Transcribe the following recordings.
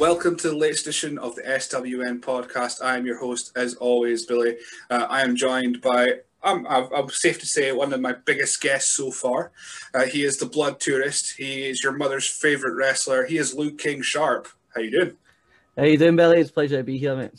Welcome to the latest edition of the SWN podcast. I am your host, as always, Billy. Uh, I am joined by, I'm, I'm, I'm, safe to say, one of my biggest guests so far. Uh, he is the Blood Tourist. He is your mother's favorite wrestler. He is Lou King Sharp. How you doing? How you doing, Billy? It's a pleasure to be here, mate.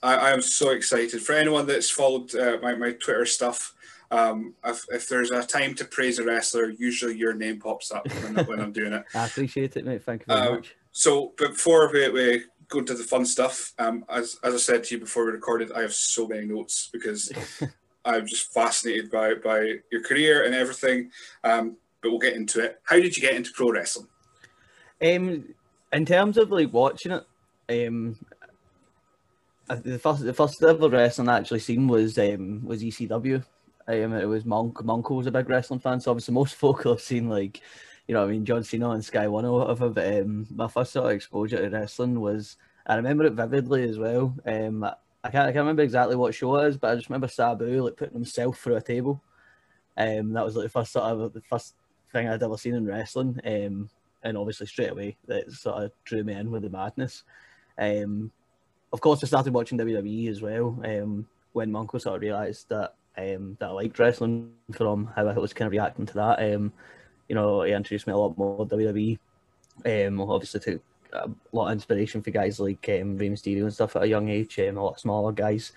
I, I am so excited. For anyone that's followed uh, my, my Twitter stuff, um, if, if, there's a time to praise a wrestler, usually your name pops up when, when I'm doing it. I appreciate it, mate. Thank you very um, much. So before we, we go into the fun stuff, um, as, as I said to you before we recorded, I have so many notes because I'm just fascinated by, by your career and everything. Um, but we'll get into it. How did you get into pro wrestling? Um, in terms of like watching it, um, the first the first ever wrestling I actually seen was um was ECW. Um, it was Monk. Monko was a big wrestling fan, so obviously most folk have seen like you know, I mean, John Cena and Sky One or whatever. But um, my first sort of exposure to wrestling was, I remember it vividly as well. Um, I can't, I can't remember exactly what show it is, but I just remember Sabu like putting himself through a table. Um, that was like the first sort of the first thing I'd ever seen in wrestling. Um, and obviously straight away that sort of drew me in with the madness. Um, of course, I started watching WWE as well. Um, when Monko sort of realised that um, that I liked wrestling from how I was kind of reacting to that. Um, you know, he introduced me a lot more WWE. Um, obviously took a lot of inspiration for guys like um, Rey Mysterio and stuff at a young age. Um, a lot smaller guys.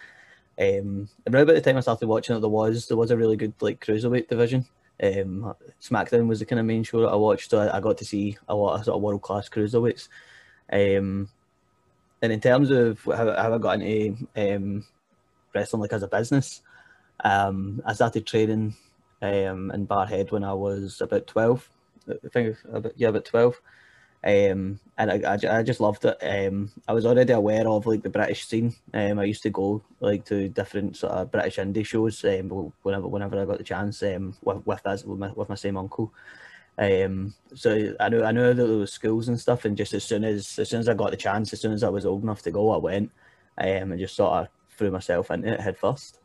Um, around about the time I started watching it, there was there was a really good like cruiserweight division. Um, SmackDown was the kind of main show that I watched, so I, I got to see a lot of sort of world class cruiserweights. Um, and in terms of how, how I got into um, wrestling like as a business, um, I started training um, in Barrhead when I was about 12. I think, about, yeah, about 12. Um, and I, I, I, just loved it. Um, I was already aware of like the British scene. Um, I used to go like to different sort of British indie shows um, whenever whenever I got the chance um, with with, with, my, with my same uncle. Um, so I knew I knew that there was schools and stuff, and just as soon as as soon as I got the chance, as soon as I was old enough to go, I went um, and just sort of threw myself into it head first.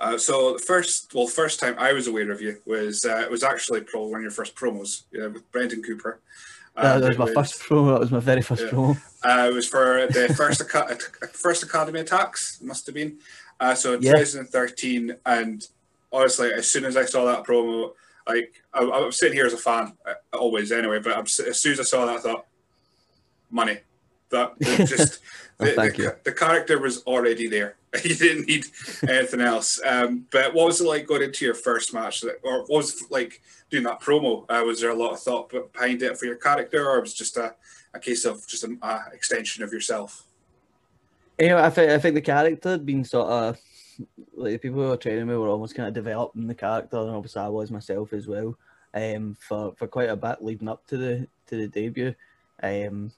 Uh, so the first, well, first time I was aware of you was uh, it was actually probably one of your first promos yeah, with Brendan Cooper. Uh, that was my was, first promo. That was my very first yeah. promo. Uh, it was for the first first Academy attacks. Must have been. Uh, so in yeah. 2013, and honestly, as soon as I saw that promo, like I, was sitting here as a fan, uh, always anyway. But I'm, as soon as I saw that, I thought, money. That just oh, the, the, the, character was already there. you didn't need anything else. Um, but what was it like going into your first match? Or what was like doing that promo? Uh, was there a lot of thought behind it for your character, or was it just a, a case of just an extension of yourself? You know, I think I think the character had been sort of like the people who were training me were almost kind of developing the character, and obviously I was myself as well. Um, for for quite a bit leading up to the to the debut. Um,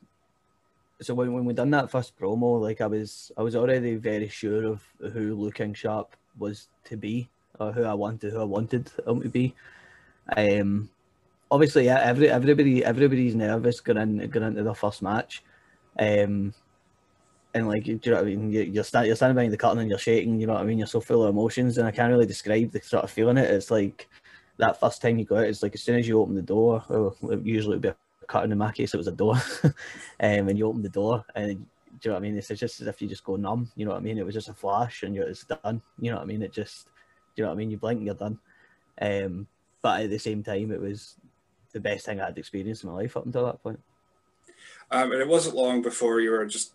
so when, when we done that first promo, like I was I was already very sure of who Lou King Sharp was to be, or who I wanted who I wanted him to be. Um, obviously, yeah, every everybody everybody's nervous going in going into the first match. Um, and like, do you know what I mean? You, you're, stand, you're standing behind the curtain and you're shaking, you know what I mean? You're so full of emotions, and I can't really describe the sort of feeling it. It's like that first time you go out, it's like as soon as you open the door, or usually it would be cutting in my case it was a door. Um, and you open the door and do you know what I mean? It's just as if you just go numb you know what I mean? It was just a flash and you're it's done you know what I mean? It just do you know what I mean? You blink and you're done. Um, but at the same time it was the best thing I had experienced in my life up until that point. Um, and it wasn't long before you were just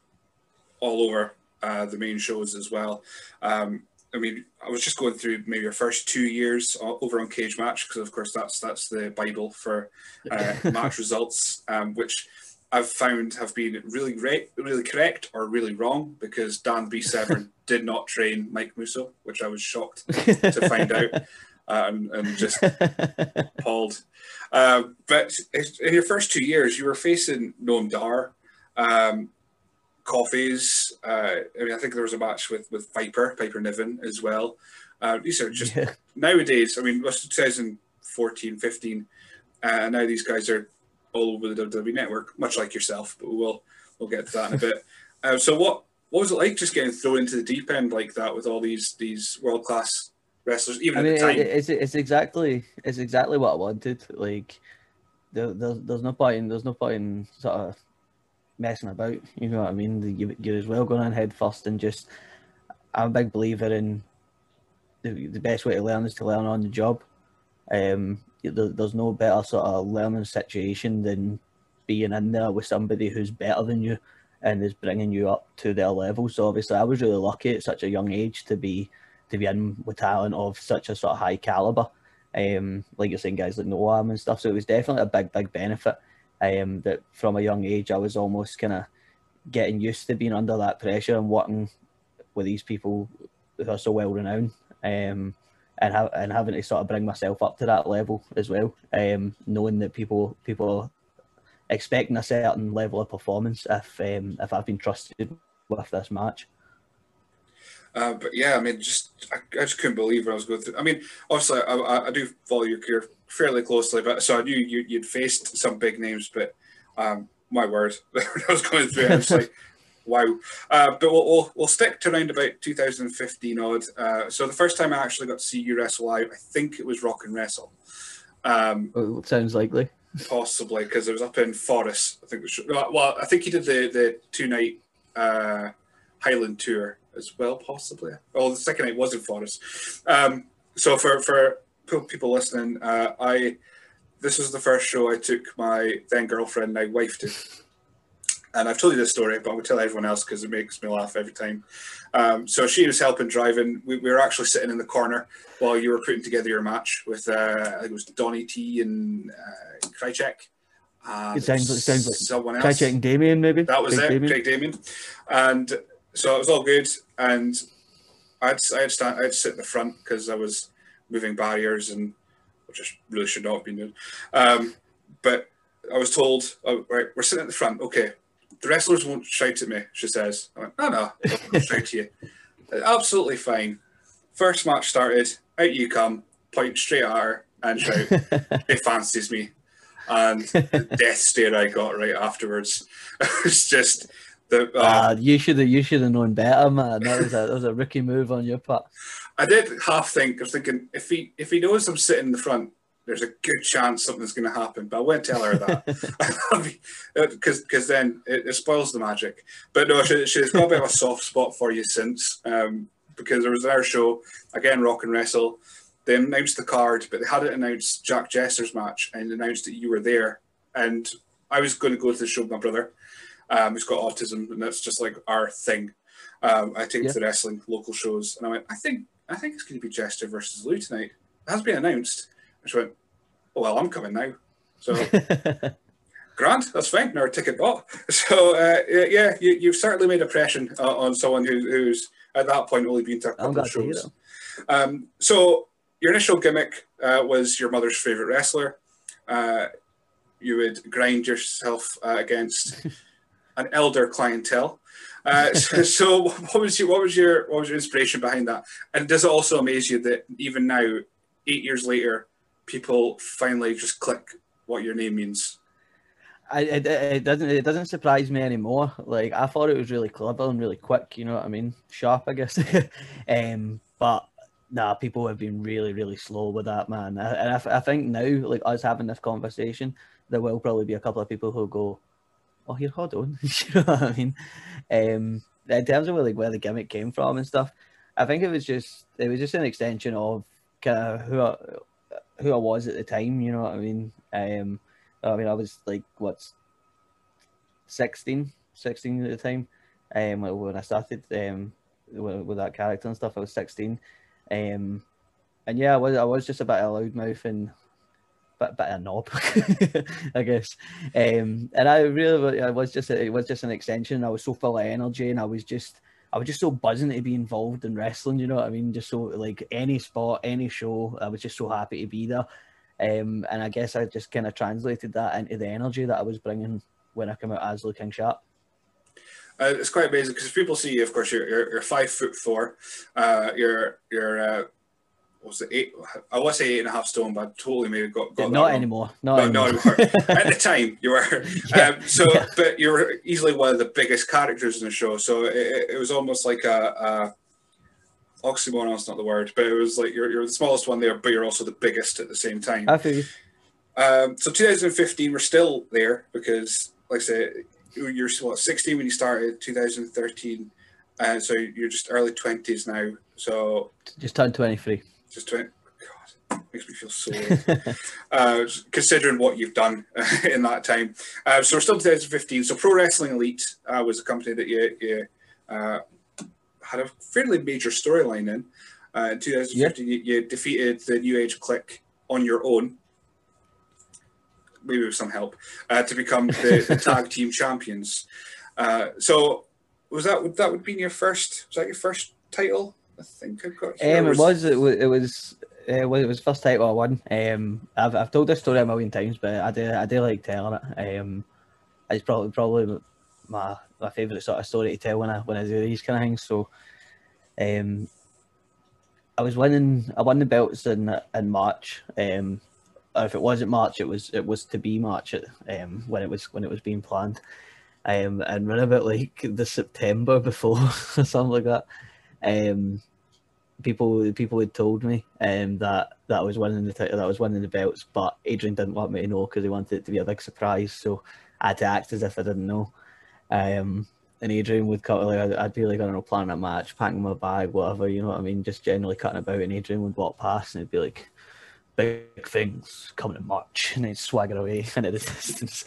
all over uh, the main shows as well. Um, I mean, I was just going through maybe your first two years over on Cage Match because, of course, that's that's the bible for uh, match results, um, which I've found have been really great, really correct, or really wrong because Dan B Severn did not train Mike Musso, which I was shocked to find out. and, and just appalled. Uh, but in your first two years, you were facing Noam Dar, um, Coffeys. Uh, I mean, I think there was a match with, with Viper, Piper Niven as well. Uh, these are just yeah. nowadays, I mean, was 2014, 15, uh, and now these guys are all over the WWE network, much like yourself, but we'll, we'll get to that in a bit. Uh, so what, what was it like just getting thrown into the deep end like that with all these these world class wrestlers? Even I mean, at the time, it's it's exactly it's exactly what I wanted. Like there, there's there's no point in there's no point in sort of messing about. You know what I mean? You, you're as well going on head first and just. I'm a big believer in the, the best way to learn is to learn on the job. Um, there, there's no better sort of learning situation than being in there with somebody who's better than you and is bringing you up to their level. So obviously, I was really lucky at such a young age to be to be in with talent of such a sort of high caliber. Um, like you're saying, guys like Noam and stuff. So it was definitely a big, big benefit. Um, that from a young age, I was almost kind of getting used to being under that pressure and working with these people who are so well renowned. Um, and, ha- and having to sort of bring myself up to that level as well, um, knowing that people people expecting a certain level of performance if um, if I've been trusted with this match. Uh, but yeah, I mean, just I, I, just couldn't believe what I was going through. I mean, obviously, I, I do follow your career fairly closely, but so I knew you, would faced some big names. But um, my word, when I was going through it, I was like, wow. Uh, but we'll, we'll, we'll stick to around about 2015 odd. Uh, so the first time I actually got to see you wrestle live, I think it was Rock and Wrestle. Um, well, sounds likely. Possibly because it was up in Forres. I think. Was, well, I think he did the the two night uh, Highland tour as well, possibly. Oh, the second night was in Forres. Um, so for for people listening, uh, I this was the first show I took my then girlfriend, now wife, to. And I've told you this story, but I'm going to tell everyone else because it makes me laugh every time. Um, so she was helping driving. We, we, were actually sitting in the corner while you were putting together your match with, uh, I think it was Donny T and uh, Krychek. it sounds like, sounds like someone else. Krychek and Damien, maybe. That was Craig it, Damien. Craig Damien. And so it was all good. And I'd, I'd, stand, I'd sit in the front because I was moving barriers and which I really should not have been doing. Um, but I was told, oh, right, we're sitting at the front. Okay, the wrestlers won't shout at me, she says. I went, no, no, they'll shout to you. Absolutely fine. First match started, out you come, point straight at her and shout, it fancies me. And the death stare I got right afterwards. it was just the. Uh, uh, you should have you should have known better, man. That was a that was a rookie move on your part. I did half think I was thinking if he if he knows I'm sitting in the front, there's a good chance something's going to happen. But I won't tell her that because because then it, it, spoils the magic. But no, she, she's got a bit of a soft spot for you since um, because there was our show again, Rock and Wrestle. They announced the card, but they hadn't announced Jack Jester's match and announced that you were there. And I was going to go to the show with my brother, um, who's got autism, and that's just like our thing. Um, I take yeah. to the wrestling local shows, and I went, I think I think it's going to be Jester versus Lou tonight. It has been announced. She went, oh, well, I'm coming now. So, Grant, that's fine. Now ticket bought. So, uh, yeah, you, have certainly made a impression uh, on someone who, who's at that point only been to a couple of shows. Um, so, your initial gimmick uh, was your mother's favorite wrestler. Uh, you would grind yourself uh, against an elder clientele. Uh, so, so, what was your what was your what was your inspiration behind that? And does it also amaze you that even now, eight years later, people finally just click what your name means. I, it, it doesn't it doesn't surprise me anymore. Like I thought it was really clever and really quick. You know what I mean? Sharp, I guess. um, but nah, people have been really really slow with that, man. And I, I think now, like us having this conversation, there will probably be a couple of people who go, "Oh, here, hold on." you know what I mean? Um, in terms of where, like where the gimmick came from and stuff, I think it was just it was just an extension of kind of who who I was at the time. You know what I mean? Um, I mean, I was like what's 16, 16 at the time. Um, when I started um with, with that character and stuff, I was sixteen. Um, and yeah, I was I was just a bit of a loudmouth and bit bit of a knob, I guess. Um, and I really I was just it was just an extension. I was so full of energy, and I was just I was just so buzzing to be involved in wrestling. You know what I mean? Just so like any spot, any show, I was just so happy to be there. Um, and I guess I just kind of translated that into the energy that I was bringing when I came out as King Sharp. Uh, it's quite amazing because people see you, of course, you're, you're, you're five foot four. Uh, you're you're uh, was it eight? I was say eight and a half stone, but I totally maybe got, got not anymore. Not anymore. No, at the time you were. yeah. um, so, yeah. but you were easily one of the biggest characters in the show. So it, it was almost like a, a oxymoron. That's not the word, but it was like you're, you're the smallest one there, but you're also the biggest at the same time. I feel. Um, so 2015, we're still there because, like I said, you're what 16 when you started 2013 uh, so you're just early 20s now so just turned 23 just 20 god makes me feel so uh, considering what you've done in that time uh, so we're still 2015 so pro wrestling elite uh, was a company that you, you uh, had a fairly major storyline in uh, in 2015 you, you defeated the new age Click on your own maybe with some help, uh, to become the, the tag team champions. Uh, so was that that would be your first? Was that your first title? I think I got. Here, um, it was. It was. It was. Uh, well, it was first title I won. Um, I've, I've told this story a million times, but I do I do like telling it. Um, it's probably probably my my favorite sort of story to tell when I when I do these kind of things. So, um, I was winning. I won the belts in in March. Um, if it wasn't March, it was it was to be March at, um, when it was when it was being planned. Um, and run about like the September before or something like that. Um, people people had told me um, that that I was winning the title, that I was winning the belts, but Adrian didn't want me to know because he wanted it to be a big surprise. So I had to act as if I didn't know. Um, and Adrian would cut like I'd be like I don't know planning a match, packing my bag, whatever, you know what I mean, just generally cutting about, and Adrian would walk past and he'd be like, big things coming in March, and he'd swagger away into the distance.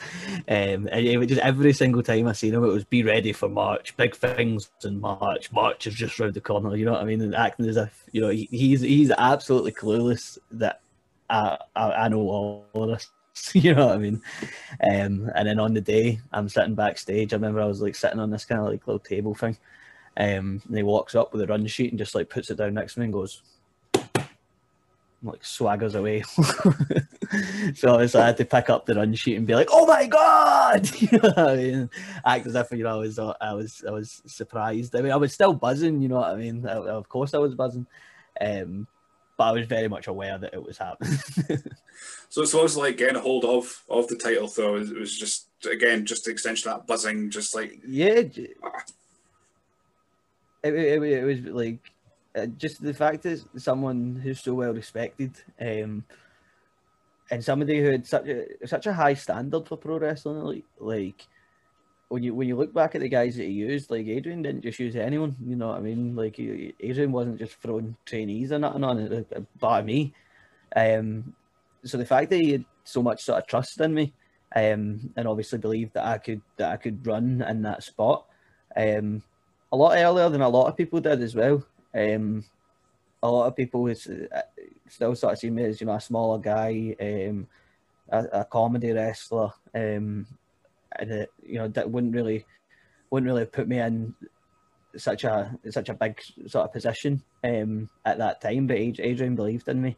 Um, and it just every single time I seen him, it was be ready for March, big things in March. March is just round the corner. You know what I mean? And acting as if you know he, he's he's absolutely clueless that I, I, I know all of this. you know what I mean? Um, and then on the day, I'm sitting backstage. I remember I was like sitting on this kind of like little table thing. Um, and he walks up with a run sheet and just like puts it down next to me and goes, like swaggers away. so I had to pick up the run sheet and be like, "Oh my god!" you know I mean? Act as if you know I was I was I was surprised. I mean, I was still buzzing. You know what I mean? Of course, I was buzzing, um, but I was very much aware that it was happening. so, so it was like getting a hold of of the title, though. It was just again just the extension of that buzzing, just like yeah. Ah. It, it, it was like uh, just the fact is someone who's so well respected, um, and somebody who had such a such a high standard for pro wrestling, like like when you when you look back at the guys that he used, like Adrian didn't just use anyone, you know what I mean? Like Adrian wasn't just throwing trainees or nothing on it, uh, by me. Um, so the fact that he had so much sort of trust in me, um, and obviously believed that I could that I could run in that spot, um, a lot earlier than a lot of people did as well. Um, a lot of people is, uh, still sort of see me as you know a smaller guy, um, a, a, comedy wrestler, um, and it, you know that wouldn't really wouldn't really put me in such a such a big sort of position um, at that time. But Adrian believed in me,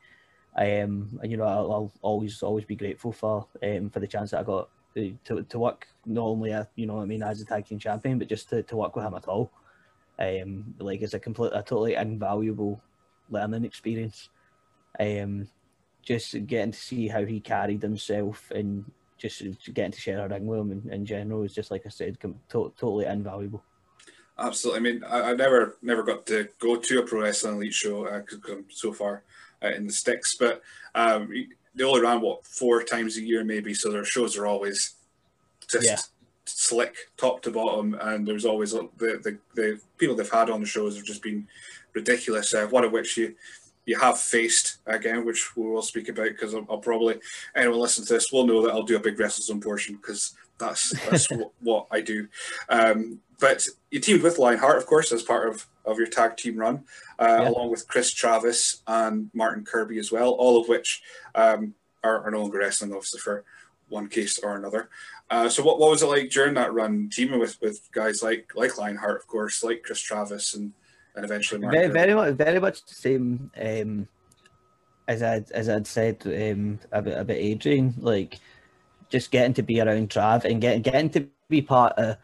um, and you know I'll, I'll, always always be grateful for um, for the chance that I got to, to work not only uh, you know I mean as a tag team champion, but just to, to work with him at all. Um, like it's a complete, a totally invaluable learning experience. Um, just getting to see how he carried himself and just getting to share a ring with him in, in general is just like I said, com- to- totally invaluable. Absolutely. I mean, I, I, never never got to go to a pro wrestling elite show because uh, I'm so far uh, in the sticks, but um, they only ran what four times a year maybe, so their shows are always just yeah slick top to bottom, and there's always the the, the people they've had on the shows have just been ridiculous. Uh, one of which you you have faced again, which we will speak about because I'll, I'll, probably anyone listen to this will know that I'll do a big WrestleZone portion because that's that's what, what, I do. Um, but you teamed with Lionheart, of course, as part of of your tag team run, uh, yeah. along with Chris Travis and Martin Kirby as well, all of which um, are, are no longer wrestling, obviously for one case or another. Uh, so what, what was it like during that run, teaming with, with guys like like Lionheart, of course, like Chris Travis, and and eventually Mark very very much very much the same um, as I as I'd said um, about about Adrian, like just getting to be around Trav and getting getting to be part of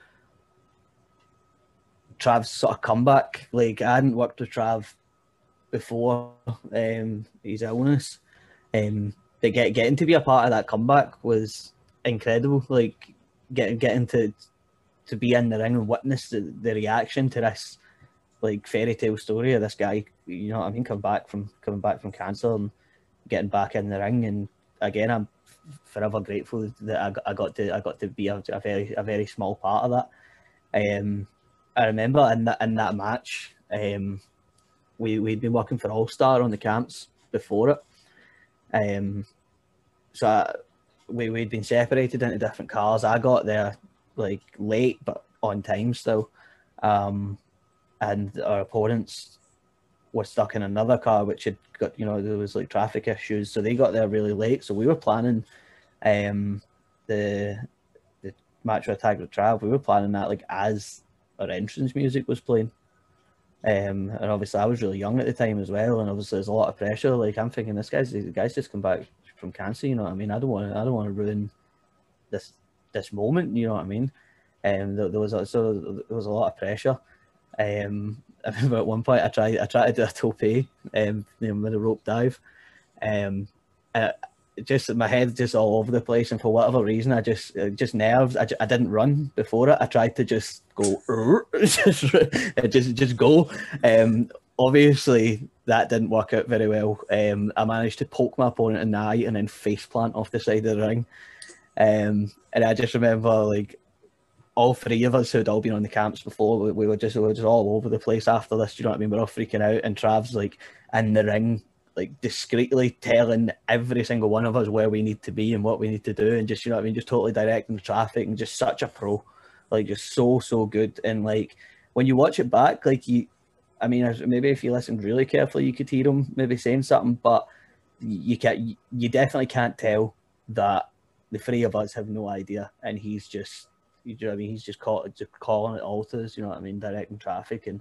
Trav's sort of comeback. Like I hadn't worked with Trav before um, his illness. Um, but get, getting to be a part of that comeback was incredible. Like getting getting to to be in the ring and witness the, the reaction to this like fairy tale story of this guy. You know what I mean? Coming back from coming back from cancer and getting back in the ring. And again, I'm forever grateful that I, I got to I got to be a, a very a very small part of that. Um, I remember in that in that match, um, we we'd been working for All Star on the camps before it. Um, so we we'd been separated into different cars. I got there like late but on time still, um, and our opponents were stuck in another car which had got you know there was like traffic issues, so they got there really late. So we were planning um, the the match with Tiger Trav. We were planning that like as our entrance music was playing. Um, and obviously I was really young at the time as well, and obviously there's a lot of pressure. Like I'm thinking, this guy's the guy's just come back from cancer. You know what I mean? I don't want I don't want to ruin this this moment. You know what I mean? Um, there, there was a, so there was a lot of pressure. Um, I remember at one point I tried I tried to do a tope, um, you know, with a rope dive, um, uh, just my head just all over the place, and for whatever reason, I just uh, just nerves. I, I didn't run before it. I tried to just go, just just just go. Um, obviously that didn't work out very well. Um, I managed to poke my opponent in the eye and then face plant off the side of the ring. Um, and I just remember like all three of us who'd all been on the camps before, we, we were just we were just all over the place after this. You know what I mean? We're all freaking out, and Trav's like in the ring like discreetly telling every single one of us where we need to be and what we need to do, and just you know what I mean, just totally directing the traffic and just such a pro, like just so so good. And like when you watch it back, like you, I mean, maybe if you listened really carefully, you could hear him maybe saying something, but you can't, you definitely can't tell that the three of us have no idea, and he's just, you know what I mean, he's just caught just calling it alters, you know what I mean, directing traffic and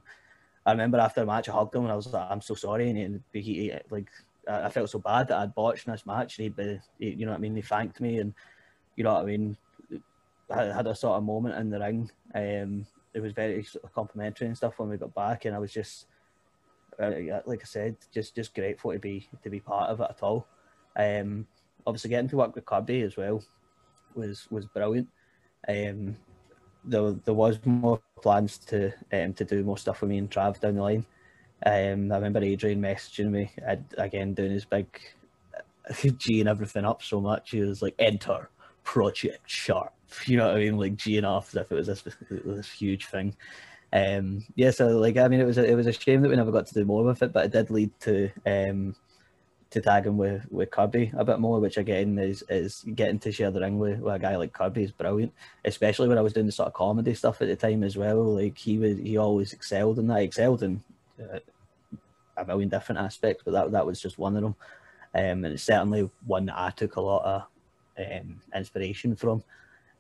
I remember after the match, I hugged him and I was like, "I'm so sorry," and he, he like I felt so bad that I'd botched this match. And he, he, you know what I mean? He thanked me, and you know what I mean. I had a sort of moment in the ring. Um, it was very sort of complimentary and stuff when we got back, and I was just, uh, like I said, just just grateful to be to be part of it at all. Um, obviously, getting to work with Kirby as well was was brilliant. Um, there, there was more plans to um, to do more stuff with me and Trav down the line. Um, I remember Adrian messaging me again doing his big G and everything up so much. He was like, "Enter Project Sharp." You know what I mean? Like G and off as if it was this, this huge thing. Um, yeah, so like I mean, it was a, it was a shame that we never got to do more with it, but it did lead to um, to tag him with, with Kirby a bit more, which again is is getting to share the ring with, with a guy like Kirby is brilliant. Especially when I was doing the sort of comedy stuff at the time as well. Like he was, he always excelled in that. excelled in uh, a million different aspects, but that that was just one of them. Um, and it's certainly one that I took a lot of um, inspiration from.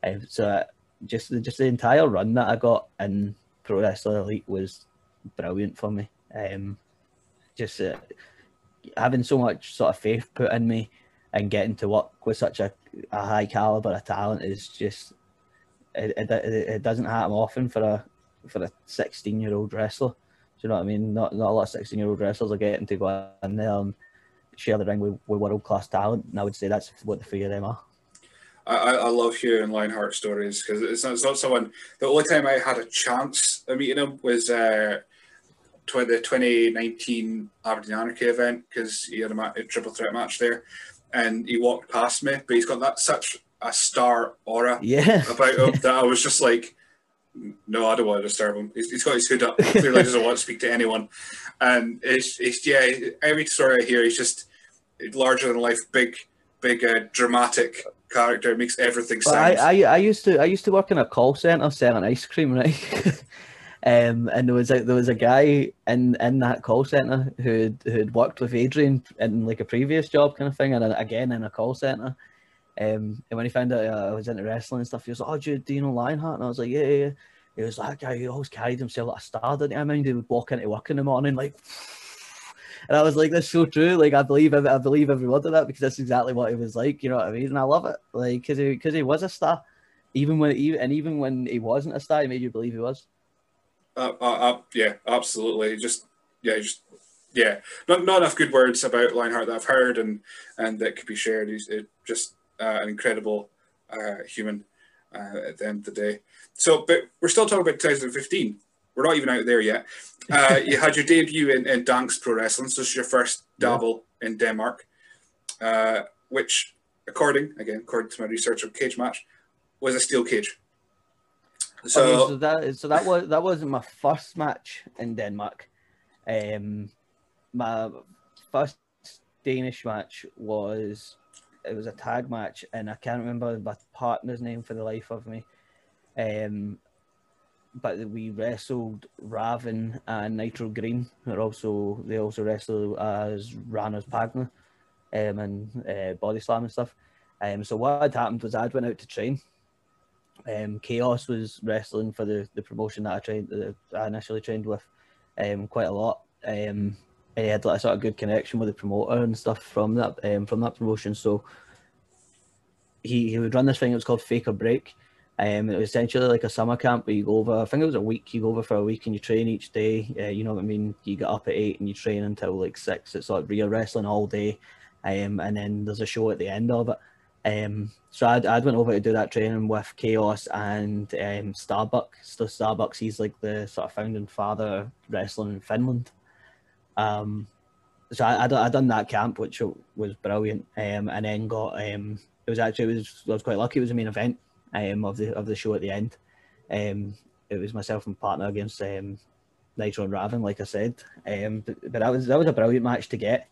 Um, so just just the entire run that I got in Pro Wrestling Elite was brilliant for me. Um, just uh, having so much sort of faith put in me and getting to work with such a, a high caliber of talent is just it, it, it doesn't happen often for a for a 16 year old wrestler. Do you know what I mean? Not not a lot of 16 year old wrestlers are getting to go in there and share the ring with, with world class talent. And I would say that's what the three of them are. I, I love hearing Lionheart stories because it's not, it's not someone. The only time I had a chance of meeting him was uh, the 2019 Aberdeen Anarchy event because he had a, ma- a, triple threat match there, and he walked past me, but he's got that such a star aura yeah. about him that I was just like, no, I don't want to disturb him. he's, he's got his hood up. He clearly doesn't want to speak to anyone, and it's, it's yeah. Every story I hear, he's just larger than life, big, big, uh, dramatic character. It makes everything sound. I, I, I used to I used to work in a call center selling ice cream, right? Um, and there was a there was a guy in in that call center who who'd worked with Adrian in like a previous job kind of thing, and again in a call center. Um, and when he found out uh, I was into wrestling and stuff, he was like, "Oh, do you, do you know Lionheart?" And I was like, "Yeah, yeah." yeah. He was like, "Guy, he always carried himself like a star, didn't he? I mean, he would walk into work in the morning like." And I was like, "That's so true." Like, I believe, I believe every word of that because that's exactly what he was like. You know what I mean? And I love it, like, because he, because he was a star, even when, even and even when he wasn't a star, he made you believe he was. Uh, uh, uh, yeah, absolutely. Just yeah, just yeah, not not enough good words about Lionheart that I've heard and and that could be shared. He's just uh, an incredible uh, human uh, at the end of the day. So, but we're still talking about 2015. We're not even out there yet. Uh, you had your debut in, in Dansk Pro Wrestling, so this is your first double yeah. in Denmark, uh, which, according again according to my research of cage match, was a steel cage. So, okay, so that so that was that wasn't my first match in Denmark. Um, my first Danish match was it was a tag match, and I can't remember my partner's name for the life of me. Um, but we wrestled Raven and Nitro Green. Who also they also wrestled as Ranners partner, um, and uh, body slam and stuff. Um, so what had happened was I'd went out to train. Um, Chaos was wrestling for the, the promotion that I trained, uh, I initially trained with, um, quite a lot. Um, and he had like a sort of good connection with the promoter and stuff from that um, from that promotion. So he, he would run this thing. It was called Fake or Break. Um, it was essentially like a summer camp where you go over. I think it was a week. You go over for a week and you train each day. Uh, you know what I mean? You get up at eight and you train until like six. It's like real wrestling all day, um, and then there's a show at the end of it. Um, so I'd, I'd went over to do that training with Chaos and um. So Starbucks, he's like the sort of founding father of wrestling in Finland. Um, so I, I, I done that camp, which was brilliant. Um, and then got um, it was actually it was I was quite lucky. It was a main event um of the of the show at the end. Um, it was myself and partner against um, Nitro and Raven, like I said. Um, but, but that was that was a brilliant match to get.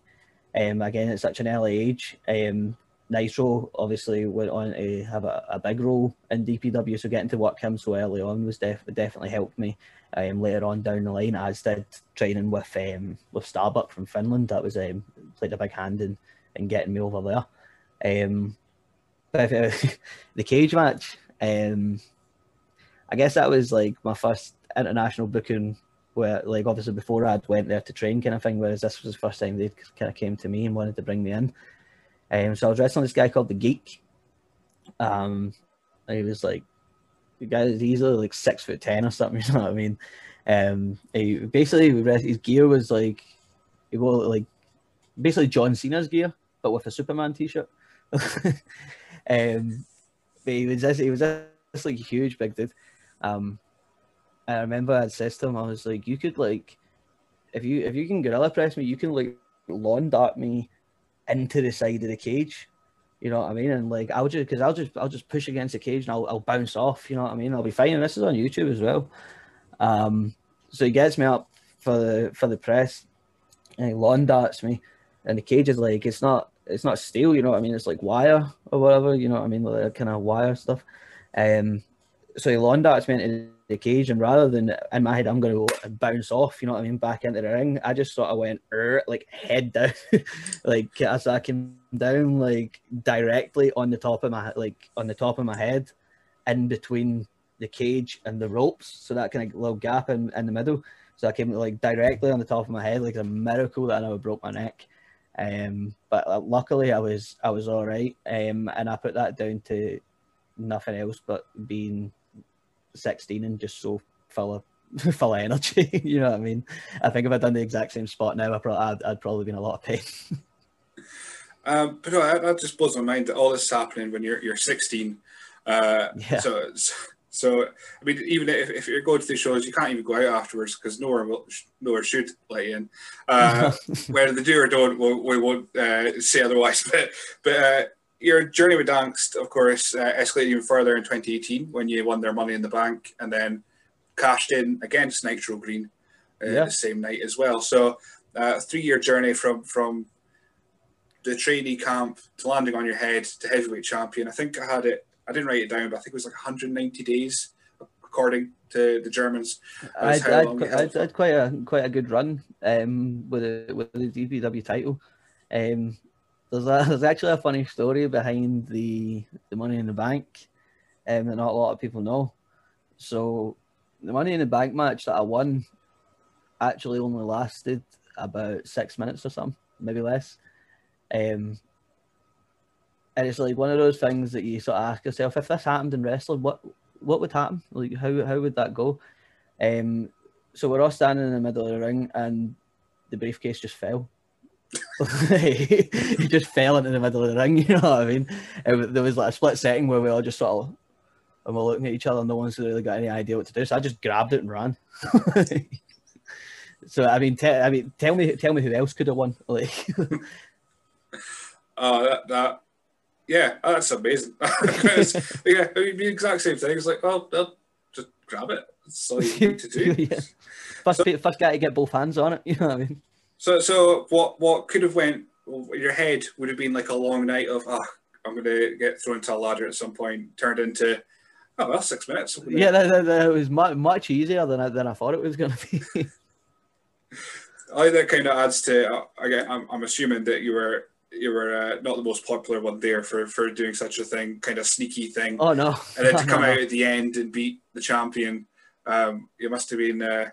Um, again, at such an early age. Um, Nitro obviously went on to have a, a big role in DPW, so getting to work him so early on was def- definitely helped me um, later on down the line, as did training with um, with Starbuck from Finland. That was um, played a big hand in, in getting me over there. Um, the cage match, um, I guess that was like my first international booking. Where like obviously before I'd went there to train kind of thing, whereas this was the first time they kind of came to me and wanted to bring me in. Um, so I was wrestling this guy called the Geek. Um, he was like the guy is easily like six foot ten or something. You know what I mean? Um, he basically his gear was like he wore like basically John Cena's gear, but with a Superman t-shirt. um, but he was just, he was just like huge big dude. Um, I remember I said to him, I was like, you could like, if you if you can gorilla press me, you can like lawn dart me into the side of the cage you know what I mean? And like I'll just because I'll just I'll just push against the cage and I'll, I'll bounce off. You know what I mean? I'll be fine. And this is on YouTube as well. Um, so he gets me up for the for the press, and he lawn darts me, and the cage is like it's not it's not steel. You know what I mean? It's like wire or whatever. You know what I mean? Like kind of wire stuff. Um, so he lawn darts me into the cage, and rather than in my head, I'm going to bounce off, you know what I mean, back into the ring. I just sort of went like head down, like as I came down, like directly on the top of my like on the top of my head, in between the cage and the ropes, so that kind of little gap in, in the middle. So I came like directly on the top of my head, like a miracle that I never broke my neck. Um, but uh, luckily I was I was all right, um, and I put that down to nothing else but being 16 and just so full of full of energy. you know what I mean? I think if I'd done the exact same spot now, I probably, I'd, I'd probably be in a lot of pain. um, but no, that, that, just blows my mind that all this is happening when you're you're 16. Uh, yeah. So, so I mean, even if, if you're going to the shows, you can't even go out afterwards because nowhere will, nowhere should let you in. Uh, whether they do or don't, we, we won't uh, say otherwise. But but uh, your journey with Dansk, of course, uh, escalated even further in 2018 when you won their Money in the Bank and then cashed in against Nitro Green uh, yeah. the same night as well. So, uh, three year journey from from the trainee camp to landing on your head to heavyweight champion. I think I had it. I didn't write it down, but I think it was like 190 days, according to the Germans. I had quite a quite a good run um, with the with the DPW title. Um, there's a, there's actually a funny story behind the the Money in the Bank, um, that not a lot of people know. So, the Money in the Bank match that I won actually only lasted about six minutes or something, maybe less. Um, and it's like one of those things that you sort of ask yourself: if this happened in wrestling, what what would happen? Like how how would that go? Um, so we're all standing in the middle of the ring, and the briefcase just fell. he just fell into the middle of the ring. You know what I mean? There was like a split second where we all just sort of and we're looking at each other. and No one's really got any idea what to do. So I just grabbed it and ran. so I mean, te- I mean, tell me, tell me who else could have won? Like, uh, that, that yeah, that's amazing. yeah, I mean, the exact same thing. It's like, well, they'll just grab it. That's all you need to do. yeah. First, so, first guy to get both hands on it. You know what I mean? So, so what what could have went? Your head would have been like a long night of, oh, I'm going to get thrown to a ladder at some point. Turned into, oh well, six minutes. Yeah, that, that, that was much much easier than I, than I thought it was going to be. I think that kind of adds to. Uh, again, I'm, I'm assuming that you were you were uh, not the most popular one there for for doing such a thing, kind of sneaky thing. Oh no! And then to come out at the end and beat the champion, um, you must have been uh,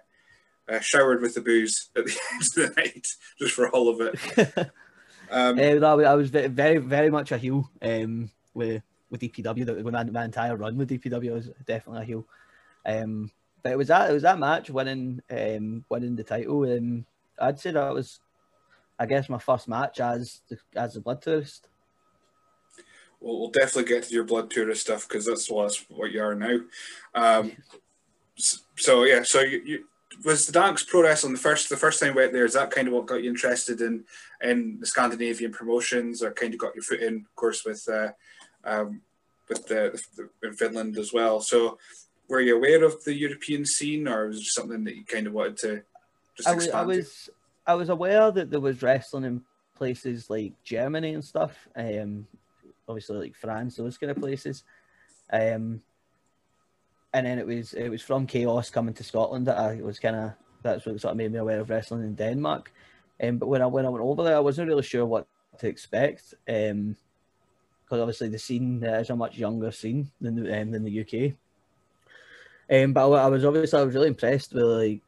uh, showered with the booze at the end of the night just for all of it. um, I was very very much a heel um, with with DPW. With my, my entire run with DPW, I was definitely a heel. Um, but it was that it was that match winning um, winning the title, and I'd say that was I guess my first match as the, as a blood tourist. Well, we'll definitely get to your blood tourist stuff because that's what, that's what you are now. Um, so yeah, so you, you, was the Dansk Pro Wrestling the first the first time you went there? Is that kind of what got you interested in in the Scandinavian promotions, or kind of got your foot in, of course, with uh, um, with the, the, in Finland as well? So were you aware of the European scene, or was it something that you kind of wanted to just I was, I was I was aware that there was wrestling in places like Germany and stuff. Um, obviously like France, those kind of places. Um, and then it was it was from Chaos coming to Scotland that I was kind of that's what sort of made me aware of wrestling in Denmark. Um, but when I when I went over there, I wasn't really sure what to expect. Um, because obviously the scene uh, is a much younger scene than the um, than the UK. Um, but I, I was obviously I was really impressed with like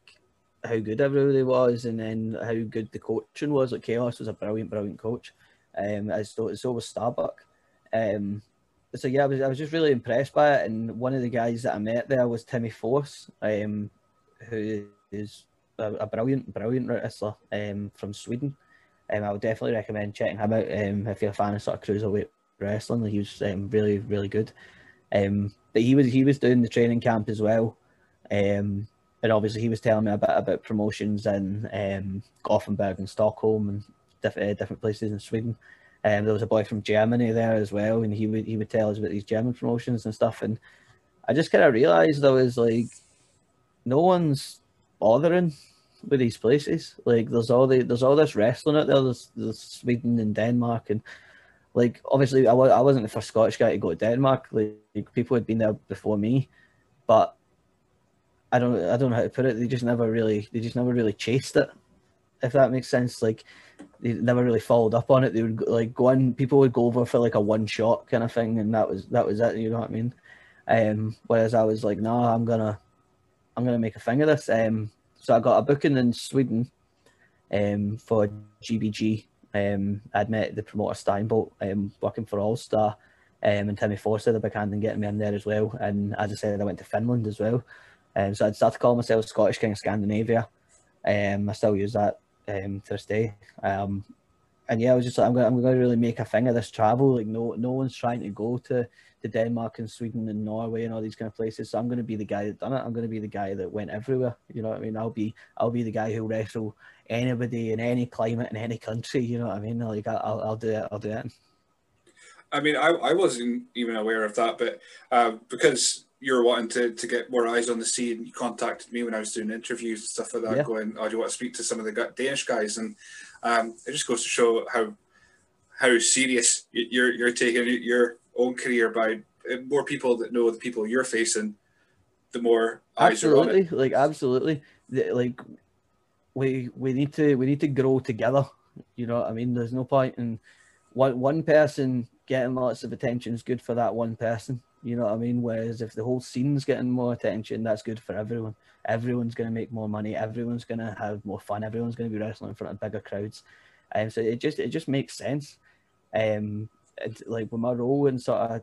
how good everybody was, and then how good the coaching was. Like Chaos was a brilliant, brilliant coach. Um, as so, so was Starbuck. Um, so yeah, I was I was just really impressed by it. And one of the guys that I met there was Timmy Force, um, who is a, a brilliant, brilliant wrestler um, from Sweden. Um, I would definitely recommend checking him out um, if you're a fan of sort of cruiserweight wrestling. He was um, really, really good. Um, but he was he was doing the training camp as well. Um, and obviously he was telling me a bit about promotions in um, Gothenburg and Stockholm and diff- uh, different places in Sweden. Um, there was a boy from Germany there as well, and he would he would tell us about these German promotions and stuff. And I just kind of realised there was like no one's bothering with these places. Like there's all the there's all this wrestling out there. There's, there's Sweden and Denmark and like obviously I, was, I wasn't the first Scottish guy to go to Denmark. Like people had been there before me, but I don't I don't know how to put it. They just never really they just never really chased it. If that makes sense, like they never really followed up on it. They would like go in. People would go over for like a one shot kind of thing, and that was that was it. You know what I mean? Um, whereas I was like, no, I'm gonna I'm gonna make a thing of this. Um, so I got a booking in Sweden, um, for GBG. Um, I'd met the promoter Steinbolt, um, working for All Star, um, and Timmy Forster, the big hand in getting me in there as well. And as I said, I went to Finland as well. Um, so I'd start to call myself Scottish King of Scandinavia. Um, I still use that um, to this day. Um, and yeah, I was just like, I'm going, I'm going to really make a thing of this travel. Like, no, no one's trying to go to, to Denmark and Sweden and Norway and all these kind of places. So I'm going to be the guy that done it. I'm going to be the guy that went everywhere. You know what I mean? I'll be, I'll be the guy who wrestle anybody in any climate in any country. You know what I mean? Like, I'll, I'll do it. I'll do it. I mean, I, I wasn't even aware of that, but uh, because you were wanting to, to get more eyes on the scene. You contacted me when I was doing interviews and stuff like that, yeah. going, "Oh, do you want to speak to some of the Danish guys?" And um, it just goes to show how how serious you're you're taking your own career by uh, more people that know the people you're facing, the more eyes absolutely. are on it. Like absolutely, like we we need to we need to grow together. You know what I mean? There's no point in one one person getting lots of attention is good for that one person. You know what I mean? Whereas if the whole scene's getting more attention, that's good for everyone. Everyone's going to make more money. Everyone's going to have more fun. Everyone's going to be wrestling in front of bigger crowds. And um, so it just it just makes sense. Um, like with my role in sort of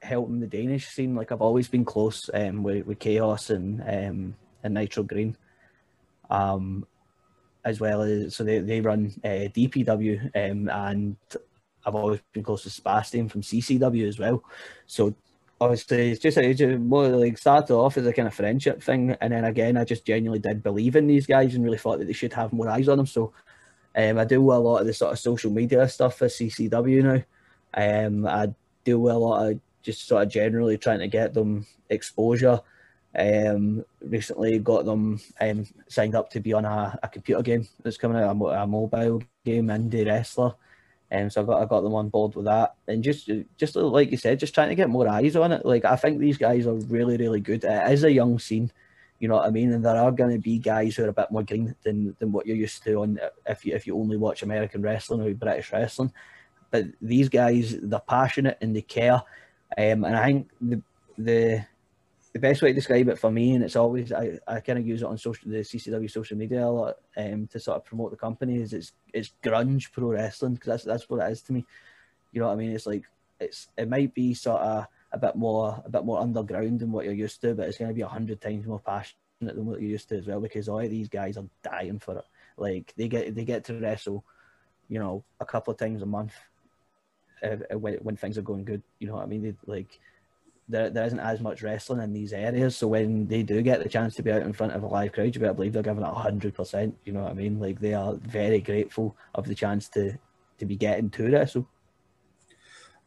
helping the Danish scene, like I've always been close um, with, with Chaos and um, and Nitro Green. Um, as well as so they, they run uh, DPW um, and I've always been close to Sebastian from CCW as well. So obviously it's just, it's just more like started off as a kind of friendship thing, and then again I just genuinely did believe in these guys and really thought that they should have more eyes on them. So um, I do a lot of the sort of social media stuff for CCW now. Um, I do a lot of just sort of generally trying to get them exposure. Um, recently got them um, signed up to be on a, a computer game that's coming out, a, a mobile game, Indie Wrestler. Um, so I got I got them on board with that, and just just like you said, just trying to get more eyes on it. Like I think these guys are really really good. It is a young scene, you know what I mean, and there are going to be guys who are a bit more green than, than what you're used to on if you if you only watch American wrestling or British wrestling. But these guys, they're passionate and they care, um, and I think the the the best way to describe it for me, and it's always I, I kind of use it on social the CCW social media a lot um, to sort of promote the company. Is it's it's grunge pro wrestling because that's that's what it is to me. You know what I mean? It's like it's it might be sort of a bit more a bit more underground than what you're used to, but it's going to be a hundred times more passionate than what you're used to as well because all these guys are dying for it. Like they get they get to wrestle, you know, a couple of times a month uh, when when things are going good. You know what I mean? They, like there, there isn't as much wrestling in these areas. So when they do get the chance to be out in front of a live crowd, you better believe they're giving it hundred percent. You know what I mean? Like they are very grateful of the chance to to be getting to wrestle.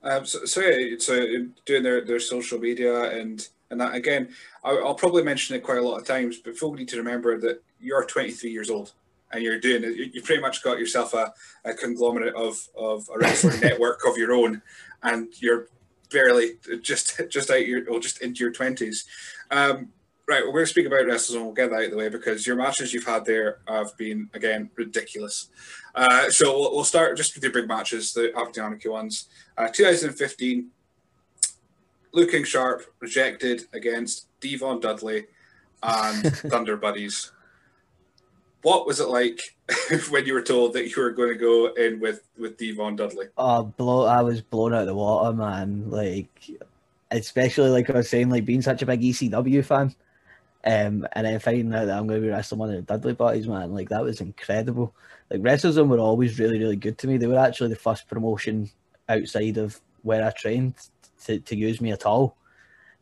Um, so, so yeah, so doing their, their social media and and that again, I'll, I'll probably mention it quite a lot of times, but folk need to remember that you're 23 years old and you're doing it. You pretty much got yourself a, a conglomerate of of a wrestling network of your own, and you're barely just just out your or just into your twenties. Um, right, we're going to speak about wrestlers and we'll get that out of the way because your matches you've had there have been again ridiculous. Uh, so we'll, we'll, start just with your big matches, the Apatonic ones. Uh, 2015, Lou King Sharp, rejected against D-Von Dudley and Thunder Buddies. What was it like when you were told that you were going to go in with with D-Von Dudley? Oh, blow! I was blown out of the water, man. Like, especially like I was saying, like being such a big ECW fan, um, and then finding out that I'm going to be wrestling one of the Dudley Buddies, man. Like that was incredible. Like wrestling were always really, really good to me. They were actually the first promotion outside of where I trained to, to use me at all.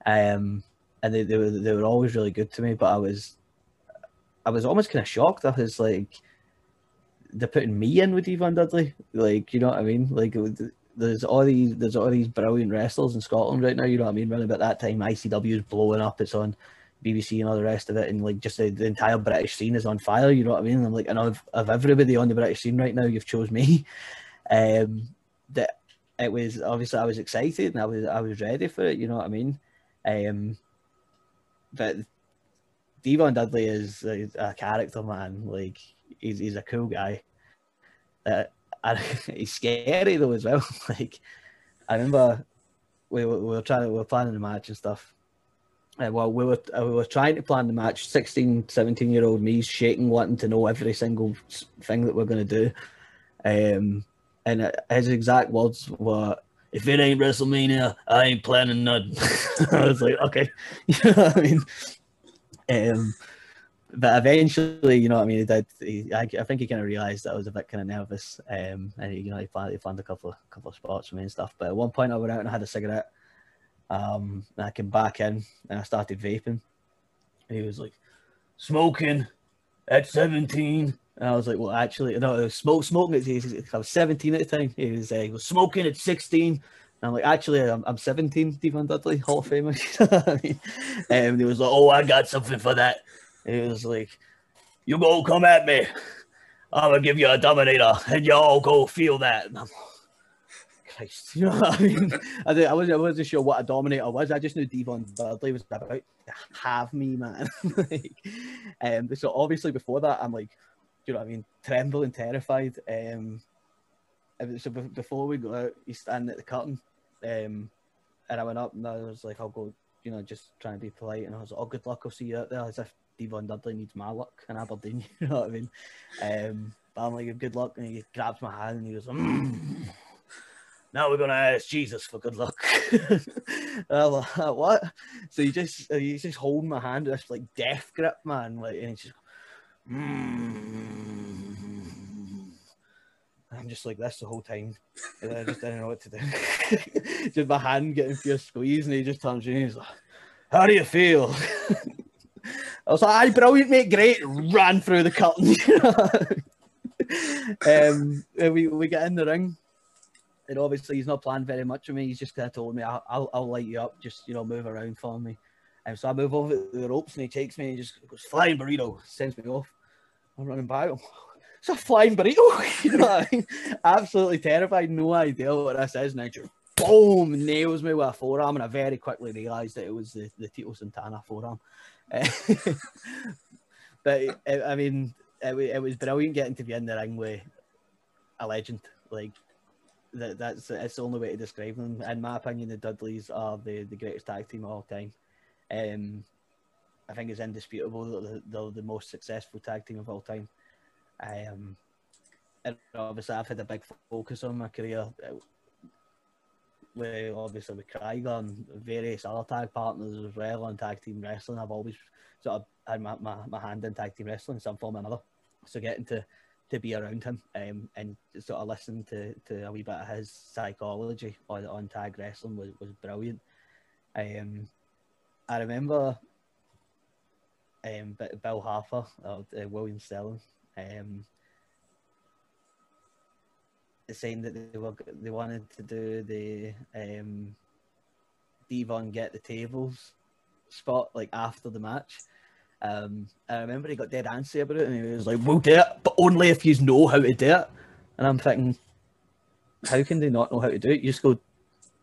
Um, and they, they were they were always really good to me. But I was I was almost kind of shocked. I was like, they're putting me in with D-Von Dudley. Like, you know what I mean? Like, there's all these there's all these brilliant wrestlers in Scotland right now. You know what I mean? Around about that time, ICW is blowing up. It's on BBC and all the rest of it, and like just the, the entire British scene is on fire. You know what I mean? And I'm like, and of, of everybody on the British scene right now, you've chose me. Um, that it was obviously I was excited and I was I was ready for it. You know what I mean? Um, but D-Von Dudley is a, a, character, man. Like he's he's a cool guy. Uh, and he's scary though as well. like I remember we were, we were trying we were planning the match and stuff. Uh, well, we were uh, we were trying to plan the match. 16, 17 year old me shaking, wanting to know every single thing that we're going to do. Um, and his exact words were, "If it ain't WrestleMania, I ain't planning nothing." I was like, "Okay," you know what I mean. Um, but eventually, you know what I mean. He did. He, I, I, think he kind of realised that I was a bit kind of nervous, um, and he, you know, he he planned a couple of couple of spots for me and stuff. But at one point, I went out and I had a cigarette. Um, and I came back in and I started vaping. And he was like, "Smoking at 17." And I was like, "Well, actually, no, it was smoke smoking." At, I was 17 at the time. He was, uh, he was smoking at 16. And I'm like, actually, I'm, I'm 17, D-Von Dudley, Hall of Famer. I mean? And he was like, oh, I got something for that. And he was like, you go come at me. I'm to give you a Dominator and y'all go feel that. And I'm Christ, you know what I mean? I, I, wasn't, I wasn't sure what a Dominator was. I just knew D-Von Dudley was about to have me, man. like, um, so obviously before that, I'm like, you know what I mean, trembling, terrified. Um, so before we go out, he's standing at the curtain, um, and I went up and I was like, I'll go, you know, just trying to be polite, and I was like, oh, good luck, I'll see you out there, as if D-Von Dudley needs my luck in Aberdeen, you know what I mean? Um, but I'm like, good luck, and he grabs my hand and he goes, mm. now we're gonna ask Jesus for good luck. Like, what? So he just he's just holding my hand, with this like death grip, man, like, and he's just. Mm. I'm just like this the whole time. And I just didn't know what to do. just my hand getting a squeeze, and he just turns to me and he's like, How do you feel? I was like, aye, brilliant, mate, great. Ran through the curtain. um, we, we get in the ring, and obviously he's not planned very much of me. He's just kind of told me, I'll, I'll, light you up, just, you know, move around for me. And so I move over the ropes, and he takes me and he just goes, flying burrito, sends me off. I'm running by him it's a flying burrito. you know I mean? Absolutely terrified, no idea what this is. Just boom, nails me with a forearm, and I very quickly realised that it was the, the Tito Santana forearm. but I mean, it, it was brilliant getting to be in the ring with a legend. Like that, that's it's the only way to describe them. In my opinion, the Dudleys are the, the greatest tag team of all time. Um, I think it's indisputable that they're the most successful tag team of all time. Um, and obviously, I've had a big focus on my career. With obviously with Krieger and various other tag partners as well on tag team wrestling. I've always sort of had my, my, my hand in tag team wrestling in some form or another. So getting to to be around him um, and sort of listen to, to a wee bit of his psychology on, on tag wrestling was, was brilliant. Um, I remember um, Bill Harper, uh, William Sterling, um, saying that they were they wanted to do the um, D-Von get the tables spot like after the match. Um, I remember he got dead antsy about it, and he was like, "We'll do it, but only if you know how to do it." And I'm thinking, how can they not know how to do it? You just go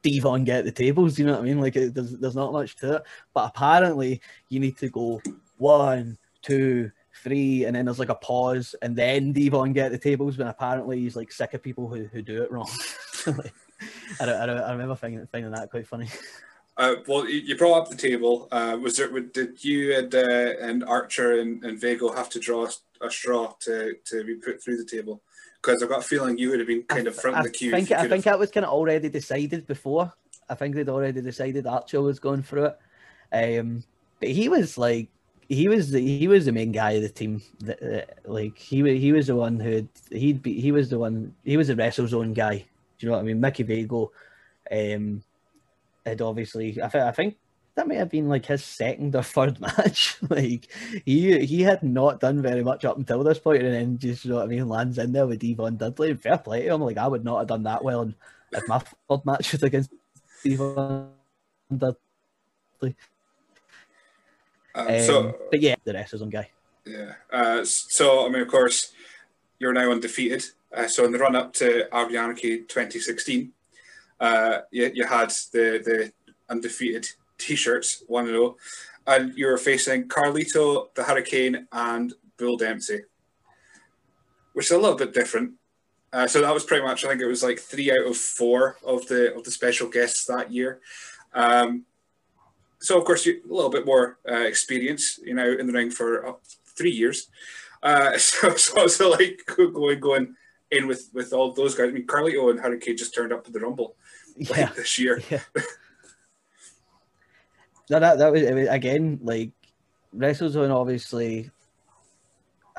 D-Von get the tables. You know what I mean? Like, it, there's there's not much to it. But apparently, you need to go one, two, three, and then there's like a pause, and then D-Von get the tables. When apparently he's like sick of people who, who do it wrong. like, I, I, I remember finding, finding that quite funny. Uh, well, you brought up the table. Uh, was there? Did you and uh, and Archer and, and Vago have to draw a straw to, to be put through the table? Because I've got a feeling you would have been kind of front I of the queue. I think, I think that was kind of already decided before. I think they'd already decided Archer was going through it. Um, but he was like he was the he was the main guy of the team. Like he he was the one who he'd be he was the one he was the WrestleZone guy. Do you know what I mean? Mickey Vago, um, had obviously I think I think that may have been like his second or third match. like he he had not done very much up until this point, and then just you know what I mean lands in there with D-Von Dudley. Fair play to him. Like I would not have done that well if my third match was against D-Von Dudley. Um, um, so, but yeah, the WrestleZone guy. Yeah. Uh, so I mean, of course, you're now undefeated. Uh, so in the run up to Anarchy 2016, uh, you, you had the the undefeated T-shirts, one and zero, and you were facing Carlito, the Hurricane, and Bill Dempsey, which is a little bit different. Uh, so that was pretty much, I think it was like three out of four of the of the special guests that year. Um, so of course you a little bit more uh, experience, you know, in the ring for uh, three years. Uh, so, so so like going going in with with all those guys. I mean, Carlito and Hurricane just turned up at the Rumble like, yeah. this year. Yeah. no, that that was, was again like WrestleZone obviously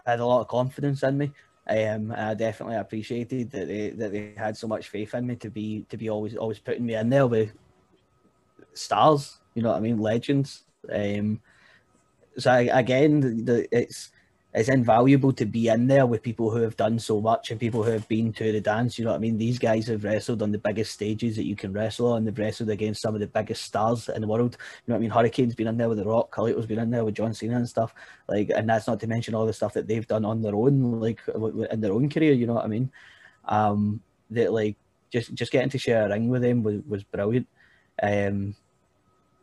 had a lot of confidence in me. Um, I definitely appreciated that they that they had so much faith in me to be to be always always putting me in there with stars you know what I mean? Legends. Um, so I, again, the, it's it's invaluable to be in there with people who have done so much and people who have been to the dance. You know what I mean? These guys have wrestled on the biggest stages that you can wrestle on. They've wrestled against some of the biggest stars in the world. You know what I mean? Hurricane's been in there with The Rock. Carlito's been in there with John Cena and stuff. Like, and that's not to mention all the stuff that they've done on their own, like in their own career. You know what I mean? Um, that like just just getting to share a ring with them was was brilliant. Um,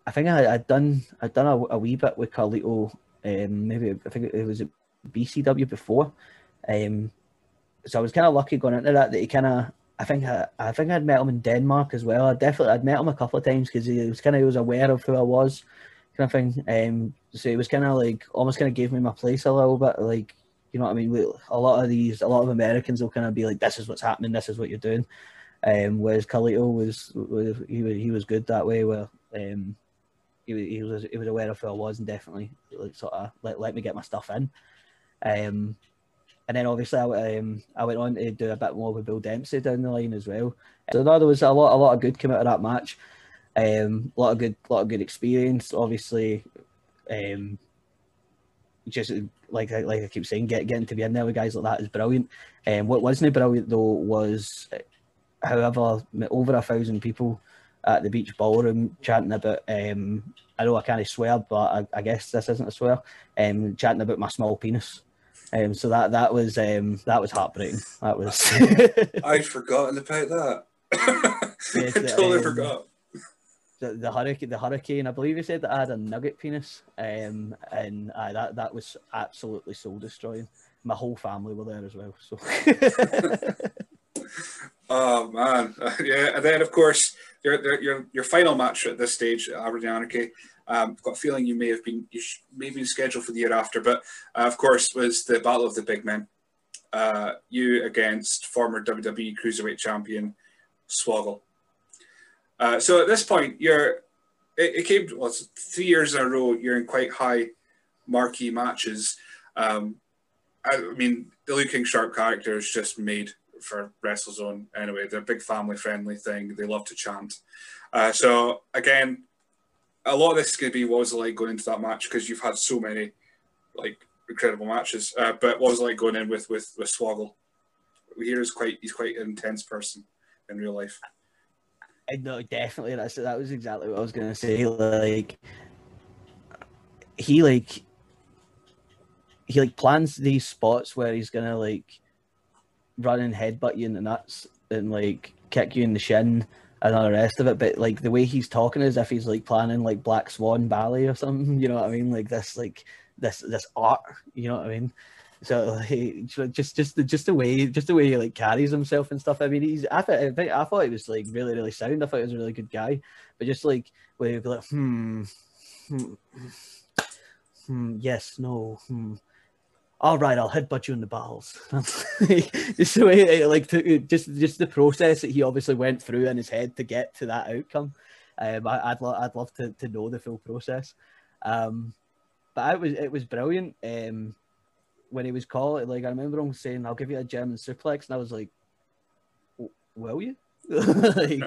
I think I, had done I'd done a, a, wee bit with Carlito. Um, maybe I think it was BCW before. Um, so I was kind of lucky going into that that he kind of I think I, I think I'd met him in Denmark as well. I definitely I'd met him a couple of times because he was kind of he was aware of who I was, kind of thing. Um, so he was kind of like almost kind of gave me my place a little bit, like you know what I mean. A lot of these, a lot of Americans will kind of be like, "This is what's happening. This is what you're doing." Um, whereas Carlito was, was he was he was good that way. Where um, he, he was he was aware of who I was and definitely like sort of let, let me get my stuff in. Um, and then obviously I, um, I went on to do a bit more with Bill Dempsey down the line as well. So no, there was a lot a lot of good came out of that match. Um, a lot of good lot of good experience. Obviously, um, just like like I keep saying, get, getting to be in there with guys like that is brilliant. And um, what wasn't brilliant though was, however, over a thousand people at the beach ballroom chanting about. Um, I know I can't swear, but I, I guess this isn't a swear. Um, chanting about my small penis. Um, so that that was um, that was heartbreaking. That was. I'd forgotten about that. yes, I totally um, forgot. The, the hurricane, the hurricane. I believe he said that I had a nugget penis, um, and uh, that that was absolutely soul destroying. My whole family were there as well. So. oh man, yeah, and then of course your your your final match at this stage, Aberdeen Anarchy. Um, I've got a feeling you may have been you sh- may been scheduled for the year after, but uh, of course was the Battle of the Big Men. Uh, you against former WWE Cruiserweight Champion Swoggle. Uh, so at this point, you're it, it came well, three years in a row. You're in quite high marquee matches. Um, I, I mean, the Lou King Sharp character is just made for WrestleZone anyway. They're a big family friendly thing. They love to chant. Uh, so again, a lot of this is going to be what was it like going into that match because you've had so many like incredible matches. Uh, but what was it like going in with with with Swoggle? We quite he's quite an intense person in real life. I know definitely. That's that was exactly what I was going to say. Like he like he like plans these spots where he's gonna like run and headbutt you in the nuts and like kick you in the shin and all the rest of it. But like the way he's talking is if he's like planning like Black Swan ballet or something. You know what I mean? Like this, like this, this art. You know what I mean? So like, just, just, the, just the way, just the way he like carries himself and stuff. I mean, he's. I thought, I, think, I thought he was like really, really sound. I thought he was a really good guy. But just like where he'd be like, hmm, hmm, hmm yes, no, hmm all right, I'll headbutt you in the balls. just the way, like, to, just just the process that he obviously went through in his head to get to that outcome. Um, I, would lo- I'd love to, to know the full process. Um, but it was it was brilliant. Um, when he was called, like I remember him saying, "I'll give you a German suplex," and I was like, "Will you?" like,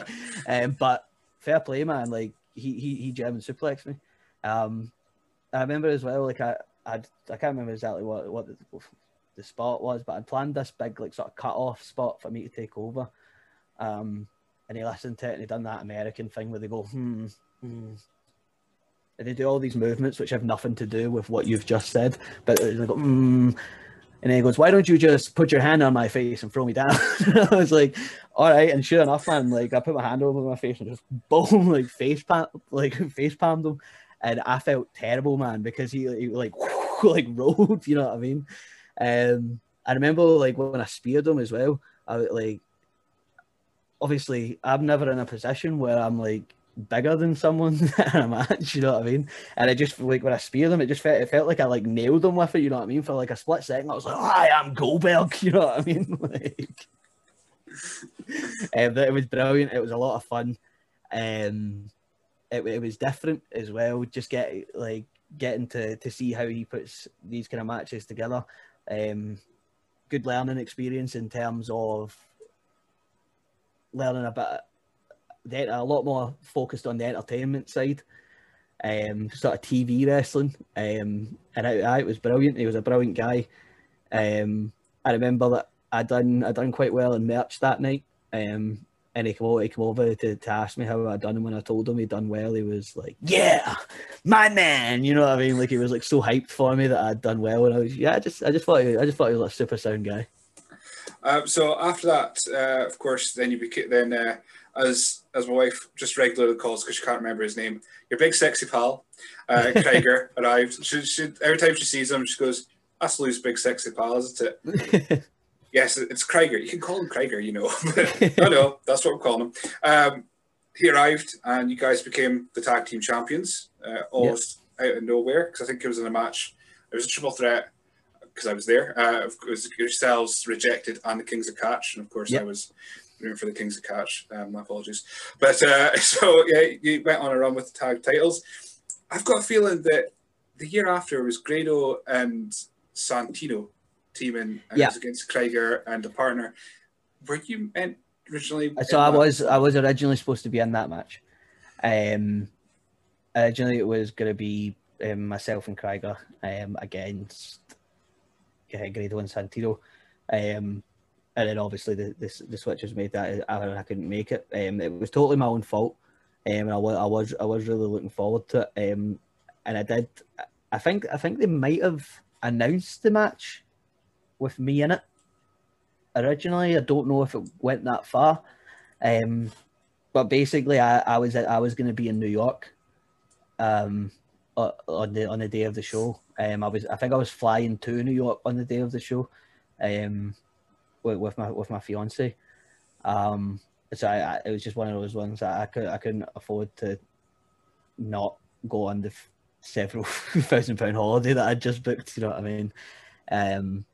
um, but fair play, man. Like he he he German suplexed me. Um, I remember as well, like I I'd I can't remember exactly what what the, the spot was, but I'd planned this big like sort of cut off spot for me to take over. Um, and he listened to it and he done that American thing where they go, hmm, hmm. And they do all these movements which have nothing to do with what you've just said, but they go, hmm. And he goes, "Why don't you just put your hand on my face and throw me down?" I was like, "All right." And sure enough, man, like I put my hand over my face and just boom, like face palm, like face palmed him and I felt terrible, man, because he, he like like rolled. You know what I mean? Um, I remember like when I speared him as well. I was like obviously I'm never in a position where I'm like bigger than someone in a match, you know what I mean? And I just like when I speared them, it just felt it felt like I like nailed them with it, you know what I mean? For like a split second, I was like, I am Goldberg, you know what I mean? like um, it was brilliant, it was a lot of fun. Um it, it was different as well. Just get like getting to to see how he puts these kind of matches together. Um, good learning experience in terms of learning a bit, a lot more focused on the entertainment side. Um, sort of TV wrestling, um, and it, it was brilliant. He was a brilliant guy. Um, I remember that I done I done quite well in merch that night. Um, and he came over, he came over to, to ask me how I'd done. And when I told him he'd done well, he was like, "Yeah, my man." You know what I mean? Like he was like so hyped for me that I'd done well. And I was, yeah, I just, I just thought, he, I just thought he was like a super sound guy. Um, so after that, uh, of course, then you became then uh, as as my wife just regularly calls because she can't remember his name. Your big sexy pal, uh, Krieger, arrived. She, she, every time she sees him, she goes, "That's Lou's big sexy pal, isn't it?" Yes, it's Krieger. You can call him Krieger, you know. no, no, that's what we're calling him. Um, he arrived, and you guys became the tag team champions uh, almost yep. out of nowhere because I think it was in a match. It was a triple threat because I was there. Uh, it was yourselves rejected and the Kings of Catch, and of course yep. I was rooting for the Kings of Catch. Um, my apologies, but uh, so yeah, you went on a run with the tag titles. I've got a feeling that the year after was Grado and Santino teaming and yeah. was against Krieger and a partner. Were you meant originally? So I was I was originally supposed to be in that match. Um, originally it was going to be um, myself and Krieger um, against uh, Grado and Santino. Um, and then obviously the, the, the switch was made that I, I couldn't make it. Um, it was totally my own fault. Um, I was I was I was really looking forward to it. Um, and I did. I think I think they might have announced the match with me in it originally. I don't know if it went that far. Um, but basically, I, I was I was going to be in New York, um, on the on the day of the show. Um, I was I think I was flying to New York on the day of the show, um, with, with my with my fiance. Um, so I, I, it was just one of those ones that I could I couldn't afford to not go on the several thousand pound holiday that I just booked. You know what I mean? Um,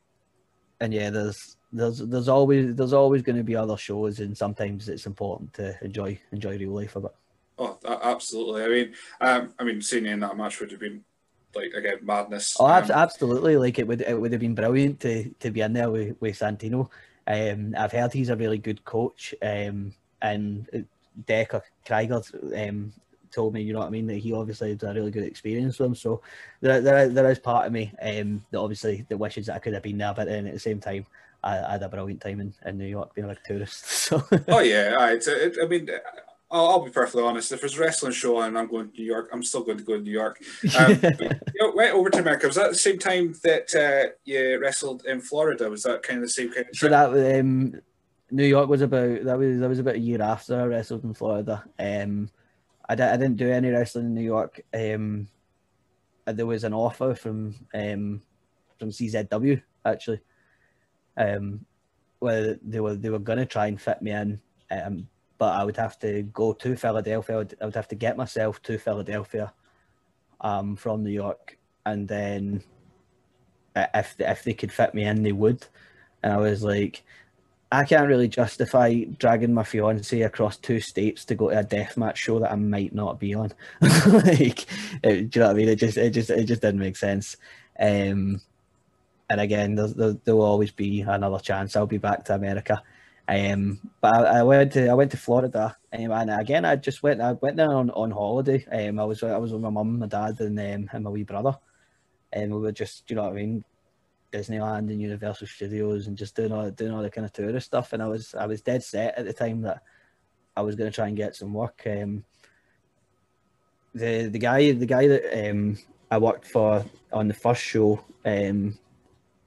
and yeah, there's there's there's always there's always going to be other shows, and sometimes it's important to enjoy enjoy real life a bit. Oh, absolutely. I mean, um, I mean, seeing in that match would have been like again madness. Oh, um, absolutely! Like it would it would have been brilliant to to be in there with, with Santino. Um, I've heard he's a really good coach, um, and Decker Krieger um, told me, you know what I mean, that he obviously had a really good experience with him. So there, there, there is part of me um, that obviously that wishes that I could have been there, but then at the same time, I, I had a brilliant time in, in New York being like a tourist. So. oh yeah, it's, it, I mean, I'll, I'll, be perfectly honest. If there's a wrestling show and I'm going to New York, I'm still going to go to New York. Um, but, you know, went over to America. Was that the same time that uh, you wrestled in Florida? Was that kind of the same kind of? Trip? So that um, New York was about that was that was about a year after I wrestled in Florida. Um, I, di- I didn't do any wrestling in New York. Um, there was an offer from um, from CZW actually, um, where they were they were gonna try and fit me in, um, but I would have to go to Philadelphia. I would, I would have to get myself to Philadelphia, um, from New York, and then if if they could fit me in, they would. And I was like, I can't really justify dragging my fiance across two states to go to a deathmatch show that I might not be on. like, it, do you know what I mean? It just, it just, it just didn't make sense. Um, and again, there, there, there, will always be another chance. I'll be back to America. Um, but I, I, went to I went to Florida, um, and again I just went I went there on, on holiday. Um, I was I was with my mum, my dad, and um, and my wee brother, and we were just do you know what I mean, Disneyland and Universal Studios, and just doing all doing all the kind of tourist stuff. And I was I was dead set at the time that I was going to try and get some work. Um, the the guy the guy that um, I worked for on the first show um,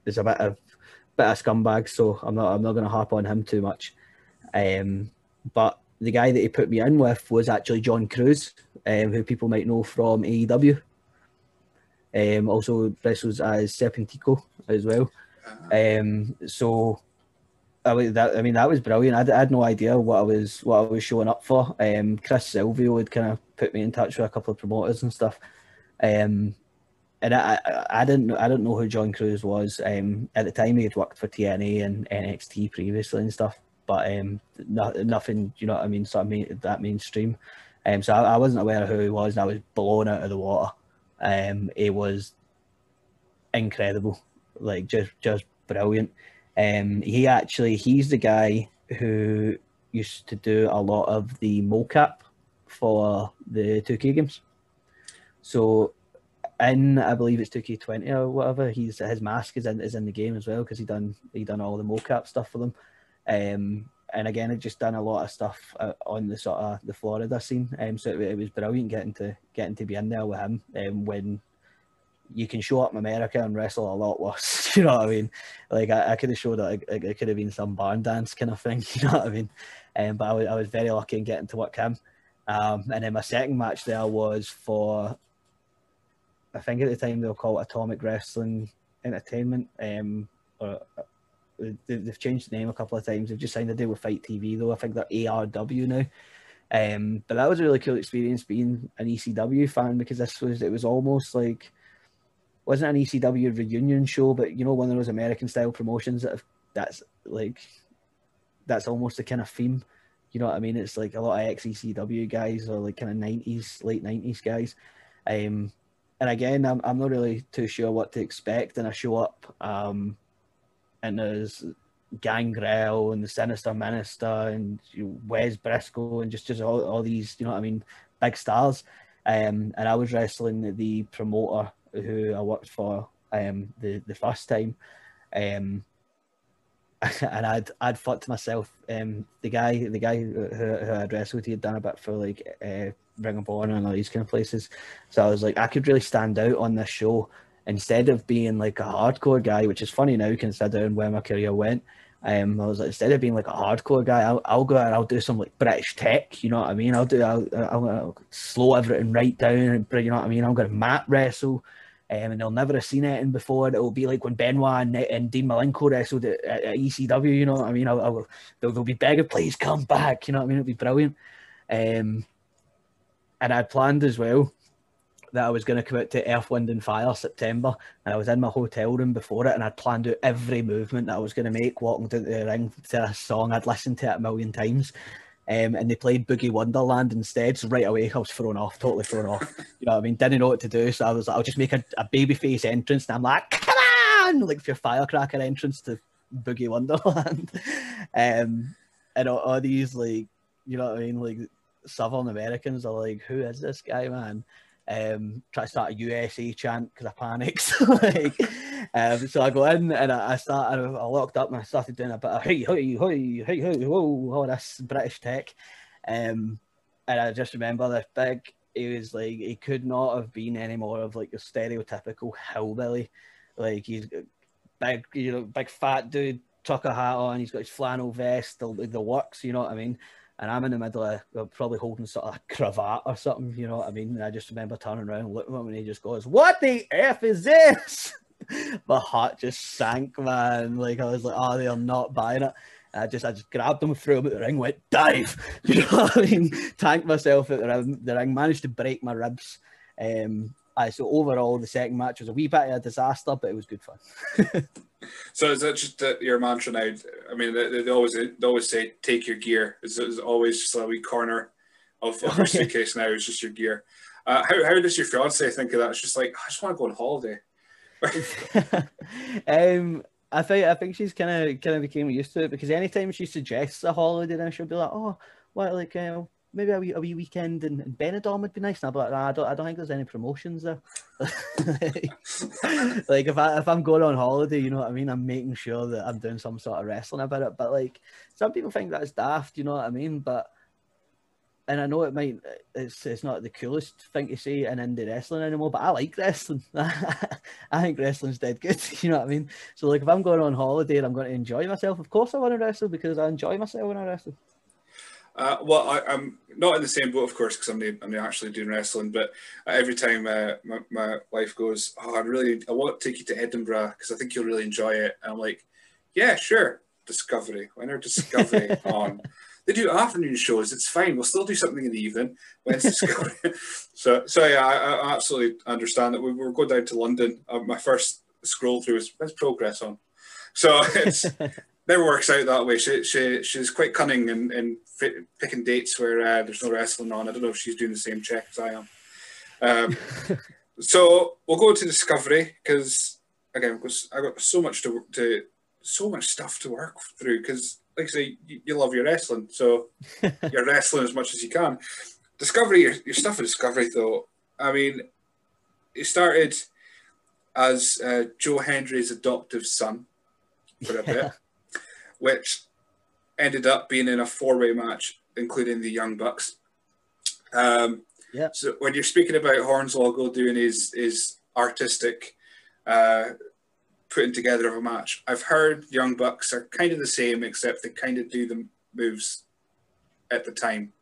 is a bit of bit of scumbag, so I'm not I'm not going to harp on him too much. Um, but the guy that he put me in with was actually John Cruz, um, who people might know from AEW. Um, also wrestles as Serpentico as well. Um, so I mean, that, I mean that was brilliant. I, I, had no idea what I was what I was showing up for. Um, Chris Silvio had kind of put me in touch with a couple of promoters and stuff. Um, and I, I, I didn't I didn't know who John Cruz was. Um, at the time he had worked for TNA and NXT previously and stuff, but um, no, nothing. You know what I mean? Sort of main, that mainstream. Um, so I, I wasn't aware of who he was, and I was blown out of the water. Um, it was incredible, like just just brilliant. Um, he actually he's the guy who used to do a lot of the mocap for the 2K games. So in I believe it's 2K20 or whatever, he's his mask is in is in the game as well because he done he done all the mocap stuff for them. Um, and again, it just done a lot of stuff uh, on the sort of the Florida scene. Um, so it, it, was brilliant getting to getting to be in there with him. Um, when you can show up in America and wrestle a lot worse. you know what I mean? Like I, I could have showed that it, could have been some barn dance kind of thing. You know what I mean? Um, but I was, I was very lucky in getting to work him. Um, and then my second match there was for, I think at the time they were called Atomic Wrestling Entertainment, um, or they've changed the name a couple of times. They've just signed a deal with Fight TV though. I think they're ARW now. Um, but that was a really cool experience being an ECW fan because this was it was almost like wasn't an ECW reunion show, but you know one of those American style promotions that have, that's like that's almost the kind of theme. You know what I mean? It's like a lot of ex ECW guys or like kind of nineties, late nineties guys. Um, and again, I'm I'm not really too sure what to expect in a show up. Um, and there's Gangrel and the Sinister Minister and Wes Brisco and just just all, all these, you know what I mean, big stars. Um, and I was wrestling the promoter who I worked for um, the the first time. Um, and I'd I'd to myself, um, the guy the guy who, who I'd wrestled, he had done a bit for like uh, Ring of Honor and all these kind of places. So I was like, I could really stand out on this show instead of being like a hardcore guy, which is funny now considering where my career went. Um, I was like, instead of being like a hardcore guy, I'll, I'll go and I'll do some like British tech. You know what I mean? I'll do I'll, I'll, I'll slow everything right down. And, you know what I mean? I'm going to mat wrestle. Um, and they'll never have seen anything before. It'll be like when Benoit and, and Dean Malenko wrestled at, at, at, ECW. You know what I mean? I'll, I'll, they'll, they'll be begging, please come back. You know what I mean? It'll be brilliant. Um, and I planned as well that I was going to come out to Earth, Wind and Fire September, and I was in my hotel room before it, and I'd planned out every movement that I was going to make walking to the ring to a song. I'd listened to it a million times. Um, and they played Boogie Wonderland instead. So right away, I was thrown off, totally thrown off. You know what I mean? Didn't know what to do. So I was like, I'll just make a, a babyface entrance. And I'm like, come on! Like your firecracker entrance to Boogie Wonderland. um, and all, all, these, like, you know what I mean? Like, Southern Americans are like, who is this guy, man? Um, try to start a USA chant because I panicked. like, um, so I go in and I, I start, I, I locked up and I started doing a bit of hey, hey, hey, hey, hey, whoa, all this British tech. Um, and I just remember this big, he was like, he could not have been any more of like a stereotypical hillbilly. Like he's big, you know, big fat dude, trucker hat on, he's got his flannel vest, the, the works, you know what I mean? And I'm in the middle of probably holding sort of a cravat or something, you know what I mean? And I just remember turning around and looking at him and he just goes, What the F is this? My heart just sank, man. Like I was like, Oh, they are not buying it. I just I just grabbed him, threw him at the ring, went dive. You know what I mean? Tanked myself at the ring, the ring managed to break my ribs. Um, uh, so overall, the second match was a wee bit of a disaster, but it was good fun. so is that just uh, your mantra now? I mean, they, they, always they always say take your gear. Is it's always just a wee corner of, of your suitcase now. It's just your gear. Uh, how how does your fiance think of that? It's just like I just want to go on holiday. um, I think I think she's kind of kind of became used to it because anytime she suggests a holiday, then she'll be like, "Oh, what like uh, maybe a wee, a wee weekend in, in Benidorm would be nice. Now, but I don't, I don't think there's any promotions there. like if I if I'm going on holiday, you know what I mean. I'm making sure that I'm doing some sort of wrestling about it. But like some people think that's daft, you know what I mean. But and I know it might it's it's not the coolest thing to say in indie wrestling anymore, but I like wrestling. I think wrestling's dead good. You know what I mean? So like if I'm going on holiday and I'm going to enjoy myself, of course I want to wrestle because I enjoy myself when I wrestle. Uh, well, I, am not in the same boat, of course, because I'm, the, I'm actually doing wrestling. But uh, every time uh, my, my wife goes, "Oh, I really, I want to take you to Edinburgh because I think you'll really enjoy it," and I'm like, "Yeah, sure." Discovery. When are Discovery on? They do afternoon shows. It's fine. We'll still do something in the evening. When's Discovery? so, so yeah, I, I, absolutely understand that. We were going down to London. Uh, my first scroll through was when's Progress on? So it's never works out that way. She, she she's quite cunning in, in fit, picking dates where uh, there's no wrestling on. I don't know if she's doing the same check as I am. Um, so we'll go to Discovery because again, because I got so much to to so much stuff to work through. Because like I say, you, you, love your wrestling, so you're wrestling as much as you can. Discovery, your, your stuff at Discovery though. I mean, it started as uh, Joe Hendry's adoptive son for a bit which ended up being in a four-way match, including the Young Bucks. Um, yeah. So when you're speaking about Hornswoggle doing his his artistic uh, putting together of a match, I've heard Young Bucks are kind of the same, except they kind of do the moves at the time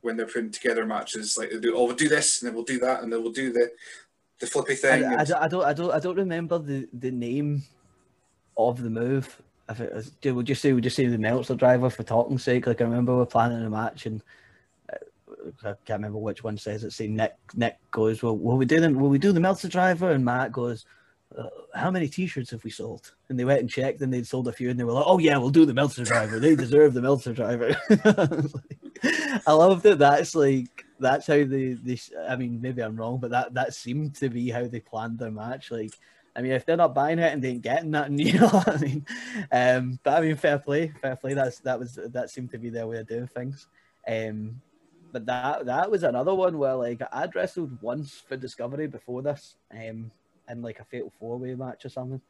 when they're putting together matches. Like they do, oh, we'll do this, and then we'll do that, and then we'll do the the flippy thing. I, I, don't, I don't, I don't, I don't remember the the name of the move. If it was, would you say would you say the Meltzer driver for talking sake? Like I remember we're planning a match and uh, I can't remember which one says it. Say Nick Nick goes, well, will we do them? Will we do the Meltzer driver? And Matt goes, uh, how many T-shirts have we sold? And they went and checked, and they'd sold a few, and they were like, "Oh yeah, we'll do the Meltzer driver. They deserve the Meltzer driver." I love that. That's like that's how they, they. I mean, maybe I'm wrong, but that that seemed to be how they planned their match. Like, I mean, if they're not buying it and they ain't getting nothing, you know what I mean? Um, but I mean, fair play, fair play. That's that was that seemed to be their way of doing things. Um, but that that was another one where like I'd wrestled once for Discovery before this. Um, in like a fatal four way match or something.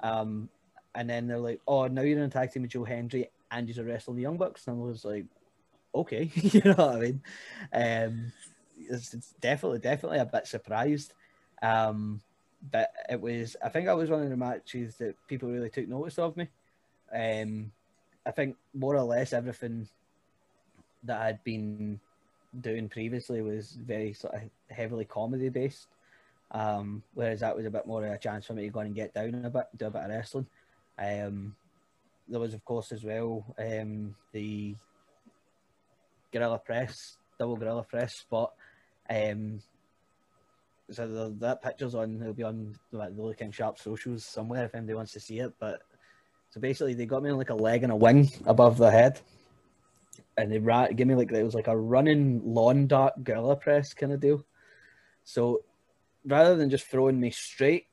Um, and then they're like, "Oh, now you're in a tag team with Joe Hendry and you're wrestling the Young Bucks," and I was like, "Okay," you know what I mean? Um, it's, it's, definitely, definitely a bit surprised. Um, but it was, I think, I was one of the matches that people really took notice of me. Um, I think more or less everything that I'd been doing previously was very sort of heavily comedy based. Um, whereas that was a bit more of a chance for me to go and get down a bit, do a bit of wrestling. Um, there was, of course, as well um, the Gorilla Press, double Gorilla Press spot. Um, so that picture's on, it'll be on like, the Lou King Sharp socials somewhere if anybody wants to see it. But so basically, they got me on like a leg and a wing above the head. And they ran, give me like, it was like a running lawn dart gorilla press kind of deal. So rather than just throwing me straight,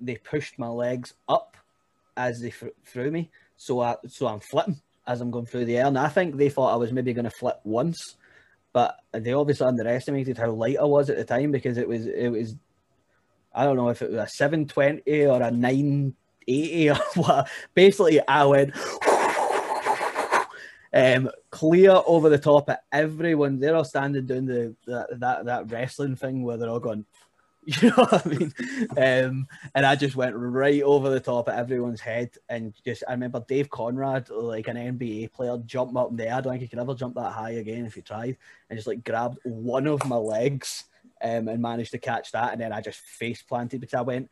they pushed my legs up as they threw me. So I so I'm flipping as I'm going through the air, and I think they thought I was maybe going to flip once, but they obviously underestimated how light I was at the time because it was it was I don't know if it was a 720 or a 980 or what. Basically, I went um, clear over the top of everyone. They're all standing doing the that, that that wrestling thing where they're all going You know what I mean? Um, and I just went right over the top of everyone's head. And just, I remember Dave Conrad, like an NBA player, jump up in the air. I don't think he could ever jump that high again if he tried. And just like grabbed one of my legs um, and managed to catch that. And then I just face planted because I went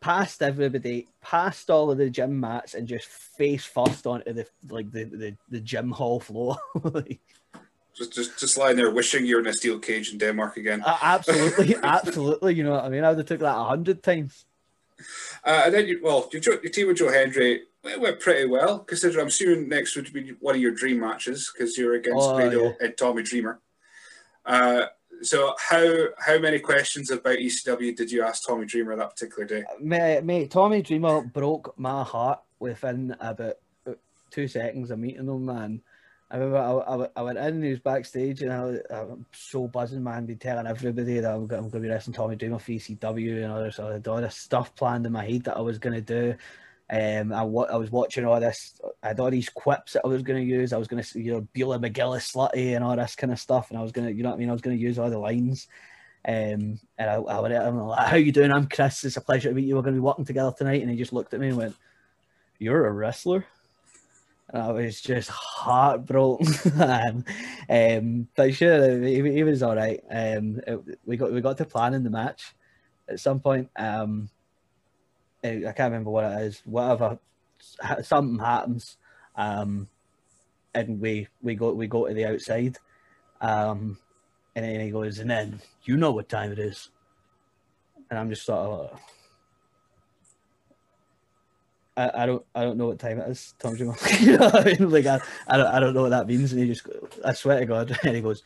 past everybody, past all of the gym mats, and just face first onto the like the, the, the gym hall floor. like, just, just, just lying there wishing you're in a steel cage in Denmark again. Uh, absolutely, absolutely. You know what I mean? I would have took that a hundred times. Uh, and then, you, well, your, your team with Joe Hendry it went pretty well. Considering I'm assuming next would be one of your dream matches because you're against oh, Grado yeah. and Tommy Dreamer. Uh, so how how many questions about ECW did you ask Tommy Dreamer that particular day? Mate, mate Tommy Dreamer broke my heart within about two seconds of meeting him, man. I remember I, I, I went in he was backstage and I, I'm so buzzing, man. Be telling everybody that I'm, I'm going to be wrestling Tommy Dreamer for ECW and all this, all this stuff planned in my head that I was going to do. Um, I, I was watching all this. I had all these quips that I was going to use. I was going to, you know, Beulah McGillicutty and all this kind of stuff. And I was going to, you know what I mean? I was going to use all the lines. Um, and I, I went, I'm like, how you doing? I'm Chris. It's a pleasure to meet you. We're going to be working together tonight. And he just looked at me and went, you're a wrestler? And I was just heartbroken. um, but sure, he, he was all right. Um, it, we got we got to plan in the match at some point. Um, I can't remember what it is. Whatever, something happens, um, and we we go we go to the outside, um, and then he goes, and then you know what time it is, and I'm just sort of. Like, I, I don't I don't know what time it is, Tom you know I mean? Like I, I don't I don't know what that means. And he just I swear to God, and he goes,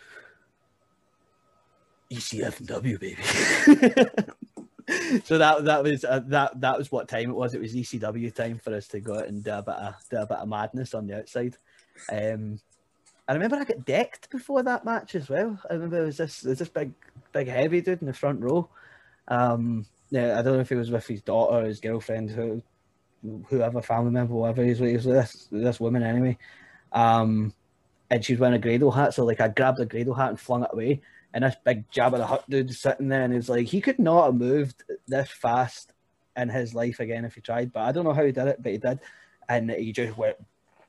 ECF and W baby. so that that was uh, that that was what time it was. It was ECW time for us to go out and do a bit of do a bit of madness on the outside. Um, I remember I got decked before that match as well. I remember there was this there was this big big heavy dude in the front row. Um, yeah, I don't know if he was with his daughter or his girlfriend who whoever family member, whatever he's with, this this woman anyway. Um, and she's wearing a Grado hat, so like I grabbed the Grado hat and flung it away. And this big Jabba the Hutt dude sitting there, and he's like, he could not have moved this fast in his life again if he tried. But I don't know how he did it, but he did, and he just went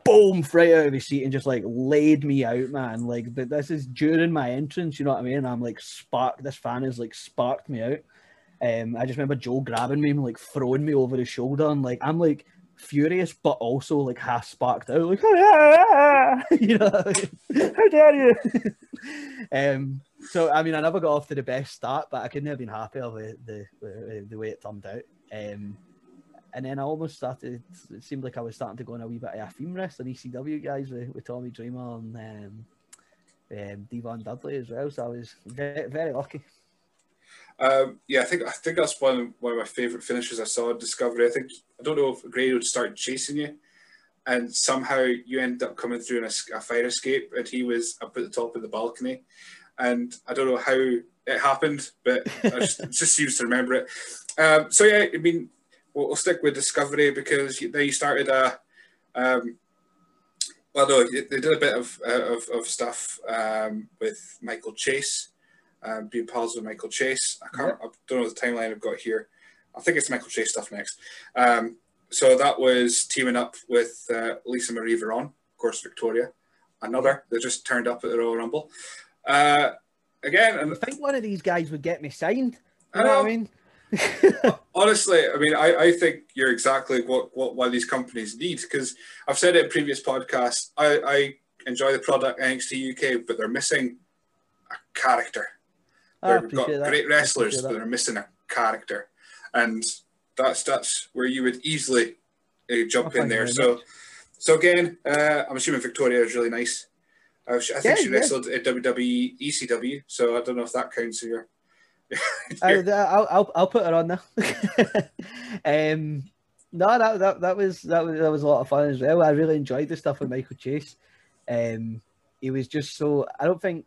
boom right out of his seat and just like laid me out, man. Like, this is during my entrance, you know what I mean? I'm like sparked. This fan has like sparked me out. Um, I just remember Joe grabbing me and like throwing me over his shoulder, and like I'm like furious, but also like half sparked out, like you know, how dare you? um, so I mean, I never got off to the best start, but I couldn't have been happier with the the, the way it turned out. Um, and then I almost started. It seemed like I was starting to go on a wee bit of a theme wrestling ECW guys with, with Tommy Dreamer and um, um, D-Von Dudley as well. So I was very, very lucky. Um, yeah, I think I think that's one one of my favorite finishes I saw in Discovery. I think I don't know if Grey would start chasing you, and somehow you end up coming through in a, a, fire escape, and he was up at the top of the balcony, and I don't know how it happened, but I just, just seems to remember it. Um, so yeah, I mean, we'll, we'll, stick with Discovery because they started a. Um, well, no, they did a bit of of, of stuff um, with Michael Chase um, being pals with Michael Chase. I can't, I don't know the timeline I've got here. I think it's Michael Chase stuff next. Um, so that was teaming up with uh, Lisa Marie Varon, of course, Victoria, another that just turned up at the Royal Rumble. Uh, again, I think one of these guys would get me signed. You know what I mean? honestly, I mean, I, I think you're exactly what, what what these companies need because I've said it in previous podcasts. I, I enjoy the product NXT UK, but they're missing a character. They've got that. great wrestlers, but they're missing a character, and that's that's where you would easily uh, jump in there. So, much. so again, uh, I'm assuming Victoria is really nice. Uh, I think yeah, she wrestled yeah. at WWE ECW, so I don't know if that counts here. I'll, I'll I'll put her on there. um, no, that, that that was that was that was a lot of fun as well. I really enjoyed the stuff with Michael Chase. Um, he was just so. I don't think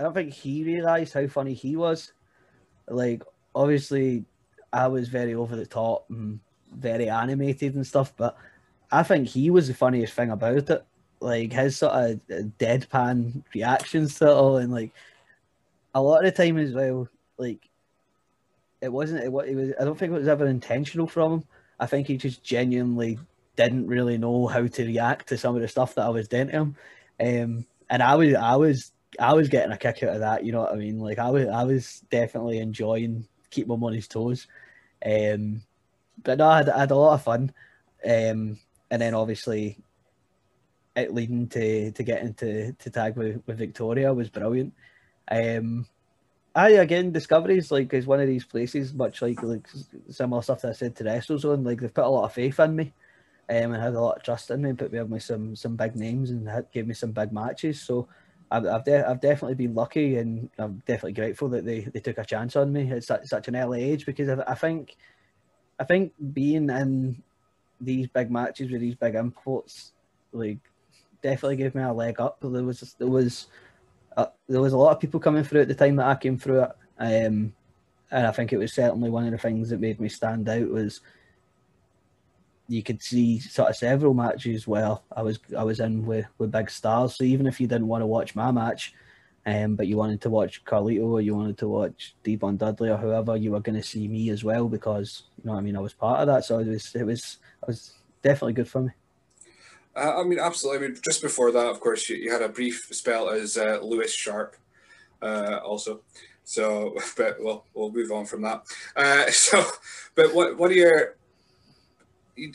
I don't think he realized how funny he was. Like, obviously, I was very over the top and very animated and stuff, but I think he was the funniest thing about it. Like his sort of deadpan reactions to it all, and like a lot of the time as well, like it wasn't. It, it was. I don't think it was ever intentional from him. I think he just genuinely didn't really know how to react to some of the stuff that I was doing to him. Um, and I was, I was I was getting a kick out of that. You know what I mean? Like I was, I was definitely enjoying keeping him on his toes. Um, but no, I had, I had, a lot of fun. Um, and then obviously, it leading to to getting to to tag with, with Victoria was brilliant. Um, I again discoveries like is one of these places, much like like similar stuff that I said to WrestleZone. Like they've put a lot of faith in me, um, and had a lot of trust in me, put me with some some big names and gave me some big matches. So I've I've, de- I've, definitely been lucky, and I'm definitely grateful that they, they took a chance on me at such, such an early age because I, I, think I think being in these big matches with these big imports like definitely gave me a leg up. There was there was uh, there was a lot of people coming through at the time that I came through it, um, and I think it was certainly one of the things that made me stand out was you could see sort of several matches where I was I was in with, with big stars. So even if you didn't want to watch my match, um, but you wanted to watch Carlito or you wanted to watch D-Von Dudley or whoever, you were going to see me as well because you know I mean I was part of that. So it was it was it was definitely good for me. Uh, I mean, absolutely. I mean, just before that, of course, you, you had a brief spell as uh, Lewis Sharp, uh, also. So, but we'll we'll move on from that. Uh, so, but what what are your you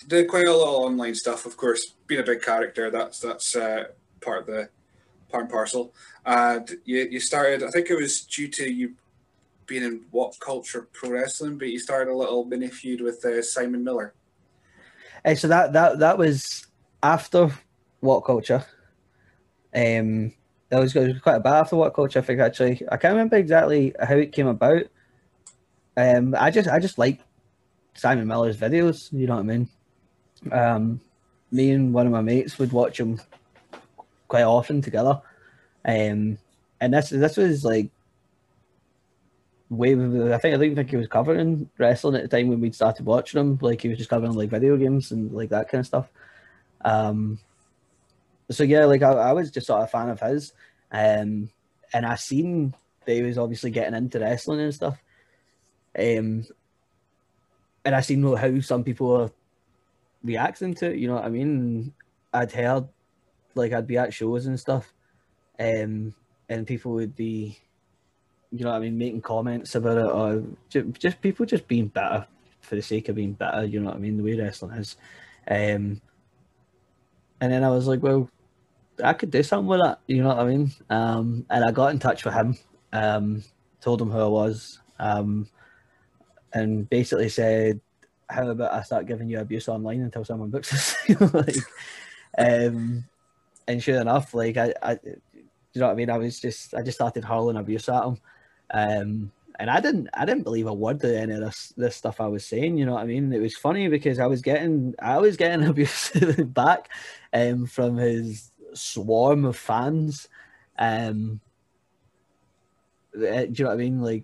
did quite a lot of online stuff, of course. Being a big character, that's that's uh, part of the part and parcel. And you, you started, I think it was due to you being in what culture pro wrestling, but you started a little mini feud with uh, Simon Miller. Hey, so that that that was after what culture. Um, that was, was quite a bit after what culture. I think actually, I can't remember exactly how it came about. Um, I just I just like Simon Miller's videos. You know what I mean? Um, me and one of my mates would watch them quite often together. Um, and this this was like way. I think I didn't think he was covering wrestling at the time when we started watching him. Like he was just covering like video games and like that kind of stuff. Um, so yeah, like I, I was just sort of a fan of his. Um, and I seen that he was obviously getting into wrestling and stuff. Um, and I seen how some people are reacting to it. You know what I mean? I'd heard like I'd be at shows and stuff, um, and people would be, you know what I mean, making comments about it, or just, just people just being better for the sake of being better. You know what I mean? The way wrestling is, Um, and then I was like, well, I could do something with that. You know what I mean? Um, and I got in touch with him, um, told him who I was, um, and basically said, "How about I start giving you abuse online until someone books us?" like, um, and sure enough, like I, I, you know what I mean? I was just, I just started hurling abuse at him, um, and I didn't, I didn't believe a word of any of this, this stuff I was saying. You know what I mean? It was funny because I was getting, I was getting abuse back, um, from his swarm of fans. Um, eh, do you know what I mean? Like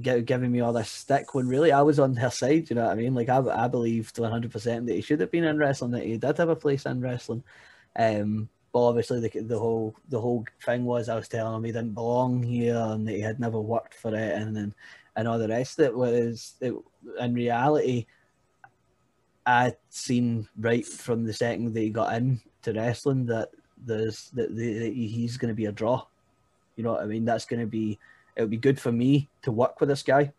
giving me all this stick when really I was on her side. You know what I mean? Like I, I believed 100 percent that he should have been in wrestling, that he did have a place in wrestling. Um, but obviously the, the whole the whole thing was I was telling him he didn't belong here and that he had never worked for it and and, and all the rest of it. was it, in reality, I'd seen right from the second that he got in to wrestling that there's that, that he's going to be a draw. You know what I mean? That's going to be it'll be good for me to work with this guy.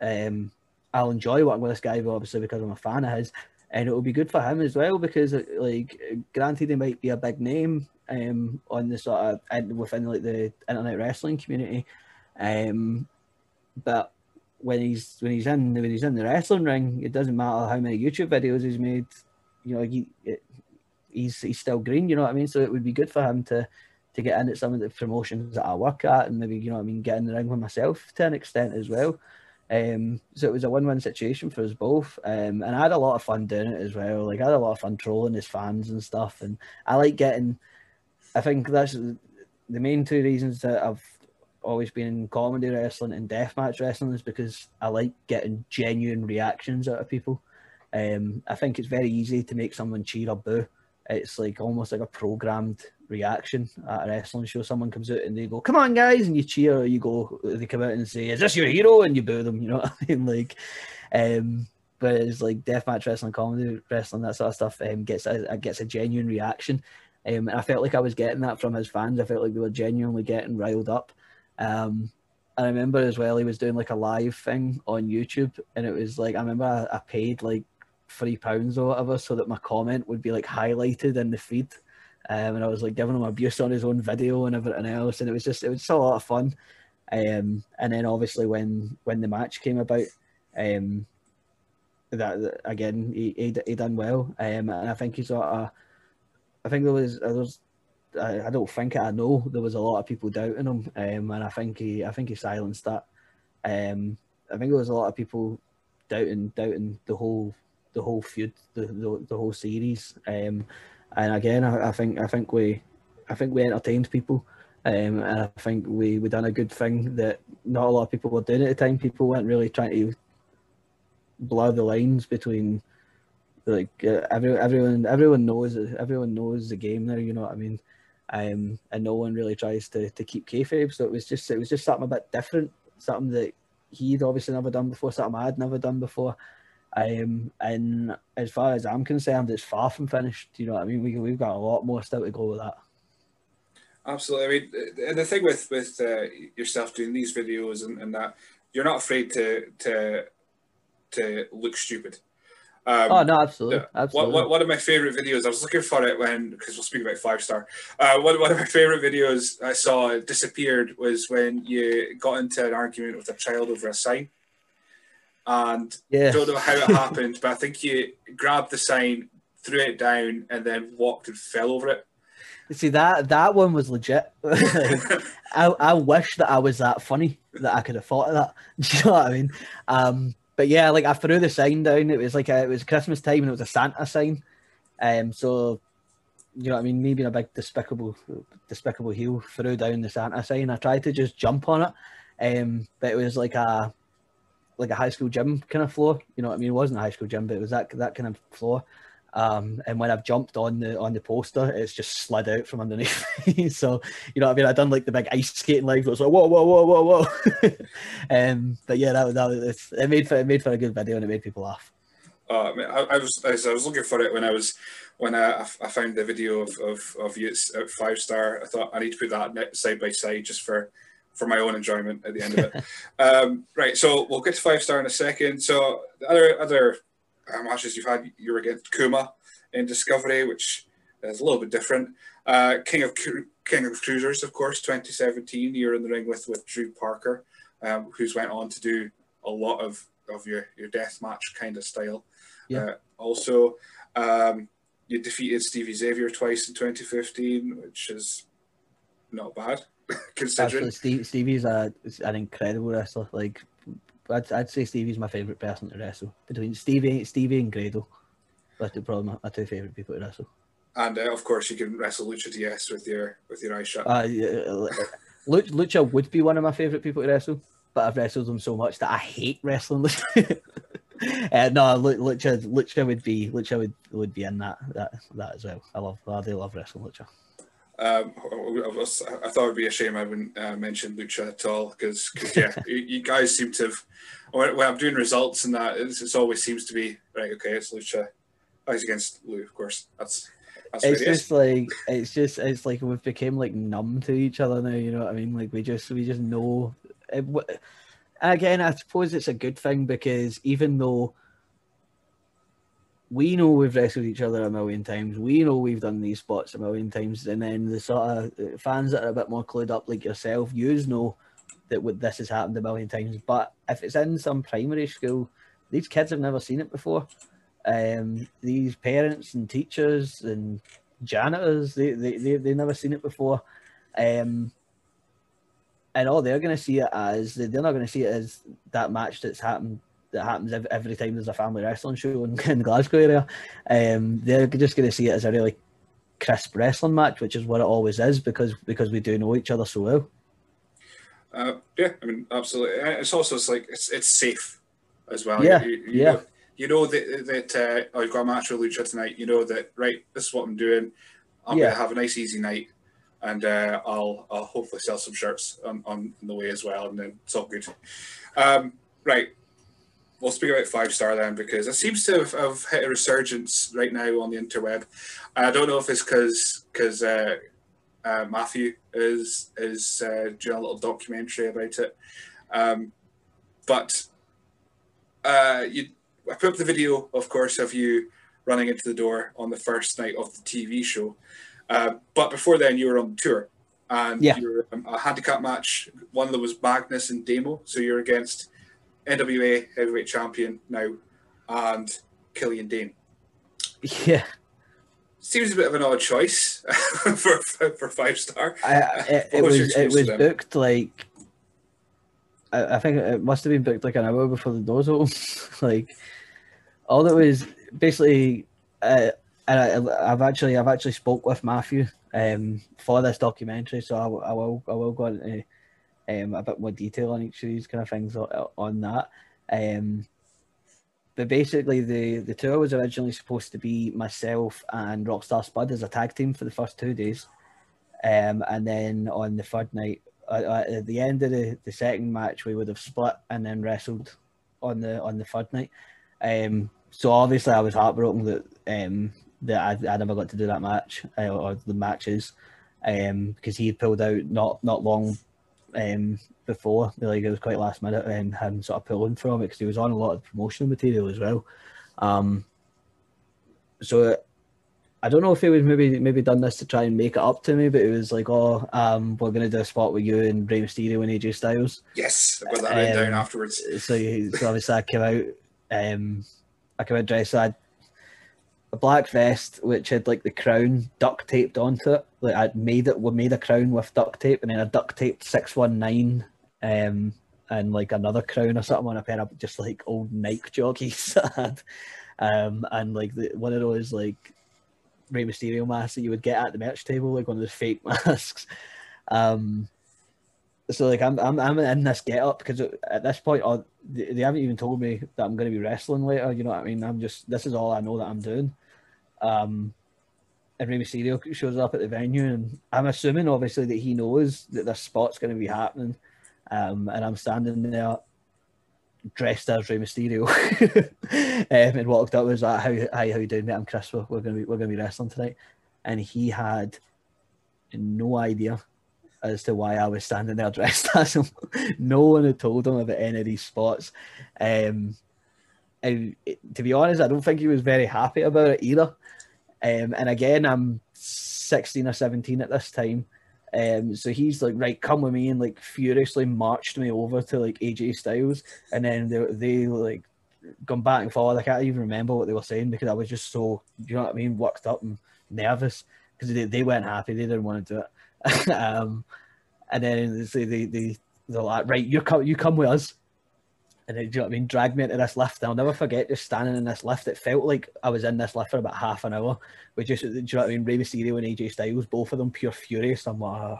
Um, I'll enjoy working with this guy, obviously because I'm a fan of his, and it will be good for him as well because, like, granted, he might be a big name um, on the sort of within like the internet wrestling community, um, but when he's when he's in when he's in the wrestling ring, it doesn't matter how many YouTube videos he's made. You know, he, it, he's he's still green. You know what I mean? So it would be good for him to to get into some of the promotions that I work at, and maybe you know what I mean, get in the ring with myself to an extent as well. Um, so it was a win-win situation for us both, um, and I had a lot of fun doing it as well. Like I had a lot of fun trolling his fans and stuff, and I like getting. I think that's the main two reasons that I've always been in comedy wrestling and deathmatch wrestling is because I like getting genuine reactions out of people. Um, I think it's very easy to make someone cheer or boo it's like almost like a programmed reaction at a wrestling show. Someone comes out and they go, "Come on, guys!" and you cheer. Or you go, they come out and say, "Is this your hero?" and you boo them. You know what I mean? Like, um, but it's like deathmatch wrestling, comedy wrestling, that sort of stuff. Um, gets a gets a genuine reaction. Um, and I felt like I was getting that from his fans. I felt like they were genuinely getting riled up. Um, I remember as well he was doing like a live thing on YouTube, and it was like I remember I, I paid like three pounds or whatever, so that my comment would be like highlighted in the feed. Um, and I was like giving him abuse on his own video and everything else, and it was just it was just a lot of fun. Um, and then obviously when when the match came about, um, that again he, he, he done well, um, and I think he sort of, I think there was there was I, I don't think I know there was a lot of people doubting him, um, and I think he I think he silenced that. Um, I think there was a lot of people doubting doubting the whole the whole feud, the the, the whole series. Um, and again, I, I, think I think we I think we entertained people. Um, and I think we we done a good thing that not a lot of people were doing at the time. People weren't really trying to blur the lines between like uh, every, everyone everyone knows everyone knows the game there. You know what I mean? Um, and no one really tries to, to keep kayfabe. So it was just it was just something a bit different, something that he'd obviously never done before, something I'd never done before. Um, and as far as I'm concerned, it's far from finished. You know what I mean? We, we've got a lot more still to go with that. Absolutely. I mean, and the thing with with uh, yourself doing these videos and, and that you're not afraid to to to look stupid. Um, oh no, absolutely, absolutely. One, one of my favorite videos. I was looking for it when because we'll speak about five star. Uh, one one of my favorite videos I saw disappeared was when you got into an argument with a child over a sign and yeah. don't know how it happened, but I think you grabbed the sign, threw it down, and then walked and fell over it. You see that that one was legit. I, I wish that I was that funny that I could have thought of that. Do you know what I mean? Um, but yeah, like I threw the sign down. It was like a, it was Christmas time and it was a Santa sign. Um, so you know what I mean? Me being a big despicable despicable heel threw down the Santa sign. I tried to just jump on it, um, but it was like a like a high school gym kind of floor. You know what I mean? It wasn't a high school gym, but it was that that kind of floor. Um, and when I've jumped on the on the poster, it's just slid out from underneath so you know what I mean? I done like the big ice skating leg. It was like whoa, whoa, whoa, whoa, whoa. um, but yeah, that, was that was it made for it made for a good video and it made people laugh. Uh, I, I was I was looking for it when I was when I, I found the video of, of, of you at five star. I thought I need to put that side by side just for for my own enjoyment at the end of it. um, right, so we'll get to five star in a second. So the other other uh, matches you've had, you were against Kuma, in Discovery, which is a little bit different. Uh, King of King of Cruisers, of course, 2017. You're in the ring with with Drew Parker, um, who's went on to do a lot of of your your death match kind of style. Yeah. Uh, also, um, you defeated Stevie Xavier twice in 2015, which is not bad considering. Steve, Stevie's a, an incredible wrestler. Like, I'd, I'd say Stevie's my favorite person to wrestle between Stevie, Stevie and Grado. That's the problem. My two favorite people to wrestle. And uh, of course, you can wrestle Lucha DS with your with your eyes shut. Uh, Lucha would be one of my favorite people to wrestle, but I've wrestled them so much that I hate wrestling. uh, no, Lucha, Lucha would be Lucha would would be in that that that as well. I love I do love wrestling Lucha. Um, I, was, I thought it'd be a shame I wouldn't uh, mention Lucha at all because yeah, you, you, guys seem to have. When, when I'm doing results and that, it's, it's, always seems to be right. Okay, it's Lucha. Oh, he's against Lou, of course. That's that's it's just like it's just it's like we've become like numb to each other now. You know what I mean? Like we just we just know. It, again, I suppose it's a good thing because even though we know we've wrestled each other a million times, we know we've done these spots a million times, and then the sort of uh, fans that are a bit more clued up, like yourself, you know that this has happened a million times. But if it's in some primary school, these kids have never seen it before. Um, these parents and teachers and janitors, they they they they've never seen it before. Um, and all they're going to see it as they're not going to see it as that match that's happened that happens every time there's a family wrestling show in, in the Glasgow area. Um, they're just going to see it as a really crisp wrestling match, which is what it always is because because we do know each other so well. Uh, yeah, I mean, absolutely. It's also it's like it's it's safe as well. Yeah, you, you yeah. Know, you know that that uh, I've got a match with Lucha tonight. You know that right. This is what I'm doing. I'm yeah. gonna have a nice easy night and uh, I'll I'll hopefully sell some shirts on, on the way as well, and then it's all good. Um, right, we'll speak about five star then because it seems to have, have, hit a resurgence right now on the interweb. I don't know if it's because because uh, uh, Matthew is is uh, doing a little documentary about it, um, but uh, you I put up the video, of course, of you running into the door on the first night of the TV show. Uh, but before then, you were on tour, and yeah. you were um, a handicap match. One of them was Magnus and Damo, so you're against NWA heavyweight champion now and Killian Dain. Yeah. Seems a bit of an odd choice for, for five star. I, it, it was it was booked like I, I, think it must have been booked like an hour before the doors open. like all that was basically uh, and I, have actually I've actually spoke with Matthew um, for this documentary, so I, I will I will go into um, a bit more detail on each of these kind of things on, that. Um, but basically, the the tour was originally supposed to be myself and Rockstar Spud as a tag team for the first two days, um, and then on the third night, uh, at the end of the, the second match, we would have split and then wrestled on the on the third night. Um, so obviously, I was heartbroken that um, that I, I never got to do that match uh, or the matches um, because he pulled out not not long um, before. Like it was quite last minute and had him sort of pulling from it because he was on a lot of promotional material as well. Um, so I don't know if he was maybe maybe done this to try and make it up to me, but it was like, oh, um, we're gonna do a spot with you and Rey Mysterio and AJ Styles. Yes, I got that um, down afterwards. So, so obviously I came out, um, I came out dressed. I a black vest which had like the crown duct taped onto it. Like I'd made it, we made a crown with duct tape, and then a duct taped six one nine, um, and like another crown or something on a pair of just like old Nike jockeys um, and like the, one of those like Rey Mysterio masks that you would get at the merch table, like one of those fake masks. Um, so like I'm I'm I'm in this get up because at this point, oh, they, they haven't even told me that I'm going to be wrestling later. You know what I mean? I'm just this is all I know that I'm doing. Um, and Rey Mysterio shows up at the venue, and I'm assuming obviously that he knows that this spot's going to be happening. Um, and I'm standing there dressed as Rey Mysterio, um, and walked up was like, "How hi, how you doing, mate? I'm Chris. We're, gonna be we're gonna be wrestling tonight." And he had no idea as to why I was standing there dressed as him. no one had told him about any of these spots. Um, and to be honest, I don't think he was very happy about it either. Um, and again, I'm 16 or 17 at this time. Um, so he's like, right, come with me, and like furiously marched me over to like AJ Styles, and then they, they like gone back and forth. I can't even remember what they were saying because I was just so, you know what I mean, worked up and nervous because they, they weren't happy. They didn't want to do it. um, and then they, they, they, they're like, right, you come, you come with us. And then, do you know what I mean? Drag me into this lift. And I'll never forget just standing in this lift. It felt like I was in this lift for about half an hour. We just, do you know what I mean? Rey Mysterio and AJ Styles, both of them pure furious. I'm like,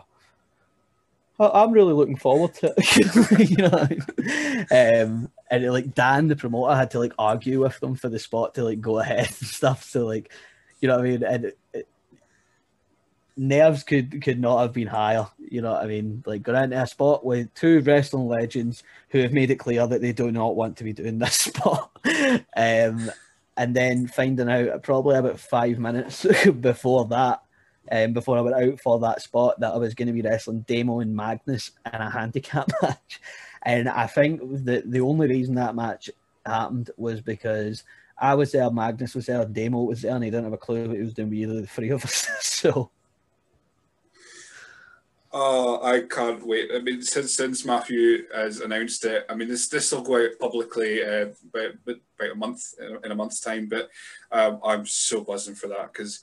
oh, I'm really looking forward to it. you know, I mean? um, and it, like Dan, the promoter, had to like argue with them for the spot to like go ahead and stuff. So like, you know what I mean? And it, it, nerves could could not have been higher. You know what I mean? Like going into a spot with two wrestling legends who have made it clear that they do not want to be doing this spot. um, and then finding out probably about five minutes before that, um, before I went out for that spot, that I was going to be wrestling Damo and Magnus in a handicap match. And I think the the only reason that match happened was because I was there, Magnus was there, Damo was there, and he didn't have a clue what he was doing of the three of us. so Oh, I can't wait. I mean, since since Matthew has announced it, I mean, this this will go out publicly uh, about, about a month in a month's time. But um, I'm so buzzing for that because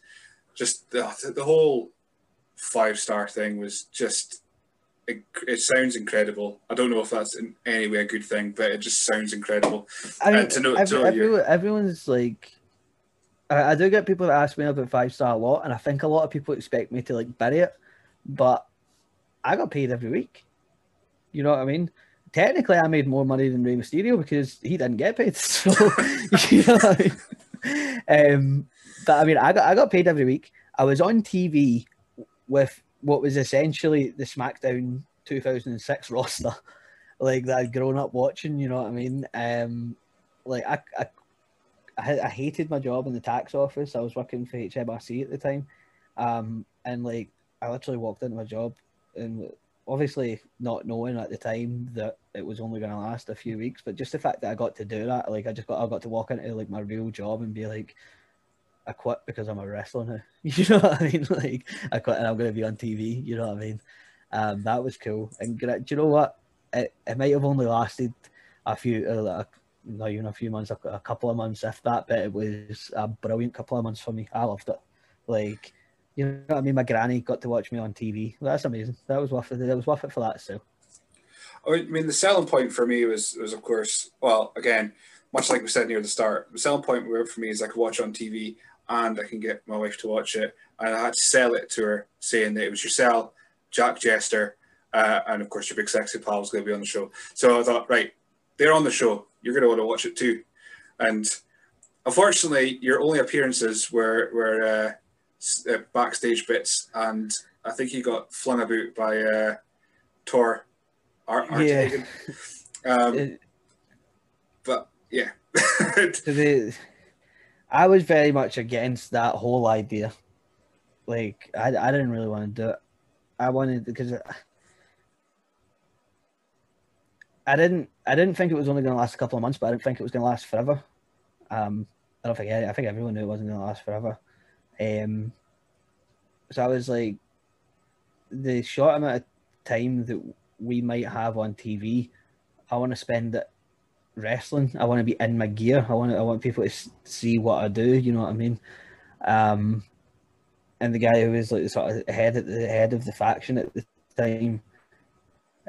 just the, the whole five star thing was just it, it, sounds incredible. I don't know if that's in any way a good thing, but it just sounds incredible. I mean, to know, every, to everyone, everyone's like, I, I do get people that ask me about five star a lot, and I think a lot of people expect me to like bury it, but I got paid every week. You know what I mean? Technically, I made more money than Rey Mysterio because he didn't get paid. So, you know I mean? Um, but I mean, I got I got paid every week. I was on TV with what was essentially the SmackDown 2006 roster, like that I'd grown up watching. You know what I mean? Um, like I, I, I, I hated my job in the tax office. I was working for HMRC at the time, um, and like I literally walked into my job and obviously not knowing at the time that it was only going to last a few weeks, but just the fact that I got to do that, like I just got I got to walk into like my real job and be like, I quit because I'm a wrestler now. You know what I mean? Like I quit and I'm going to be on TV. You know what I mean? Um, that was cool. And do you know what? It, it might have only lasted a few, uh, not even a few months, a, a couple of months, if that. But it was a brilliant couple of months for me. I loved it. Like you know what I mean? My granny got to watch me on TV. That's amazing. That was worth it. That was worth it for that. So. I mean, the selling point for me was was of course, well, again, much like we said near the start, the selling point for me is I could watch on TV and I can get my wife to watch it, and I had to sell it to her, saying that it was yourself, Jack Jester, uh, and of course your big sexy pal was going to be on the show. So I thought, right, they're on the show. You're going to want to watch it too, and unfortunately, your only appearances were were. Uh, uh, backstage bits, and I think he got flung about by uh, Tor Art yeah. Um, but yeah, the, I was very much against that whole idea. Like I, I didn't really want to do it. I wanted because I didn't I didn't think it was only going to last a couple of months, but I didn't think it was going to last forever. Um, I don't think I think everyone knew it wasn't going to last forever. Um, so I was like, the short amount of time that we might have on TV, I want to spend it wrestling. I want to be in my gear. I want I want people to see what I do. You know what I mean? Um, and the guy who was like sort of head at the head of the faction at the time,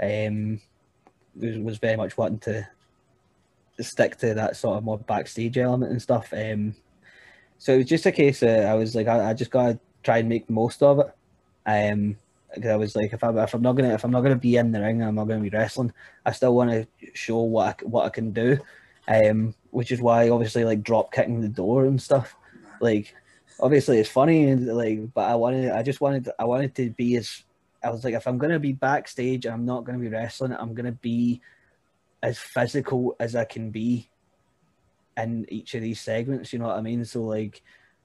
um, was, was very much wanting to stick to that sort of more backstage element and stuff. Um, so it was just a case of I was like, I, I just gotta try and make most of it. Um, because I was like, if, I, if I'm not gonna if I'm not gonna be in the ring, I'm not gonna be wrestling. I still want to show what I, what I can do, um, which is why obviously like drop kicking the door and stuff. Like, obviously it's funny and like, but I wanted, I just wanted, I wanted to be as. I was like, if I'm gonna be backstage, I'm not gonna be wrestling. I'm gonna be as physical as I can be in each of these segments. You know what I mean? So like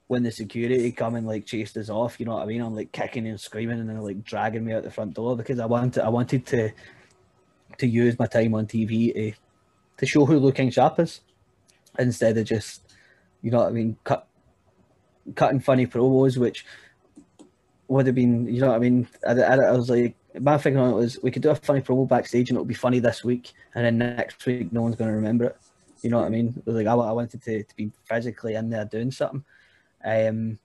when the security come and like chased us off, you know what I mean? I'm like kicking and screaming and then like dragging me out the front door because I wanted I wanted to to use my time on TV to to show who Lou King Sharp is instead of just you know what I mean cut cutting funny promos, which would have been, you know what I mean? I, I, I was like, my thinking on it was we could do a funny promo backstage and it'll be funny this week, and then next week no one's going to remember it. You know what I mean? like I, I wanted to, to be physically in there doing something. Um,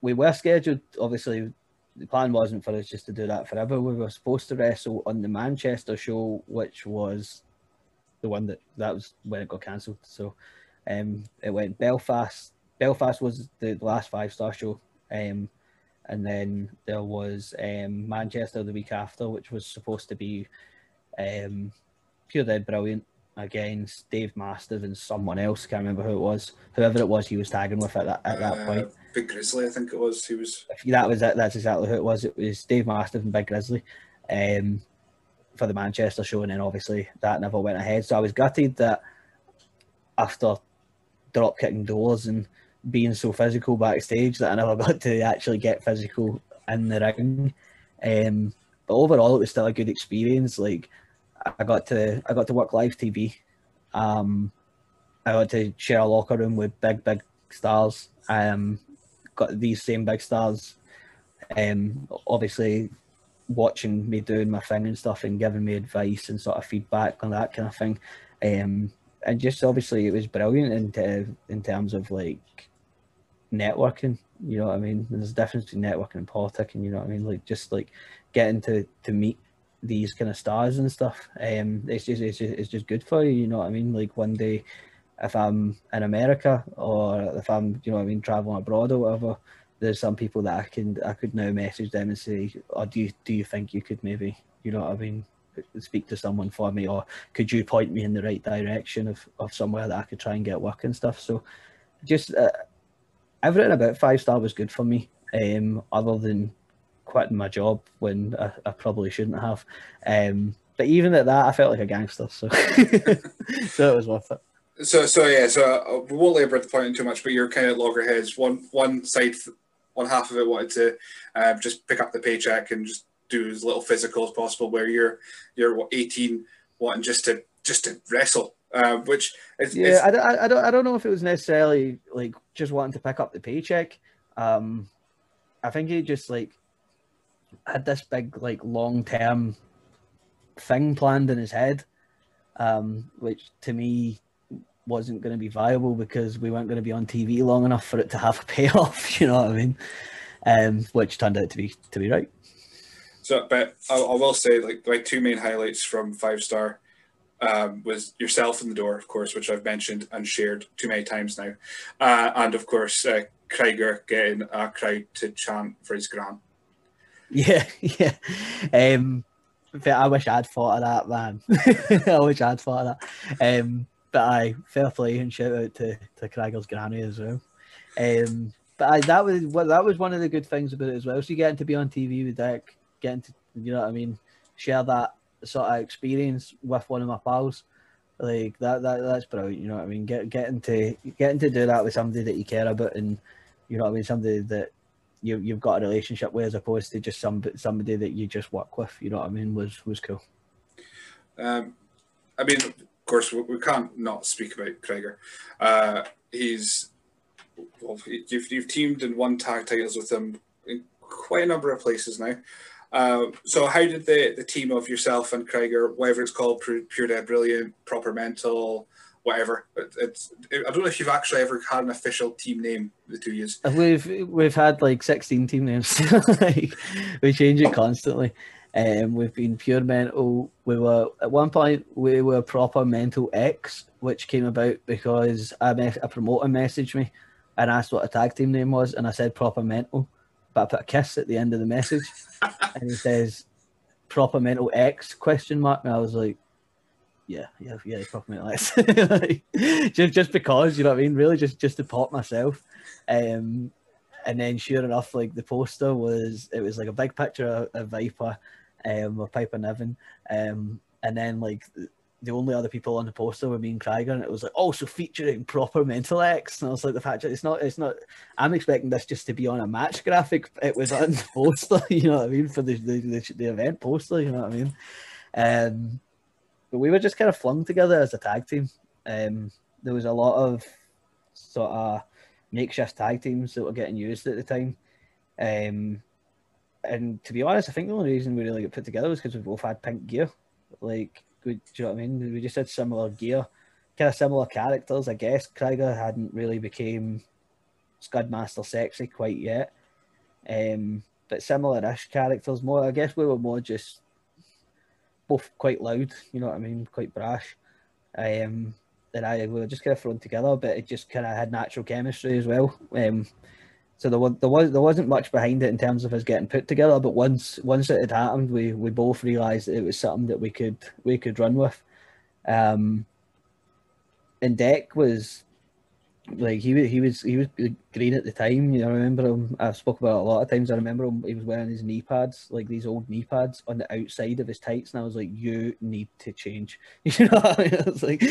we were scheduled, obviously, the plan wasn't for us just to do that forever. We were supposed to wrestle on the Manchester show, which was the one that that was when it got cancelled. So um, it went Belfast. Belfast was the last five star show. Um, and then there was um, Manchester the week after, which was supposed to be um, pure dead brilliant against Dave Mastiff and someone else. Can't remember who it was. Whoever it was, he was tagging with at that at that uh, point. Big Grizzly, I think it was. He was. That was it. That's exactly who it was. It was Dave Mastiff and Big Grizzly. Um, for the Manchester show, and then obviously that never went ahead. So I was gutted that after drop kicking doors and being so physical backstage that I never got to actually get physical in the ring. Um, but overall, it was still a good experience. Like I got to I got to work live TV. Um, I got to share a locker room with big big stars. Um, got these same big stars. Um, obviously watching me doing my thing and stuff and giving me advice and sort of feedback on that kind of thing. Um, and just obviously it was brilliant in, in terms of like networking. You know what I mean? There's a difference between networking and politics, and you know what I mean. Like just like getting to to meet these kind of stars and stuff. Um, it's just it's just, it's just good for you. You know what I mean? Like one day, if I'm in America or if I'm you know I mean traveling abroad or whatever, there's some people that I can I could now message them and say, "Oh, do you do you think you could maybe you know what I mean?" speak to someone for me or could you point me in the right direction of, of somewhere that I could try and get work and stuff so just uh, everything about five star was good for me. Um, other than quitting my job when I, I probably shouldn't have. Um, but even at that, I felt like a gangster, so so it was worth it. So so yeah, so uh, we won't labour the point too much, but you're kind of loggerheads. One one side, one half of it wanted to uh, just pick up the paycheck and just do as little physical as possible. Where you're you're what, 18, wanting just to just to wrestle uh, which is, yeah, I, I, I, don't I don't know if it was necessarily like just wanting to pick up the paycheck. Um, I think he just like had this big like long term thing planned in his head, um, which to me wasn't going to be viable because we weren't going to be on TV long enough for it to have a payoff. You know what I mean? Um, which turned out to be to be right. So, but I, I will say, like, my two main highlights from Five Star um, was yourself in the door, of course, which I've mentioned and shared too many times now, uh, and of course uh, Krieger getting a crowd to chant for his gran. Yeah, yeah. Um, I wish I'd thought of that, man. I wish I'd thought of that. Um, but I fair play and shout out to to Krieger's granny as well. Um, but I, that was what that was one of the good things about it as well. So getting to be on TV with Dick, getting to you know what I mean, share that sort of experience with one of my pals. Like that, that that's brilliant. You know what I mean? Get getting to getting to do that with somebody that you care about, and you know what I mean, somebody that you you've got a relationship with, as opposed to just some somebody that you just work with. You know what I mean? Was was cool. Um, I mean, of course, we, can't not speak about Krieger. Uh, he's well, you've, you've teamed and won tag titles with him in quite a number of places now. Uh, so how did the, the team of yourself and Krieger, whatever it's called, Pure Dead Brilliant, Proper Mental, whatever, it, it's I don't know if you've actually ever had an official team name the two years. We've we've had like sixteen team names. we change it constantly. Um, we've been Pure Mental. We were at one point we were Proper Mental X, which came about because a, a promoter messaged me and asked what a tag team name was, and I said Proper Mental but I put a kiss at the end of the message, and he says, "Proper mental X?" question mark. And I was like, "Yeah, yeah, yeah, proper mental X." like, just just because you know what I mean. Really, just just to pop myself. Um, and then sure enough, like the poster was, it was like a big picture of, of Viper, um, of Piper Niven, um, and then like the only other people on the poster were me and Krieger, and it was like also featuring proper mental X. And I was like, the fact that it's not, it's not. I'm expecting this just to be on a match graphic. It was on the poster, you know what I mean, for the the, the, the event poster, you know what I mean. Um, but we were just kind of flung together as a tag team. Um, there was a lot of sort of makeshift tag teams that were getting used at the time. Um, and to be honest, I think the only reason we really got put together was because we both had pink gear. Like, we, do you know what I mean? We just had similar gear, kind of similar characters. I guess Krieger hadn't really became Scudmaster sexy quite yet. Um, but similar-ish characters. More, I guess we were more just both quite loud. You know what I mean? Quite brash. Um, and I we were just kind of thrown together, but it just kind of had natural chemistry as well. Um, so there was there was there wasn't much behind it in terms of us getting put together. But once once it had happened, we we both realised that it was something that we could we could run with. Um, and Deck was like he he was he was green at the time. You know, I remember him. I spoke about a lot of times. I remember him. He was wearing his knee pads, like these old knee pads, on the outside of his tights, and I was like, "You need to change." You know, I, mean? I was like,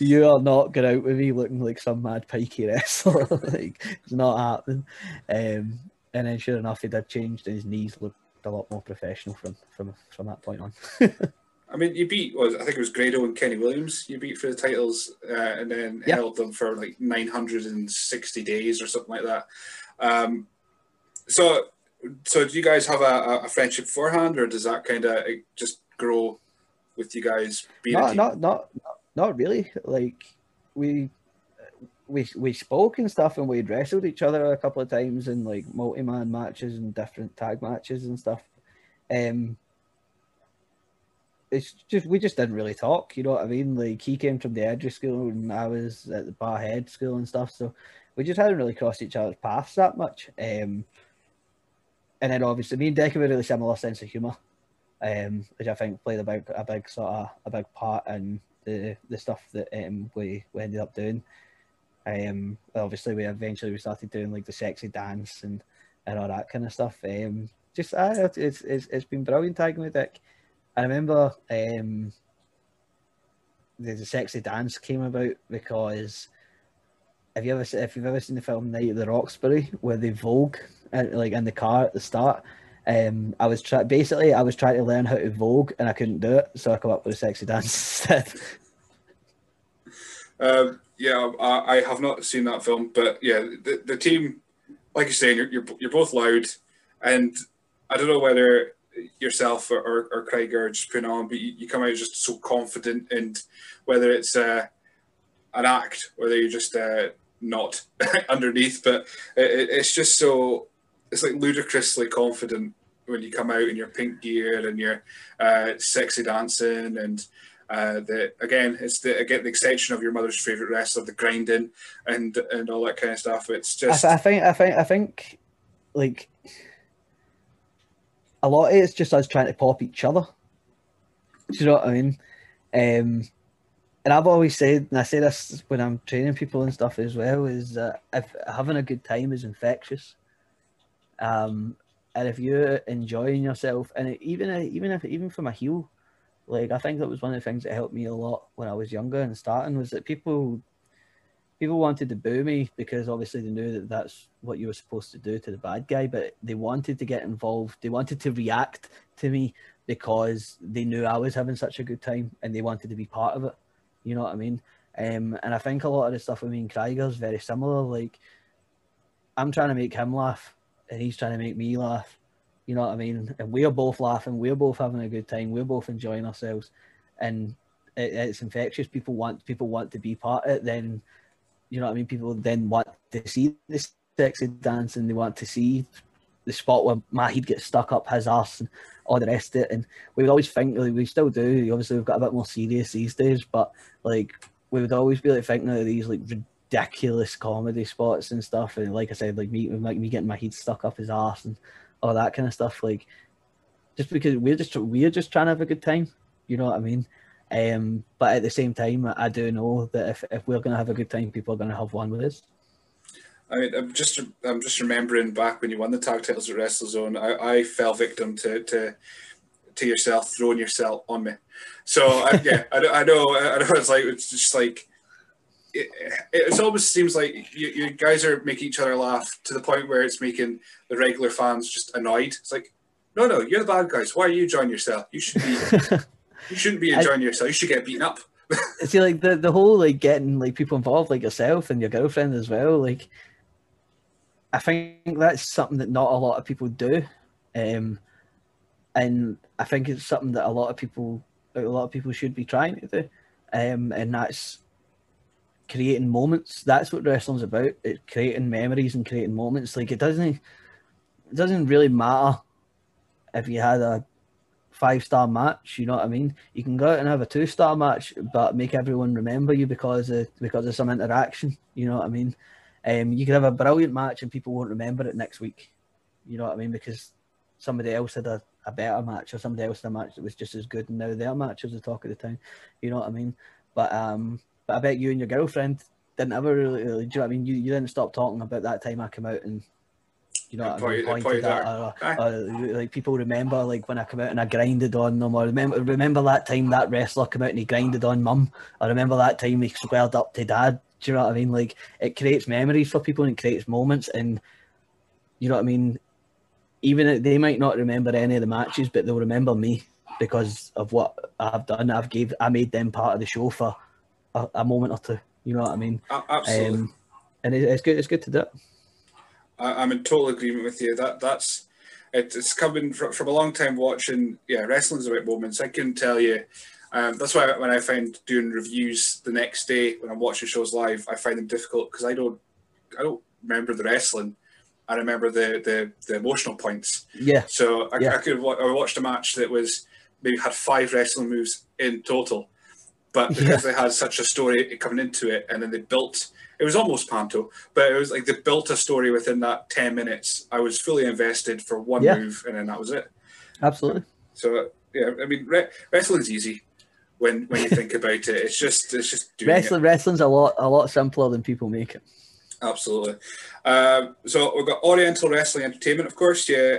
"You are not going out with me looking like some mad pikey wrestler. like it's not happening." Um, and then, sure enough, he did change, and his knees looked a lot more professional from from from that point on. I mean, you beat was I think it was Grado and Kenny Williams. You beat for the titles, uh, and then yep. held them for like 960 days or something like that. Um, so, so do you guys have a, a friendship beforehand, or does that kind of just grow with you guys being? Not, not, not, not really. Like we. We, we spoke and stuff and we wrestled each other a couple of times in like multi-man matches and different tag matches and stuff. Um, it's just we just didn't really talk. You know what I mean? Like he came from the Edgery school and I was at the Barrhead school and stuff, so we just hadn't really crossed each other's paths that much. Um, and then obviously me and Deck have a really similar sense of humour, um, which I think played a big a big sort of a big part in the the stuff that um, we we ended up doing. Um, obviously we eventually we started doing like the sexy dance and and all that kind of stuff. Um, just uh, it's it's it's been brilliant tagging with Dick. I remember um, the, the sexy dance came about because have you ever if you've ever seen the film Night at the Roxbury where they vogue uh, like in the car at the start. Um, I was try- basically I was trying to learn how to vogue and I couldn't do it, so I come up with a sexy dance instead. Um, yeah, I, I, have not seen that film, but yeah, the, the team, like you're saying, you're, you're, you're both loud, and I don't know whether yourself or, or, or Craig are just putting on, but you, you, come out just so confident, and whether it's uh, an act, whether you're just uh, not underneath, but it, it's just so it's like ludicrously confident when you come out in your pink gear and your uh, sexy dancing and uh, the again it's the again the extension of your mother's favorite wrestler, the grinding and and all that kind of stuff. It's just I, I think I think I think like a lot of it's just us trying to pop each other. Do you know what I mean? Um, and I've always said, and I say this when I'm training people and stuff as well, is that if having a good time is infectious. Um, and if you're enjoying yourself, and even even if even from a heel, like I think that was one of the things that helped me a lot when I was younger and starting was that people people wanted to boo me because obviously they knew that that's what you were supposed to do to the bad guy, but they wanted to get involved. They wanted to react to me because they knew I was having such a good time and they wanted to be part of it. You know what I mean? Um, and I think a lot of the stuff with me and Krieger is very similar. Like, I'm trying to make him laugh and he's trying to make me laugh. You know what I mean? And we're both laughing. We're both having a good time. We're both enjoying ourselves. And it, it's infectious. People want people want to be part of it. Then you know what I mean? People then want to see this sexy dance and they want to see the spot where Mahid gets stuck up his ass and all the rest of it. And we would always think, like, we still do. Obviously, we've got a bit more serious these days, but like we would always be like thinking of these like ridiculous comedy spots and stuff. And like I said, like me, like me getting my head stuck up his ass and all that kind of stuff. Like just because we're just we're just trying to have a good time. You know what I mean? Um, but at the same time, I do know that if, if we're going to have a good time, people are going to have one with us. I mean, I'm just I'm just remembering back when you won the tag titles at WrestleZone, I, I fell victim to, to to yourself throwing yourself on me. So I, yeah, I, I know I know it's like it's just like it, it almost seems like you, you guys are making each other laugh to the point where it's making the regular fans just annoyed. It's like, no, no, you're the bad guys. Why are you enjoying yourself? You should be You shouldn't be enjoying I, yourself. You should get beaten up. see, like the, the whole like getting like people involved, like yourself and your girlfriend as well. Like I think that's something that not a lot of people do, um, and I think it's something that a lot of people a lot of people should be trying to do, um, and that's creating moments. That's what wrestling's about. It's creating memories and creating moments. Like it doesn't it doesn't really matter if you had a five star match. You know what I mean? You can go out and have a two star match, but make everyone remember you because of because of some interaction. You know what I mean? Um, you could have a brilliant match and people won't remember it next week. You know what I mean? Because somebody else had a, a better match or somebody else had a match that was just as good and now their match was the talk of the town. You know what I mean? But um but I bet you and your girlfriend didn't ever really, really do you know what I mean? You you didn't stop talking about that time I came out and you know what I mean? Pointed at, or, or, like people remember like when I come out and I grinded on them, or remember remember that time that wrestler came out and he grinded on mum. I remember that time he squared up to dad. Do you know what I mean? Like it creates memories for people and it creates moments, and you know what I mean. Even they might not remember any of the matches, but they'll remember me because of what I've done. I've gave I made them part of the show for a, a moment or two. You know what I mean? Absolutely. Um, and it, it's good. It's good to do it. I, am in total agreement with you. That that's it, it's coming from, from a long time watching. Yeah, wrestling's about moments. I can tell you. Um, that's why when I find doing reviews the next day when I'm watching shows live, I find them difficult because I don't, I don't remember the wrestling. I remember the the, the emotional points. Yeah. So I, yeah. I could I watched a match that was maybe had five wrestling moves in total, but because yeah. they had such a story coming into it, and then they built it was almost panto, but it was like they built a story within that ten minutes. I was fully invested for one yeah. move, and then that was it. Absolutely. So yeah, I mean, re- wrestling's easy when when you think about it. It's just it's just wrestling. It. Wrestling's a lot a lot simpler than people make it. Absolutely. Um, so we've got Oriental Wrestling Entertainment, of course. Yeah,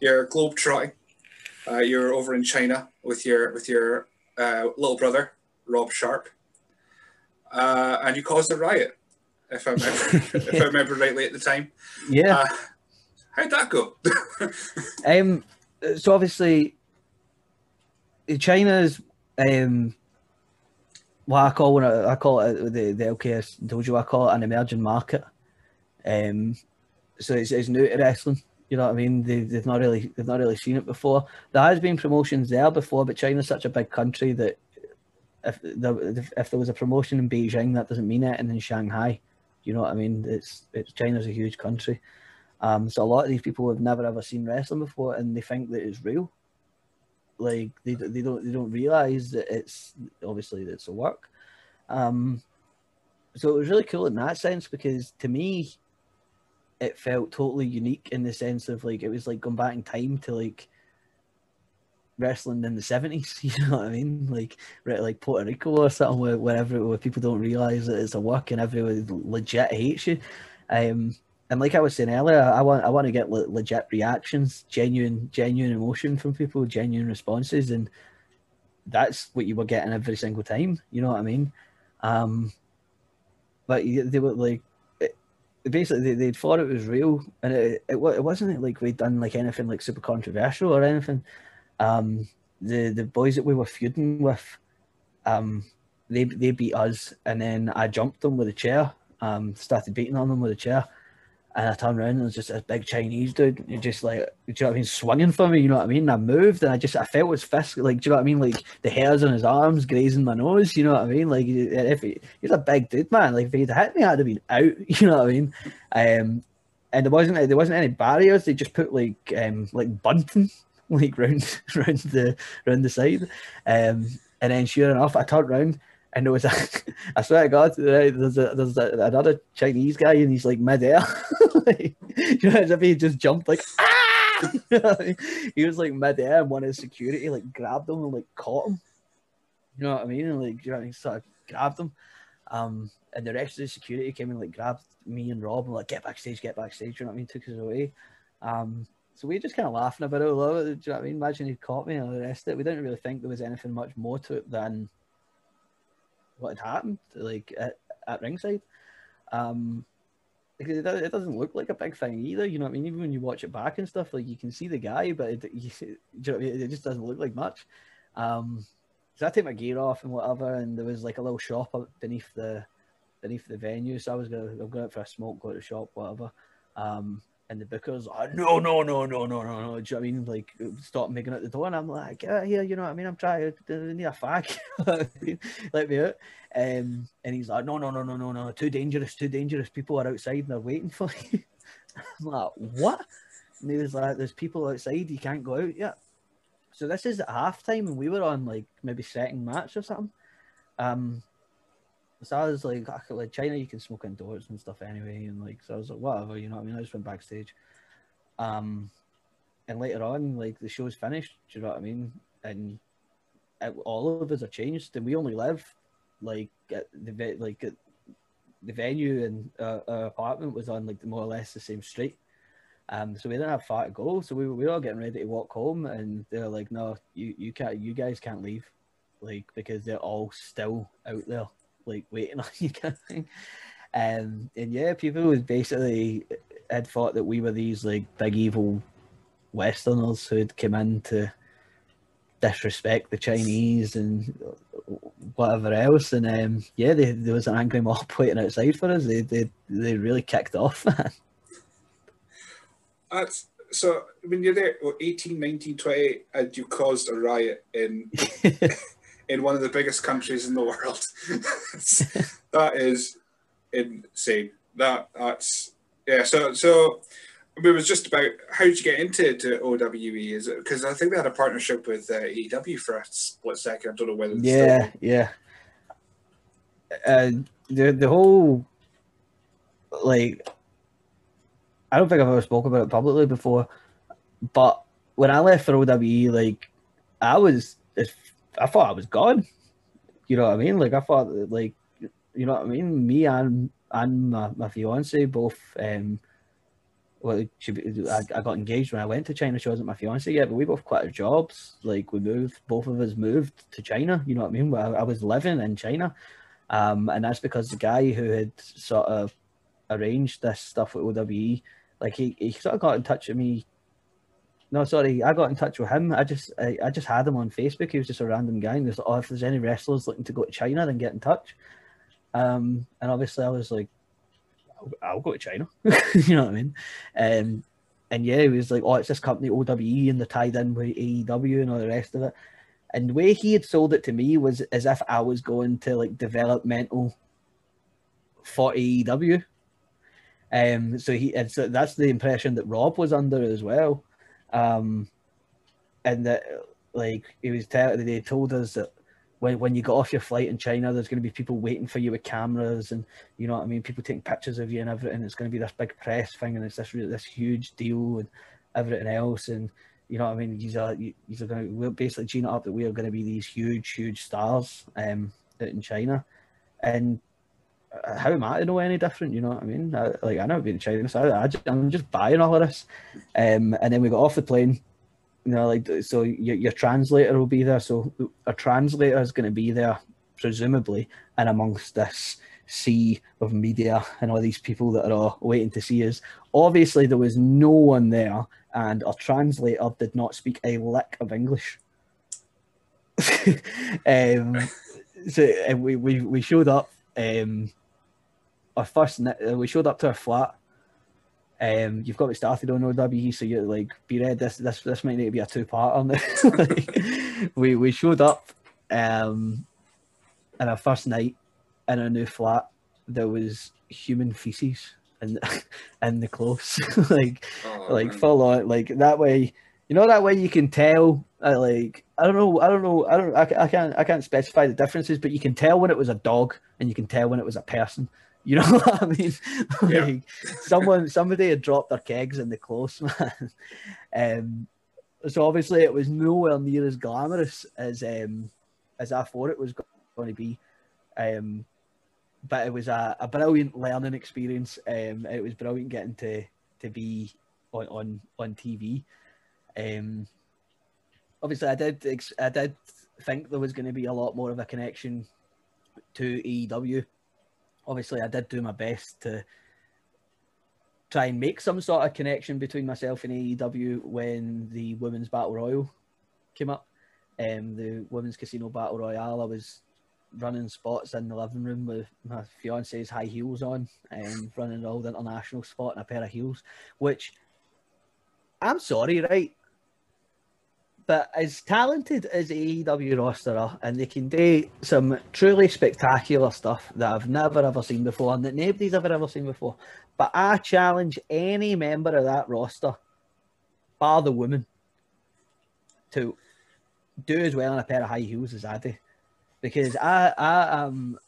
your globe trotting. Uh, you're over in China with your with your uh, little brother Rob Sharp, uh, and you caused a riot if I remember, if I remember rightly at the time. Yeah. Uh, how'd that go? um, so obviously, China's um, what I call when I, I call it the the LKS dojo. I call it an emerging market. Um, so it's, it's new to wrestling. You know what I mean? They, they've not really they've not really seen it before. There has been promotions there before, but China's such a big country that if the, if there was a promotion in Beijing, that doesn't mean it, and in Shanghai. You know what I mean? It's it's China's a huge country, um, so a lot of these people have never ever seen wrestling before, and they think that it's real. Like they they don't they don't realize that it's obviously it's a work. Um, so it was really cool in that sense because to me, it felt totally unique in the sense of like it was like going back in time to like wrestling in the seventies. You know what I mean? Like like Puerto Rico or something where wherever where people don't realize that it's a work and everyone legit hates you. Um, and like I was saying earlier, I want I want to get le- legit reactions, genuine genuine emotion from people, genuine responses, and that's what you were getting every single time. You know what I mean? Um, but they were like basically they, they thought it was real and it, it, it wasn't like we'd done like anything like super controversial or anything um, the the boys that we were feuding with, um, they they beat us, and then I jumped them with a chair, um, started beating on them with a chair, and I turned around and it was just a big Chinese dude, you just like, do you know what I mean, swinging for me, you know what I mean? And I moved and I just I felt his fist, like, do you know what I mean, like the hairs on his arms grazing my nose, you know what I mean? Like if he, he's a big dude, man, like if he'd hit me, I'd have been out, you know what I mean? Um, and there wasn't there wasn't any barriers. They just put like um like bunting like round round the round the side. Um, and then sure enough, I turned round and there was a, I swear to God, there's a, there's a, another Chinese guy and he's like midair. like, you know, as if he just jumped like, ah! he was like midair and one of security like grabbed him and like caught him. You know what I mean? And like, you know, he sort of grabbed him. Um, and the rest of the security came and like grabbed me and Rob and like, get backstage, get backstage. You know what I mean? Took us away. Um, so we were just kind of laughing about it a little bit. Do you know what I mean? Imagine he'd caught me and all the rest of it. We didn't really think there was anything much more to it than what had happened, like at, at ringside. Um, because it, it doesn't look like a big thing either. You know what I mean? Even when you watch it back and stuff, like you can see the guy, but it, you, you know I mean? it just doesn't look like much. Um, so I take my gear off and whatever, and there was like a little shop beneath the beneath the venue. So I was gonna I'm going out for a smoke, go to the shop, whatever. Um, and the bookers are no, no, no, no, no, no, no. Do you know what I mean? Like, stop making at the door, and I'm like, get out here. You know what I mean? I'm trying to need a fag. Let me out. Um, and he's like, no, no, no, no, no, no, too dangerous, too dangerous. People are outside and they're waiting for you. I'm like, what? And he was like, there's people outside. You can't go out yet. So this is at halftime, and we were on like maybe second match or something. Um, so I was like, like China, you can smoke indoors and stuff anyway, and like, so I was like, whatever, you know what I mean? I just went backstage. Um, and later on, like the show's finished. Do you know what I mean? And it, all of us are changed, and we only live like at the like at the venue and uh, our apartment was on like more or less the same street. Um, so we didn't have far to go. So we, we were all getting ready to walk home, and they're like, "No, you you can't, you guys can't leave, like because they're all still out there, like waiting on you." Kind of thing. Um, and yeah, people was basically had thought that we were these like big evil Westerners who had come in to disrespect the Chinese and whatever else. And um, yeah, they, there was an angry mob waiting outside for us. They they, they really kicked off. That's so when you're there, well, 18, 19, 20, and you caused a riot in in one of the biggest countries in the world. that is insane. That that's yeah. So so it was just about how did you get into to OWE? Is it because I think they had a partnership with uh, for a split second? I don't know whether. Yeah, still... yeah. Uh, the the whole like I don't think I've ever spoken about it publicly before, but when I left for OWE, like I was, I thought I was gone. You know what I mean? Like I thought, like you know what I mean. Me and and my, my fiance both. um well, be, I, I got engaged when I went to China. She wasn't my fiance yet, but we both quit our jobs. Like we moved, both of us moved to China. You know what I mean? I, I was living in China, um, and that's because the guy who had sort of arranged this stuff with OWE like he, he sort of got in touch with me. No, sorry, I got in touch with him. I just I, I just had him on Facebook. He was just a random guy, and he was like, "Oh, if there's any wrestlers looking to go to China, then get in touch." Um, and obviously, I was like, "I'll, I'll go to China," you know what I mean? Um, and yeah, he was like, "Oh, it's this company OWE, and they're tied in with AEW and all the rest of it." And the way he had sold it to me was as if I was going to like developmental for AEW. Um, so he and so that's the impression that Rob was under as well. Um, and that like he was telling they told us that when when you got off your flight in China, there's going to be people waiting for you with cameras, and you know what I mean, people taking pictures of you and everything. It's going to be this big press thing, and it's this this huge deal and everything else, and you know what I mean. These are these are going to we're basically gene up that we are going to be these huge huge stars um in China, and how am I to know any different? You know what I mean? I, like I never been to China, so I, I'm just buying all of this. Um, and then we got off the plane. You know, like so, your, your translator will be there. So a translator is going to be there, presumably, and amongst this sea of media and all these people that are all waiting to see us. Obviously, there was no one there, and our translator did not speak a lick of English. um, so we, we we showed up. Um, our first uh, we showed up to our flat. Um, you've got me started on OWE, so you're like, be ready. This this this might need to be a two part on this. like, we we showed up, um, in our first night in our new flat. There was human feces in in the clothes, like oh, like man. full on, like that way. You know that way you can tell. Uh, like I don't know, I don't know, I don't, I, I can't, I can't specify the differences, but you can tell when it was a dog and you can tell when it was a person. You know what I mean? like yeah. someone, somebody had dropped their kegs in the close, man. Um, so obviously it was nowhere near as glamorous as um, as I thought it was going to be. Um, but it was a, a brilliant learning experience. Um, it was brilliant getting to to be on on, on TV. Um, obviously, I did I did think there was going to be a lot more of a connection to AEW obviously I did do my best to try and make some sort of connection between myself and AEW when the women's battle royal came up. Um, the women's casino battle royale. I was running spots in the living room with my fiance's high heels on and running all the international spot in a pair of heels, which I'm sorry, right? But as talented as AEW roster are, and they can do some truly spectacular stuff that I've never ever seen before and that nobody's ever ever seen before. But I challenge any member of that roster, bar the woman, to do as well in a pair of high heels as I do because I I am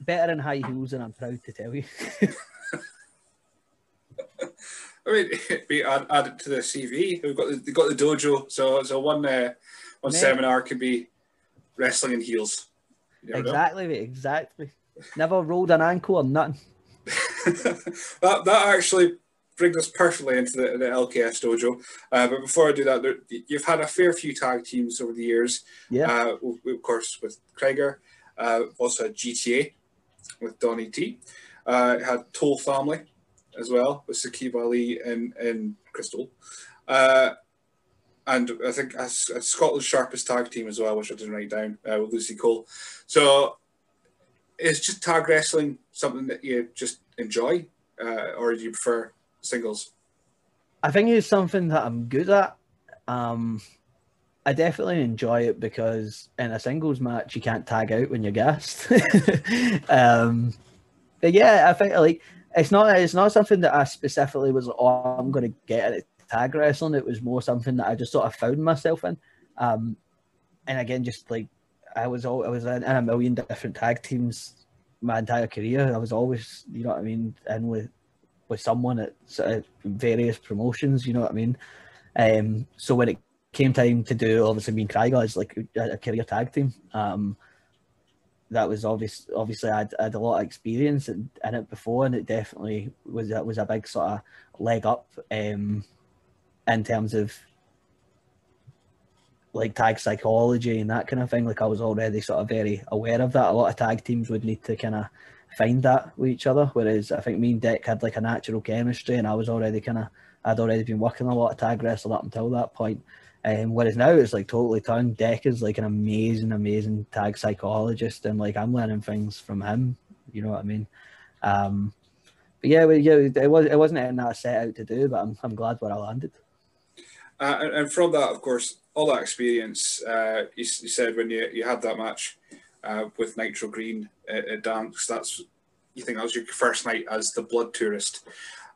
better in high heels than I'm proud to tell you. I mean, be add, add it to the CV. We've got the, we've got the dojo, so so one uh, one Mate. seminar could be wrestling in heels. Exactly, exactly. Never rolled an ankle or nothing. that that actually brings us perfectly into the, the LKS dojo. Uh, but before I do that, there, you've had a fair few tag teams over the years. Yeah. Uh, of course, with Krieger, uh, also GTA with Donny T. Uh, had Toll Family as well with Sakib Ali and, and Crystal. Uh, and I think as, Scotland's sharpest tag team as well, which I didn't write down uh, with Lucy Cole. So is just tag wrestling something that you just enjoy, uh, or do you prefer singles? I think it's something that I'm good at. Um, I definitely enjoy it because in a singles match you can't tag out when you're gassed. um, but yeah, I think like it's not it's not something that I specifically was oh I'm going to get at tag wrestling. It was more something that I just sort of found myself in. Um, and again, just like I was all I was in, in a million different tag teams my entire career. I was always, you know what I mean, in with with someone at sort of various promotions. You know what I mean. Um, so when it came time to do obviously being Krieger as like a, a career tag team, um, that was obvious. Obviously, I'd, I had a lot of experience in, in, it before, and it definitely was that was a big sort of leg up um, in terms of like tag psychology and that kind of thing. Like I was already sort of very aware of that. A lot of tag teams would need to kind of find that with each other. Whereas I think me and Deck had like a natural chemistry, and I was already kind of I'd already been working a lot of tag wrestling up until that point. Um, whereas now it's like totally turned. Deck is like an amazing, amazing tag psychologist, and like I'm learning things from him. You know what I mean? Um, but yeah, well, yeah, it was it wasn't anything that I set out to do, but I'm I'm glad where I landed. Uh, and, from that, of course, all that experience, uh, you, you, said when you, you had that match uh, with Nitro Green at, at Dansk, that's you think that was your first night as the Blood Tourist.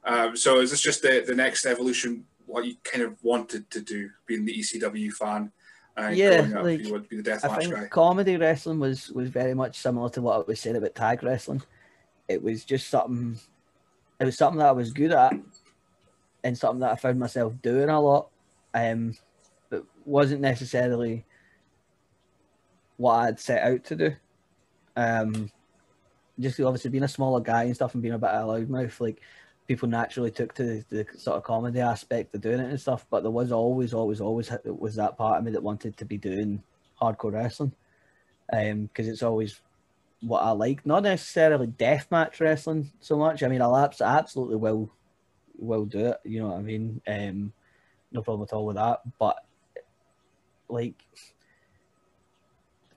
Um, so is this just the, the next evolution? What you kind of wanted to do, being the ECW fan? yeah, like, you would be the death I think guy. comedy wrestling was was very much similar to what I was saying about tag wrestling. It was just something. It was something that I was good at, and something that I found myself doing a lot. Um, but wasn't necessarily what I'd set out to do. Um, just obviously being a smaller guy and stuff and being a bit of a loudmouth, like people naturally took to the, the, sort of comedy aspect of doing it and stuff. But there was always, always, always was that part of me that wanted to be doing hardcore wrestling, because um, it's always what I like. Not necessarily deathmatch wrestling so much. I mean, I'll absolutely will will do it. You know what I mean? Um, no problem at all with that. But like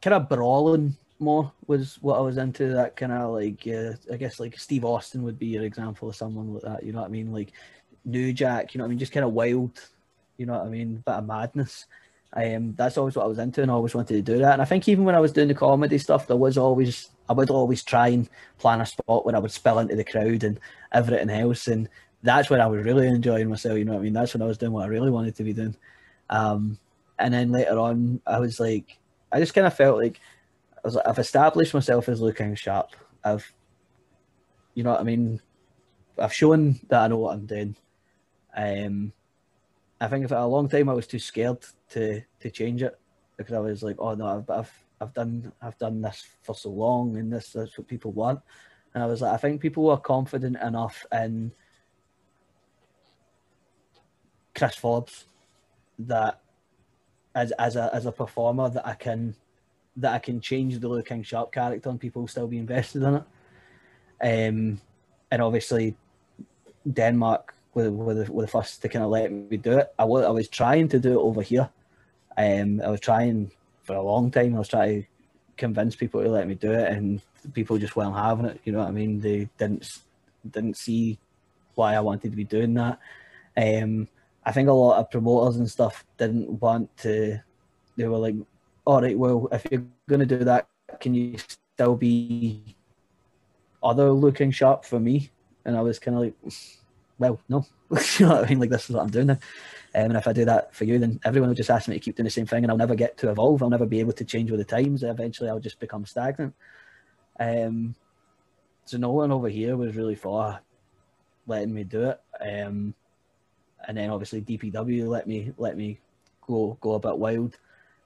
kind of brawling more was what I was into. That kind of like uh, I guess like Steve Austin would be your example of someone like that. You know what I mean? Like New Jack. You know what I mean? Just kind of wild. You know what I mean? Bit of madness. Um, that's always what I was into, and I always wanted to do that. And I think even when I was doing the comedy stuff, there was always I would always try and plan a spot where I would spill into the crowd and everything else, and that's when I was really enjoying myself. You know what I mean? That's when I was doing what I really wanted to be doing. Um, and then later on, I was like, I just kind of felt like I was like, I've established myself as Lou King Sharp. I've, you know what I mean? I've shown that I know what I'm doing. Um, I think for a long time I was too scared to to change it because I was like, oh no, I've I've, I've done I've done this for so long, and this that's what people want. And I was like, I think people were confident enough in Chris Forbes that as as a as a performer that I can that I can change the Lou King Sharp character and people will still be invested in it. Um, and obviously Denmark were, were, the, were the first to kind of let me do it. I was, I was trying to do it over here. Um, I was trying for a long time. I was trying to convince people to let me do it, and people just weren't having it. You know what I mean? They didn't didn't see why I wanted to be doing that. Um, I think a lot of promoters and stuff didn't want to. They were like, "All right, well, if you're going to do that, can you still be other looking sharp for me?" And I was kind of like, "Well, no." you know what I mean? Like this is what I'm doing now. Um, and if I do that for you, then everyone will just ask me to keep doing the same thing, and I'll never get to evolve. I'll never be able to change with the times. Eventually, I'll just become stagnant. Um, so no one over here was really for letting me do it. Um, and then obviously DPW let me let me go go a bit wild.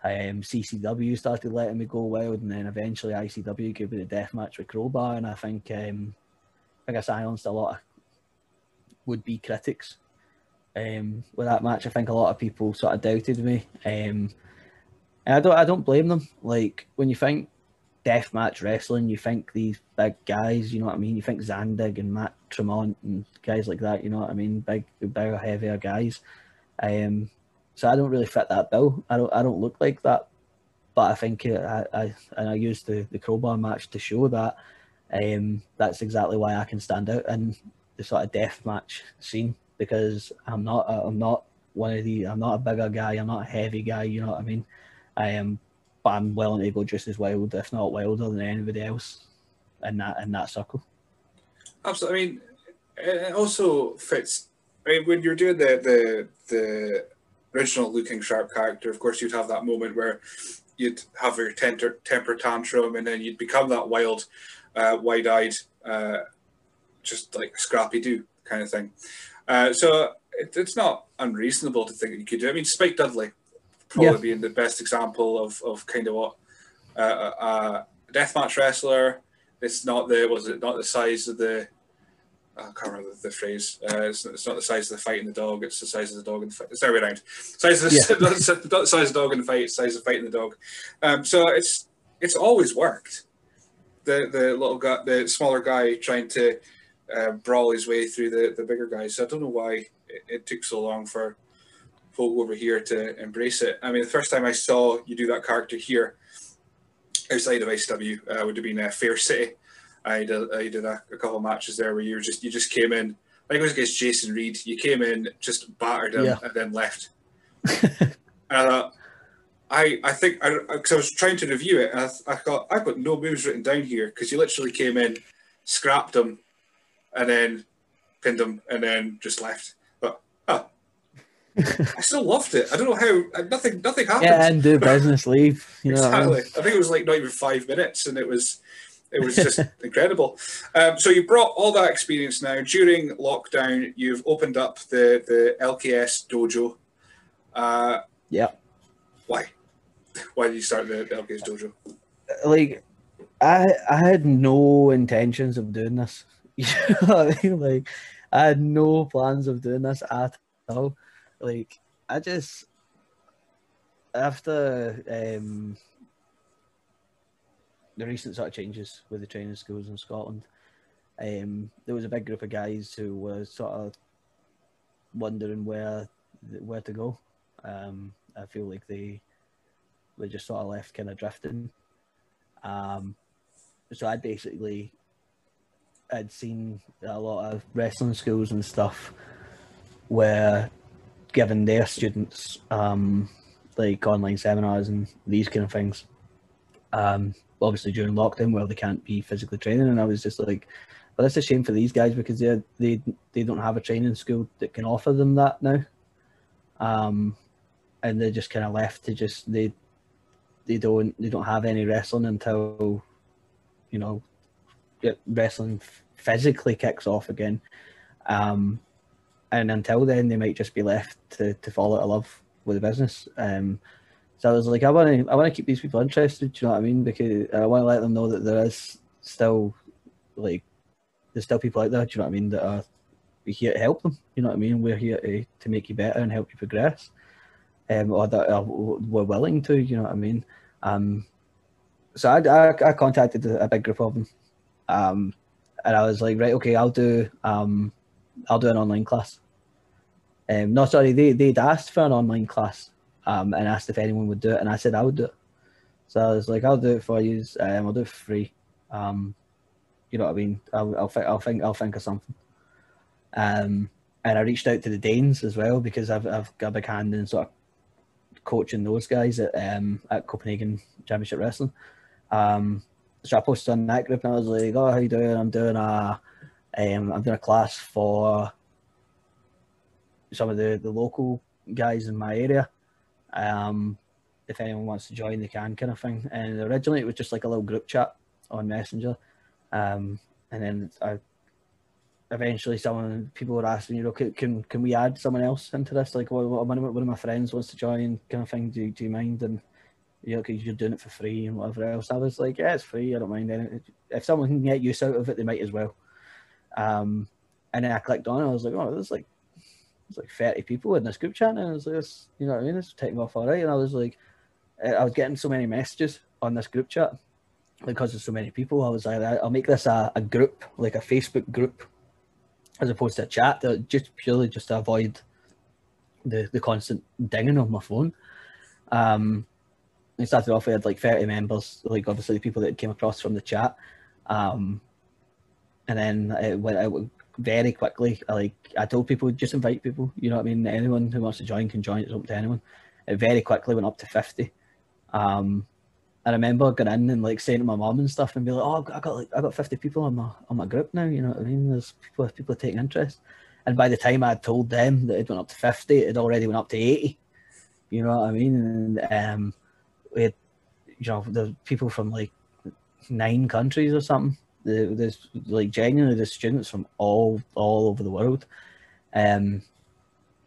Um, CCW started letting me go wild, and then eventually ICW gave me the death match with Crowbar, and I think um, I think I silenced a lot of would be critics um, with that match. I think a lot of people sort of doubted me, um, and I don't I don't blame them. Like when you think death match wrestling, you think these big guys, you know what I mean? You think Zandig and Matt Tremont and guys like that, you know what I mean? Big, bigger, heavier guys. Um, so I don't really fit that bill. I don't I don't look like that, but I think I I and I used the the crowbar match to show that. Um, that's exactly why I can stand out in the sort of death match scene because I'm not I'm not one of the I'm not a bigger guy. I'm not a heavy guy. You know what I mean? I am, but I'm willing to go just as wild, if not wilder, than anybody else in that in that circle. Absolutely. I mean, it also fits. I mean, when you're doing the the the original Lou King Sharp character, of course, you'd have that moment where you'd have your temper, temper tantrum, and then you'd become that wild, uh, wide-eyed, uh, just like Scrappy Doo kind of thing. Uh, so it, it's not unreasonable to think that you could do. It. I mean, Spike Dudley probably yeah. being the best example of, of kind of what uh, a deathmatch wrestler. It's not the was it not the size of the I can't remember the, phrase. Uh, it's, it's, not the size of the fight in the dog. It's the size of the dog in the fight. It's the way around. Size of the, yeah. not, the size of the dog in the fight. It's the size of the fight in the dog. Um, so it's it's always worked. The the little guy, the smaller guy, trying to uh, brawl his way through the, the bigger guys. So I don't know why it, it, took so long for folk over here to embrace it. I mean, the first time I saw you do that character here outside of ICW uh, would have been uh, Fair City. I did, I did a, a couple of matches there where you just you just came in. I think it was against Jason Reed. You came in, just battered him, yeah. and then left. and I thought, I, I think because I, I, was trying to review it, and I, I thought I've got no moves written down here because you literally came in, scrapped him, and then pinned him, and then just left. But oh, I still loved it. I don't know how nothing nothing happened. Yeah, and do business, leave. You know exactly. I, mean? I think it was like not even five minutes, and it was it was just incredible. Um, so you brought all that experience now during lockdown. You've opened up the the LKS dojo. Uh, yeah. Why? Why did you start the, the LKS dojo? Like, I I had no intentions of doing this. You know what I mean? Like, I had no plans of doing this at all. Like, I just after um, the recent sort of changes with the training schools in Scotland, um, there was a big group of guys who were sort of wondering where where to go. Um, I feel like they they just sort of left kind of drifting. Um, so I basically I'd seen a lot of wrestling schools and stuff where giving their students um, like online seminars and these kind of things. Um, obviously during lockdown where they can't be physically training, and I was just like, "Well, that's a shame for these guys because they they they don't have a training school that can offer them that now." Um, and they're just kind of left to just they they don't they don't have any wrestling until you know wrestling physically kicks off again. Um, and until then, they might just be left to, to fall out of love with the business. Um, so I was like, I want to, I want to keep these people interested. Do you know what I mean? Because I want to let them know that there is still, like, there's still people out there. Do you know what I mean? That are here to help them. You know what I mean? We're here to, to make you better and help you progress. Um, or that are, we're willing to. You know what I mean? Um, so I, I, I contacted a big group of them um, and I was like, right, okay, I'll do um, I'll do an online class. Um, no, sorry, they they'd asked for an online class um, and asked if anyone would do it, and I said I would do it. So I was like, I'll do it for you. Um, I'll do it for free. Um, you know what I mean? I'll, I'll, th- I'll think, I'll think of something. Um, and I reached out to the Danes as well because I've, I've got a big hand in sort of coaching those guys at um, at Copenhagen Championship Wrestling. Um, so I posted on that group and I was like, "Oh, how you doing? I'm doing a, um, I'm doing a class for some of the the local guys in my area. Um, if anyone wants to join, they can, kind of thing." And originally, it was just like a little group chat on Messenger, um, and then I eventually someone people were asking, you know, can can, can we add someone else into this? Like, well, one of my friends wants to join, kind of thing. Do do you mind? And you know, because you're doing it for free and whatever else. I was like, yeah, it's free. I don't mind. If someone can get use out of it, they might as well. Um, and then I clicked on. it. I was like, oh, there's like there's like 30 people in this group chat, and I was like, you know what I mean? It's taking off all right. And I was like, I was getting so many messages on this group chat because there's so many people. I was like, I'll make this a, a group, like a Facebook group as opposed to a chat just purely just to avoid the the constant dinging on my phone. Um, we started off we had like 30 members, like obviously the people that came across from the chat. Um, and then it went very quickly. Like I told people, just invite people. You know what I mean? Anyone who wants to join can join. It's open to anyone. It very quickly went up to 50. Um, I remember going in and like saying to my mom and stuff and be like, "Oh, I got like I got fifty people on my on my group now." You know what I mean? There's people people taking interest, and by the time I had told them that it went up to fifty, it already went up to eighty. You know what I mean? And um, we had, you know, the people from like nine countries or something. There's like genuinely the students from all all over the world. Um,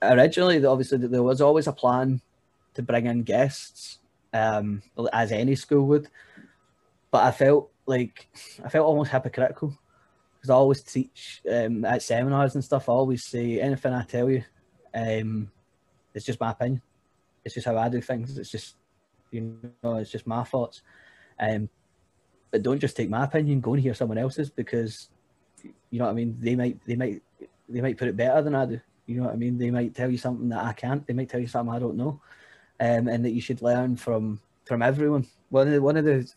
originally, obviously, there was always a plan to bring in guests um, as any school would. But I felt like I felt almost hypocritical because I always teach um, at seminars and stuff. I always say anything I tell you, um, it's just my opinion. It's just how I do things. It's just you know, it's just my thoughts. Um, but don't just take my opinion. Go and hear someone else's because you know what I mean. They might they might they might put it better than I do. You know what I mean. They might tell you something that I can't. They might tell you something I don't know um, and that you should learn from from everyone. One of the one of the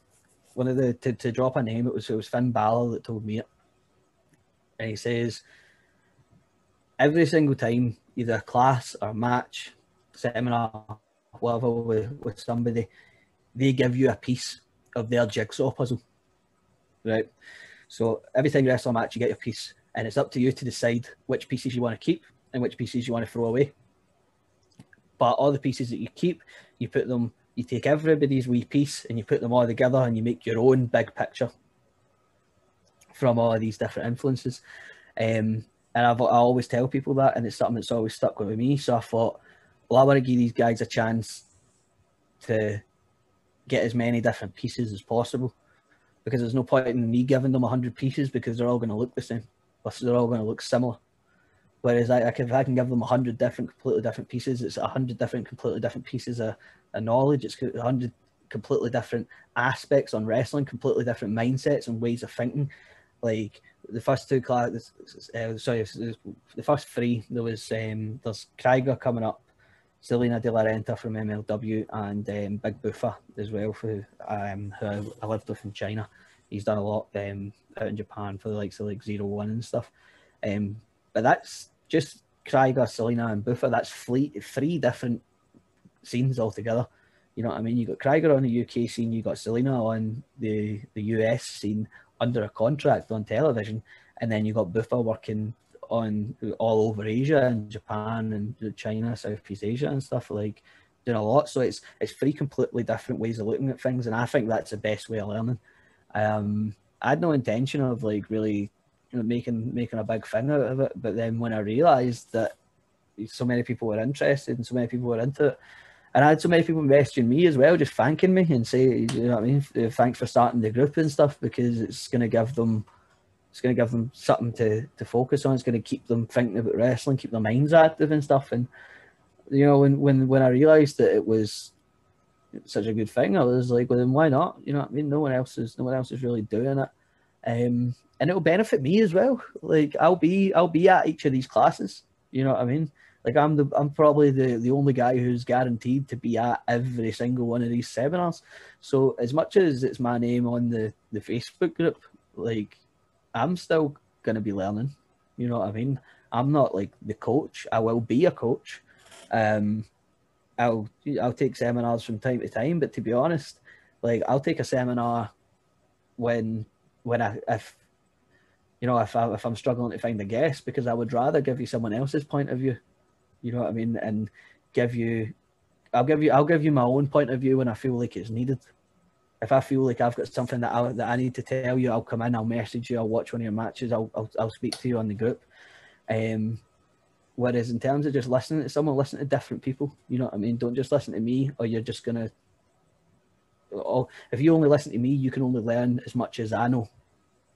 one of the to, to drop a name, it was it was Finn Balor that told me it, and he says every single time, either class or match, seminar, whatever with, with somebody, they give you a piece of their jigsaw puzzle, right? So every time you wrestle a match, you get your piece, and it's up to you to decide which pieces you want to keep and which pieces you want to throw away. But all the pieces that you keep, you put them, you take everybody's wee piece and you put them all together and you make your own big picture from all of these different influences. Um, and I've, I always tell people that, and it's something that's always stuck with me. So I thought, well, I want to give these guys a chance to get as many different pieces as possible because there's no point in me giving them 100 pieces because they're all going to look the same. They're all going to look similar. Whereas I, if I can give them a hundred different, completely different pieces, it's a hundred different, completely different pieces of, of knowledge. It's a hundred completely different aspects on wrestling, completely different mindsets and ways of thinking. Like the first two classes, uh, sorry, the first three. There was um, there's Krieger coming up, Salina de la Renta from MLW, and um, Big Buffa as well, who um, who I lived with in China. He's done a lot um, out in Japan for the likes of like Zero One and stuff. Um, but that's just Krieger, Salina, and Buffa. That's fleet, three different scenes altogether. You know what I mean? You got Krieger on the UK scene, you got Salina on the the US scene under a contract on television, and then you got Buffa working on all over Asia and Japan and China, Southeast Asia and stuff like doing a lot. So it's it's three completely different ways of looking at things, and I think that's the best way of learning. Um, I had no intention of like really you know, making making a big thing out of it. But then when I realised that so many people were interested and so many people were into it, and I had so many people messaging me as well, just thanking me and say, you know what I mean, thanks for starting the group and stuff because it's going to give them, it's going to give them something to to focus on. It's going to keep them thinking about wrestling, keep their minds active and stuff. And you know, when when when I realised that it was such a good thing, I was like, well, then why not? You know what I mean? No one else is no one else is really doing it. Um, and it'll benefit me as well. Like I'll be I'll be at each of these classes. You know what I mean? Like I'm the I'm probably the the only guy who's guaranteed to be at every single one of these seminars. So as much as it's my name on the the Facebook group, like I'm still gonna be learning. You know what I mean? I'm not like the coach. I will be a coach. Um, I'll I'll take seminars from time to time, but to be honest, like I'll take a seminar when when I if you know if I if I'm struggling to find a guest because I would rather give you someone else's point of view. You know what I mean? And give you I'll give you I'll give you my own point of view when I feel like it's needed. If I feel like I've got something that I that I need to tell you, I'll come in, I'll message you, I'll watch one of your matches, I'll I'll, I'll speak to you on the group. Um, whereas in terms of just listening to someone, listen to different people. You know what I mean? Don't just listen to me, or you're just gonna. Oh, if you only listen to me, you can only learn as much as I know.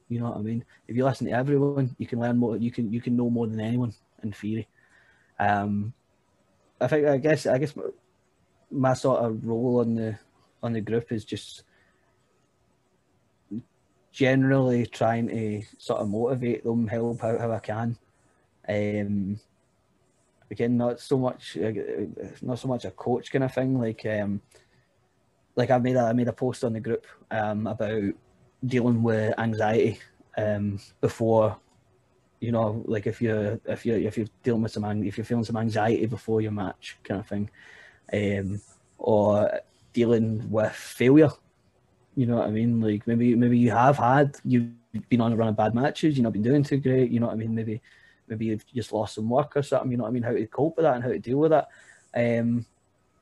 You know what I mean? If you listen to everyone, you can learn more. You can you can know more than anyone in theory. Um, I think I guess I guess my, my sort of role on the on the group is just generally trying to sort of motivate them, help out how I can. Um, again, not so much, uh, not so much a coach kind of thing. Like, um, like I made a I made a post on the group um, about dealing with anxiety um, before, you know, like if you're if you if you're dealing with some if you're feeling some anxiety before your match kind of thing, um, or dealing with failure. You know what I mean? Like maybe maybe you have had you've been on a run of bad matches, you've not been doing too great. You know what I mean? Maybe maybe you've just lost some work or something, you know what I mean, how to cope with that and how to deal with that. Um,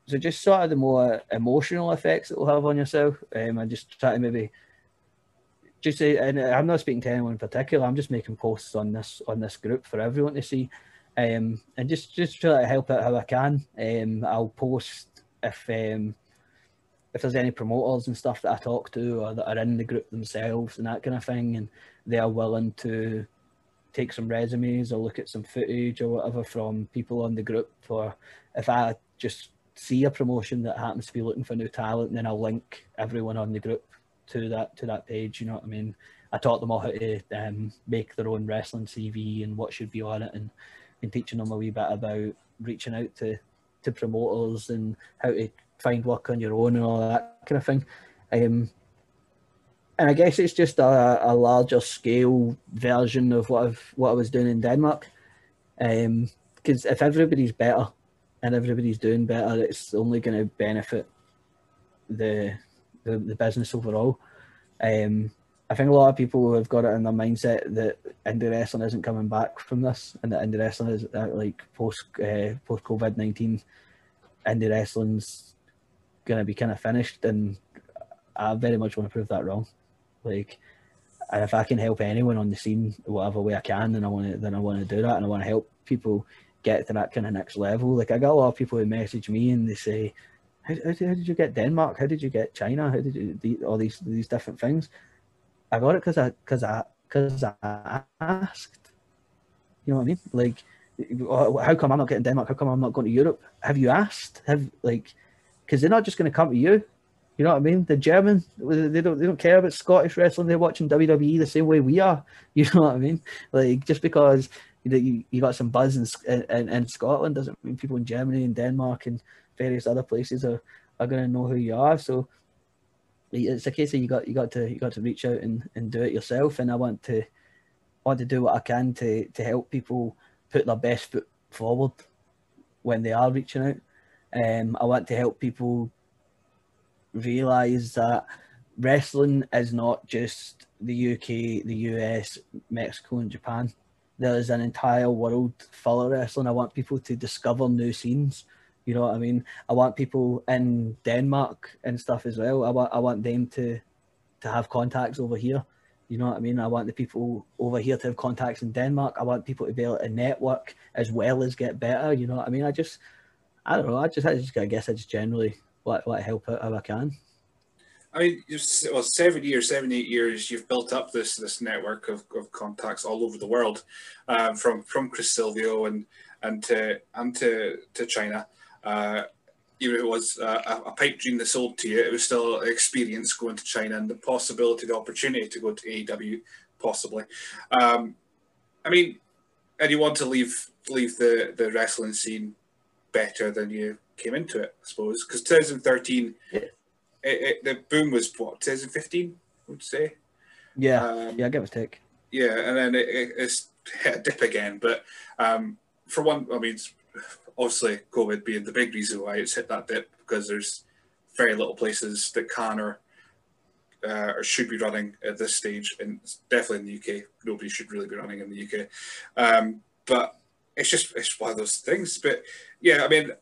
so just sort of the more emotional effects it will have on yourself. Um, I just try to maybe just say, and I'm not speaking to anyone in particular. I'm just making posts on this on this group for everyone to see, um, and just just try to help out how I can. Um, I'll post if um, if there's any promoters and stuff that I talk to or that are in the group themselves and that kind of thing, and they are willing to take some resumes or look at some footage or whatever from people on the group or if I just see a promotion that happens to be looking for new talent, then I'll link everyone on the group to that to that page. You know what I mean? I taught them all how to um, make their own wrestling CV and what should be on it, and and teaching them a wee bit about reaching out to to promoters and how to find work on your own and all that kind of thing. Um, and I guess it's just a, a larger scale version of what I've what I was doing in Denmark. Because um, if everybody's better and everybody's doing better, it's only going to benefit the, the, the business overall. Um, I think a lot of people have got it in their mindset that indie wrestling isn't coming back from this, and that indie wrestling is uh, like post uh, post COVID nineteen, indie wrestling's going to be kind of finished, and I very much want to prove that wrong. Like, and if I can help anyone on the scene, whatever way I can, then I want to then I want to do that, and I want to help people get to that kind of next level. Like I got a lot of people who message me and they say, "How, how, how did you get Denmark? How did you get China? How did you all these these different things?" I got it because I because I because I asked. You know what I mean? Like, how come I'm not getting Denmark? How come I'm not going to Europe? Have you asked? Have like, because they're not just going to come to you. You know what I mean? The German, they don't they don't care about Scottish wrestling. They're watching WWE the same way we are. You know what I mean? Like just because you you got some buzz in, in, in Scotland doesn't mean people in Germany and Denmark and various other places are, are going to know who you are. So it's a case of you got you got to you got to reach out and, and do it yourself. And I want to want to do what I can to to help people put their best foot forward when they are reaching out. Um, I want to help people realize that wrestling is not just the UK, the US, Mexico, and Japan. There is an entire world full of wrestling. I want people to discover new scenes. You know what I mean? I want people in Denmark and stuff as well. I want I want them to to have contacts over here. You know what I mean? I want the people over here to have contacts in Denmark. I want people to be able to network as well as get better. You know what I mean? I just I don't know. I just I just I guess I just generally let, let help out how I can. I mean, well, seven years, seven, eight years, you've built up this this network of, of contacts all over the world, um, from from Chris Silvio and and to and to to China. Uh, even it was uh, a pipe dream that sold to you, it was still an experience going to China and the possibility, the opportunity to go to AEW, possibly. Um, I mean, and you want to leave leave the the wrestling scene better than you came into it, I suppose. Because 2013, yeah. it, it, the boom was what 2015, I would say. Yeah, um, yeah, give a take. Yeah, and then it, it's hit a dip again. But um, for one, I mean, obviously COVID being the big reason why it's hit that dip because there's very little places that can or uh, or should be running at this stage, and definitely in the UK, nobody should really be running in the UK. Um, but it's just it's one of those things. But yeah, I mean,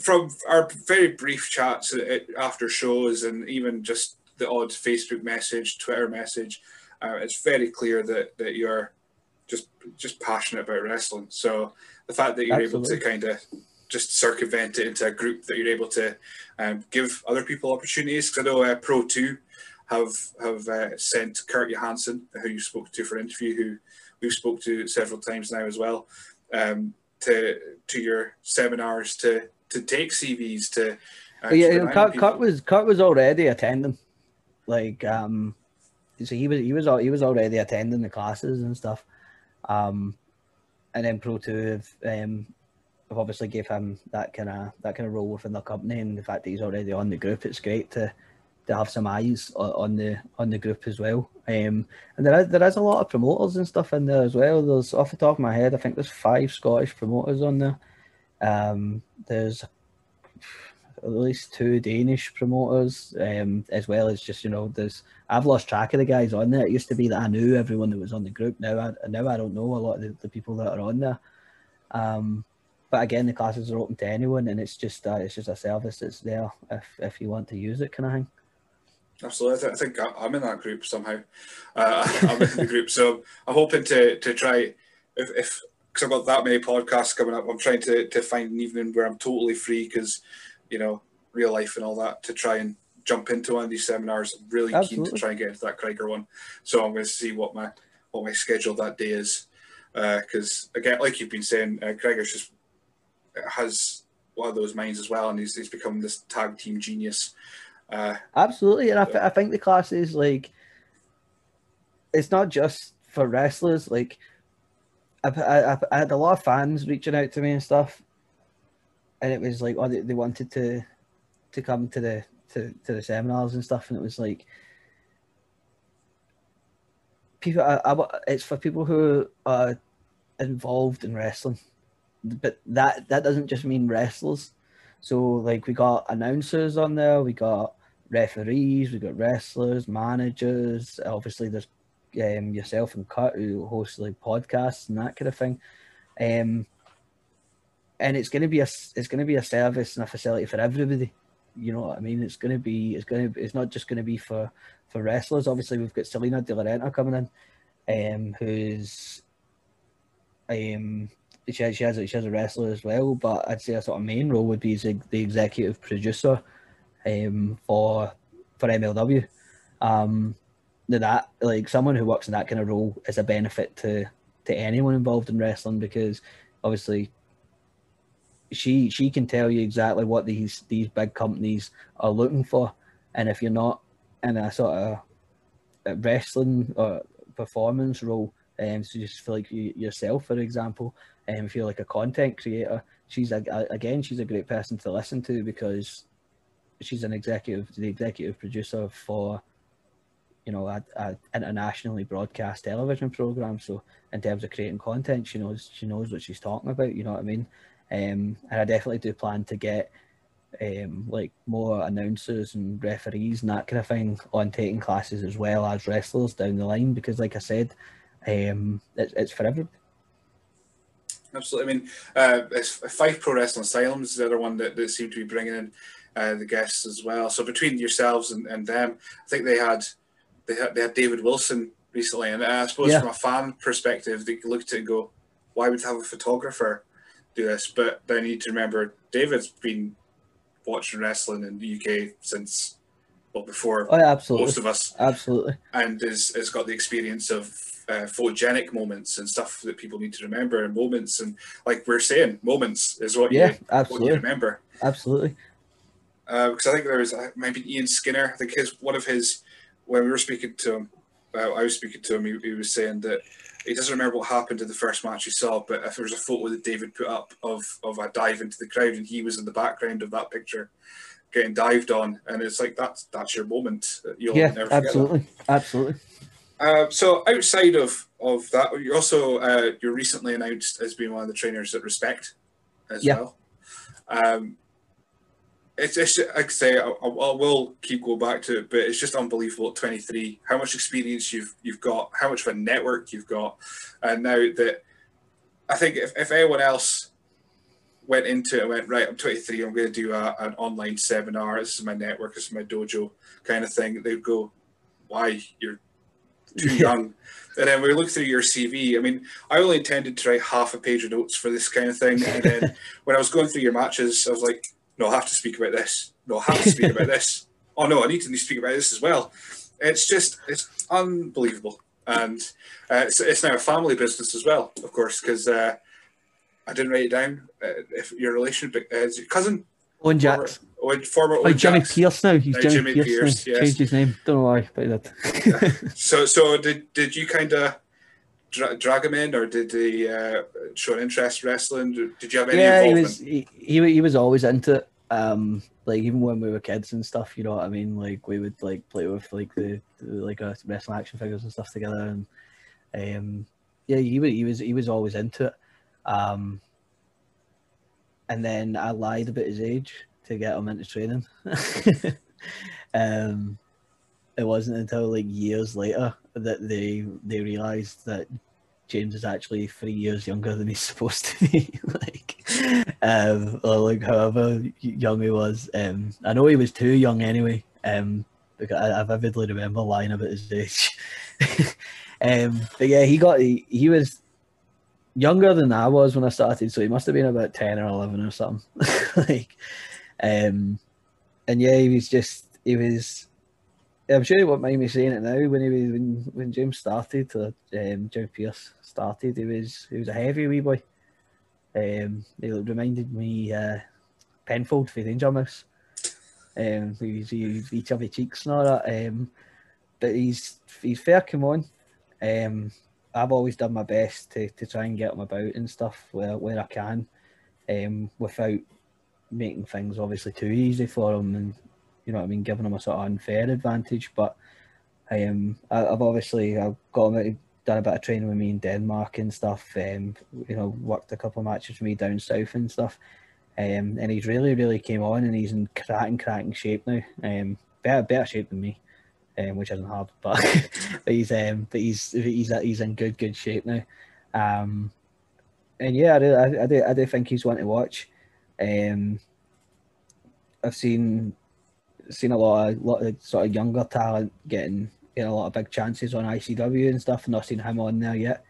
from our very brief chats after shows, and even just the odd Facebook message, Twitter message, uh, it's very clear that that you're just just passionate about wrestling. So the fact that you're Absolutely. able to kind of just circumvent it into a group that you're able to um, give other people opportunities. Because I know uh, Pro Two have have uh, sent Kurt Johansson, who you spoke to for an interview, who we've spoke to several times now as well, um, to to your seminars to to take CVs to. Uh, yeah, Kurt, Kurt, was Kurt was already attending, like um, so he was he was he was already attending the classes and stuff, um, and then Pro Two have um, have obviously gave him that kind of that kind of role within the company, and the fact that he's already on the group, it's great to to have some eyes on the on the group as well. Um, and there is there is a lot of promoters and stuff in there as well. There's off the top of my head, I think there's five Scottish promoters on there. Um, there's at least two Danish promoters, um, as well as just you know, there's I've lost track of the guys on there. It used to be that I knew everyone that was on the group. Now I now I don't know a lot of the, the people that are on there. Um, but again, the classes are open to anyone, and it's just uh, it's just a service that's there if if you want to use it, kind of thing. Absolutely, I think I'm in that group somehow. Uh, I'm in the group, so I'm hoping to to try if if because I've got that many podcasts coming up. I'm trying to to find an evening where I'm totally free because you know real life and all that to try and jump into one of these seminars. I'm really Absolutely. keen to try and get into that Krieger one, so I'm going to see what my what my schedule that day is. Because uh, again, like you've been saying, uh, just has one of those minds as well, and he's, he's become this tag team genius. Uh, Absolutely, and I, th- I think the class is like it's not just for wrestlers. Like I've, I've, I had a lot of fans reaching out to me and stuff, and it was like, oh, they, they wanted to to come to the to, to the seminars and stuff, and it was like people. I, I, it's for people who are involved in wrestling, but that that doesn't just mean wrestlers. So like we got announcers on there, we got referees, we've got wrestlers, managers. Obviously, there's um, yourself and Kurt who host like podcasts and that kind of thing. Um, and it's going to be a it's going to be a service and a facility for everybody. You know what I mean? It's going to be it's going to it's not just going to be for for wrestlers. Obviously, we've got Salina De La Renta coming in, um, who's um she has, she has a, she has a wrestler as well, but I'd say a sort of main role would be the executive producer um, for for MLW. Um, that like someone who works in that kind of role is a benefit to to anyone involved in wrestling because obviously she she can tell you exactly what these these big companies are looking for, and if you're not in a sort of a wrestling or performance role, um, so just like you, yourself, for example, um, if you're like a content creator, she's a, again she's a great person to listen to because she's an executive, the executive producer for, you know, a, a internationally broadcast television program. So in terms of creating content, she knows she knows what she's talking about. You know what I mean? Um, and I definitely do plan to get um, like more announcers and referees and that kind of thing on taking classes as well as wrestlers down the line because, like I said, um, it's, it's for everybody. Absolutely. I mean, uh, Fife Pro Wrestling Asylums is the other one that, that seem to be bringing in uh, the guests as well. So between yourselves and, and them, I think they had they had they had David Wilson recently, and I suppose yeah. from a fan perspective, they looked at it and go, "Why would have a photographer do this?" But then you need to remember, David's been watching wrestling in the UK since well before oh, yeah, absolutely. most of us, absolutely, and is has got the experience of uh, photogenic moments and stuff that people need to remember and moments and like we're saying moments is what yeah you, absolutely what you remember absolutely because uh, I think there was uh, maybe Ian Skinner. I think his one of his when we were speaking to him, uh, I was speaking to him, he, he, was saying that he doesn't remember what happened in the first match he saw, but if there was a photo that David put up of of a dive into the crowd and he was in the background of that picture, getting dived on, and it's like that's that's your moment. You'll yeah, absolutely, absolutely. Uh, so outside of of that, you also uh, you're recently announced as being one of the trainers at Respect as yeah. well. Um, it's, it's like I say, I, I, will keep going back to it, but it's just unbelievable at 23 how much experience you've you've got, how much of a network you've got, and now that I think if, if anyone else went into it and went right, I'm 23, I'm going to do a, an online seminar. This is my network, this is my dojo, kind of thing. They'd go, "Why you're too young?" And then we look through your CV. I mean, I only intended to write half a page of notes for this kind of thing, and then when I was going through your matches, I was like no, I have to speak about this. No, I have to speak about this. Oh no, I need to speak about this as well. It's just it's unbelievable, and uh, it's, it's now a family business as well, of course, because uh, I didn't write it down. Uh, if your relation, uh, is your cousin Owen Jacks. Owen, former Owen oh, Jimmy Jacks. Pierce now. He's Jimmy, Jimmy, Pierce. Pierce yes. Changed his name. Don't know why, but he did. yeah. So, so did did you kind of dra- drag him in, or did he uh, show an interest wrestling? Did you have any yeah, involvement? he was he, he, he was always into it. Um, like even when we were kids and stuff, you know what I mean. Like we would like play with like the, the like uh, wrestling action figures and stuff together, and um, yeah, he was he was he was always into it. Um, and then I lied about his age to get him into training. um, it wasn't until like years later that they they realized that James is actually three years younger than he's supposed to be. like, um, or like however young he was. Um, I know he was too young anyway. Um, because I, I vividly remember lying about his age. um, but yeah, he got he, he was younger than I was when I started, so he must have been about ten or eleven or something. like, um, and yeah, he was just he was I'm sure he won't mind me saying it now. When he was when, when James started, um, Jim Pierce started, he was he was a heavy wee boy. Um, he reminded me uh, Penfold for Danger Mouse. Um, he was he, he chubby cheeks and all that. Um, but he's he's fair. Come on. Um, I've always done my best to, to try and get him about and stuff where where I can, um, without making things obviously too easy for him and you know what I mean, giving him a sort of unfair advantage. But I um, I, have obviously I've got him done a bit of training with me in Denmark and stuff. Um, you know, worked a couple of matches with me down south and stuff. Um, and he's really, really came on, and he's in cracking, cracking shape now. Um, better, better shape than me, um, which isn't hard, but, but he's um, but he's he's he's in good, good shape now. Um, and yeah, I do, I, I do, I do think he's one to watch. Um, I've seen seen a lot of lot of sort of younger talent getting getting a lot of big chances on ICW and stuff. Not seen him on there yet,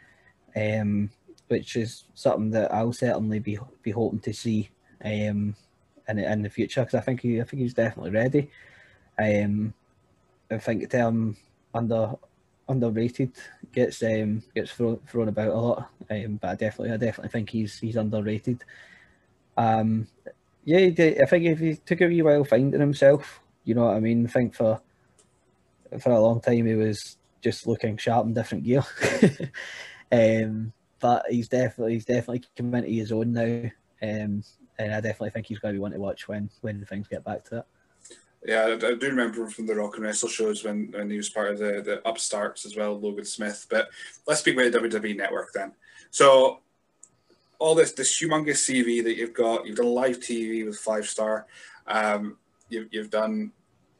um, which is something that I'll certainly be be hoping to see um, in in the future because I think he I think he's definitely ready. Um, I think the term under underrated gets um, gets thrown, thrown about a lot, um, but I definitely I definitely think he's he's underrated. Um, yeah, I think if he took a wee while finding himself, you know what I mean? I think for for a long time he was just looking sharp in different gear. um, but he's definitely he's definitely coming into his own now. Um, and I definitely think he's going to be one to watch when when things get back to it. Yeah, I, do remember from the Rock and Wrestle shows when, when he was part of the, the upstarts as well, Logan Smith. But let's speak about the WWE Network then. So all this this humongous CV that you've got, you've done live TV with Five Star, um, you've, you've done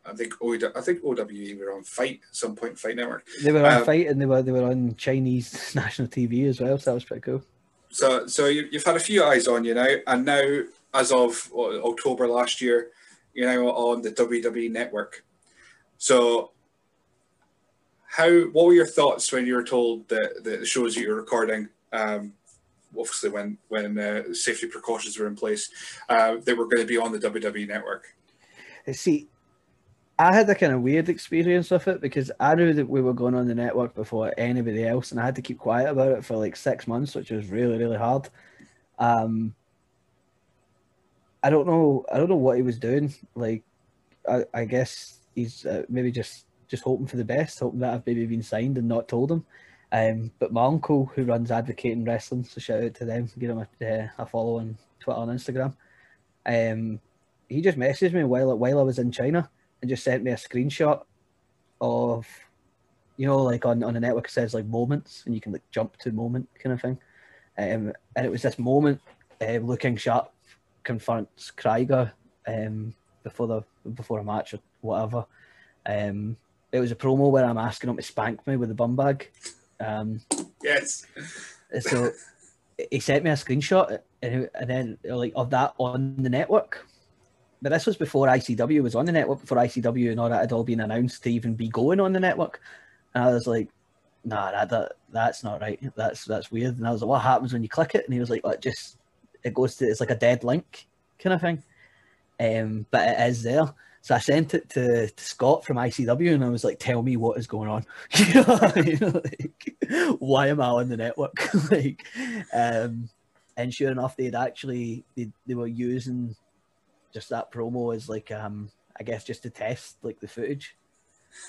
I think I think OWE were on Fight at some point, Fight Network. They were on um, Fight, and they were they were on Chinese national TV as well. So that was pretty cool. So so you, have had a few eyes on you now, and now as of October last year, you're now on the WWE Network. So how what were your thoughts when you were told that the shows that you're recording? Um, obviously, when when uh, safety precautions were in place, uh, they were going to be on the WWE Network. See, I had a kind of weird experience with it because I knew that we were going on the network before anybody else, and I had to keep quiet about it for like six months, which was really really hard. Um, I don't know. I don't know what he was doing. Like, I, I guess he's uh, maybe just just hoping for the best, hoping that I've maybe been signed and not told him. Um, but my uncle, who runs Advocating Wrestling, so shout out to them, give them a, uh, a follow on Twitter and Instagram. Um, he just messaged me while while I was in China and just sent me a screenshot of, you know, like on, on the network it says like moments and you can like jump to moment kind of thing. Um, and it was this moment uh, Lou King Sharp confronts Krieger um, before the before a match or whatever. Um, it was a promo where I'm asking him to spank me with a bum bag. Um, yes. So he sent me a screenshot and, and then like of that on the network. But this was before ICW was on the network, before ICW and all that had all been announced to even be going on the network. And I was like, nah, that, that that's not right. That's that's weird. And I was like, what happens when you click it? And he was like, well, it just it goes to it's like a dead link kind of thing. Um, but it is there. So I sent it to, to Scott from ICW and I was like, tell me what is going on. you know, like, why am I on the network? like, um, and sure enough, they'd actually, they, they were using just that promo is like, um, I guess just to test like the footage.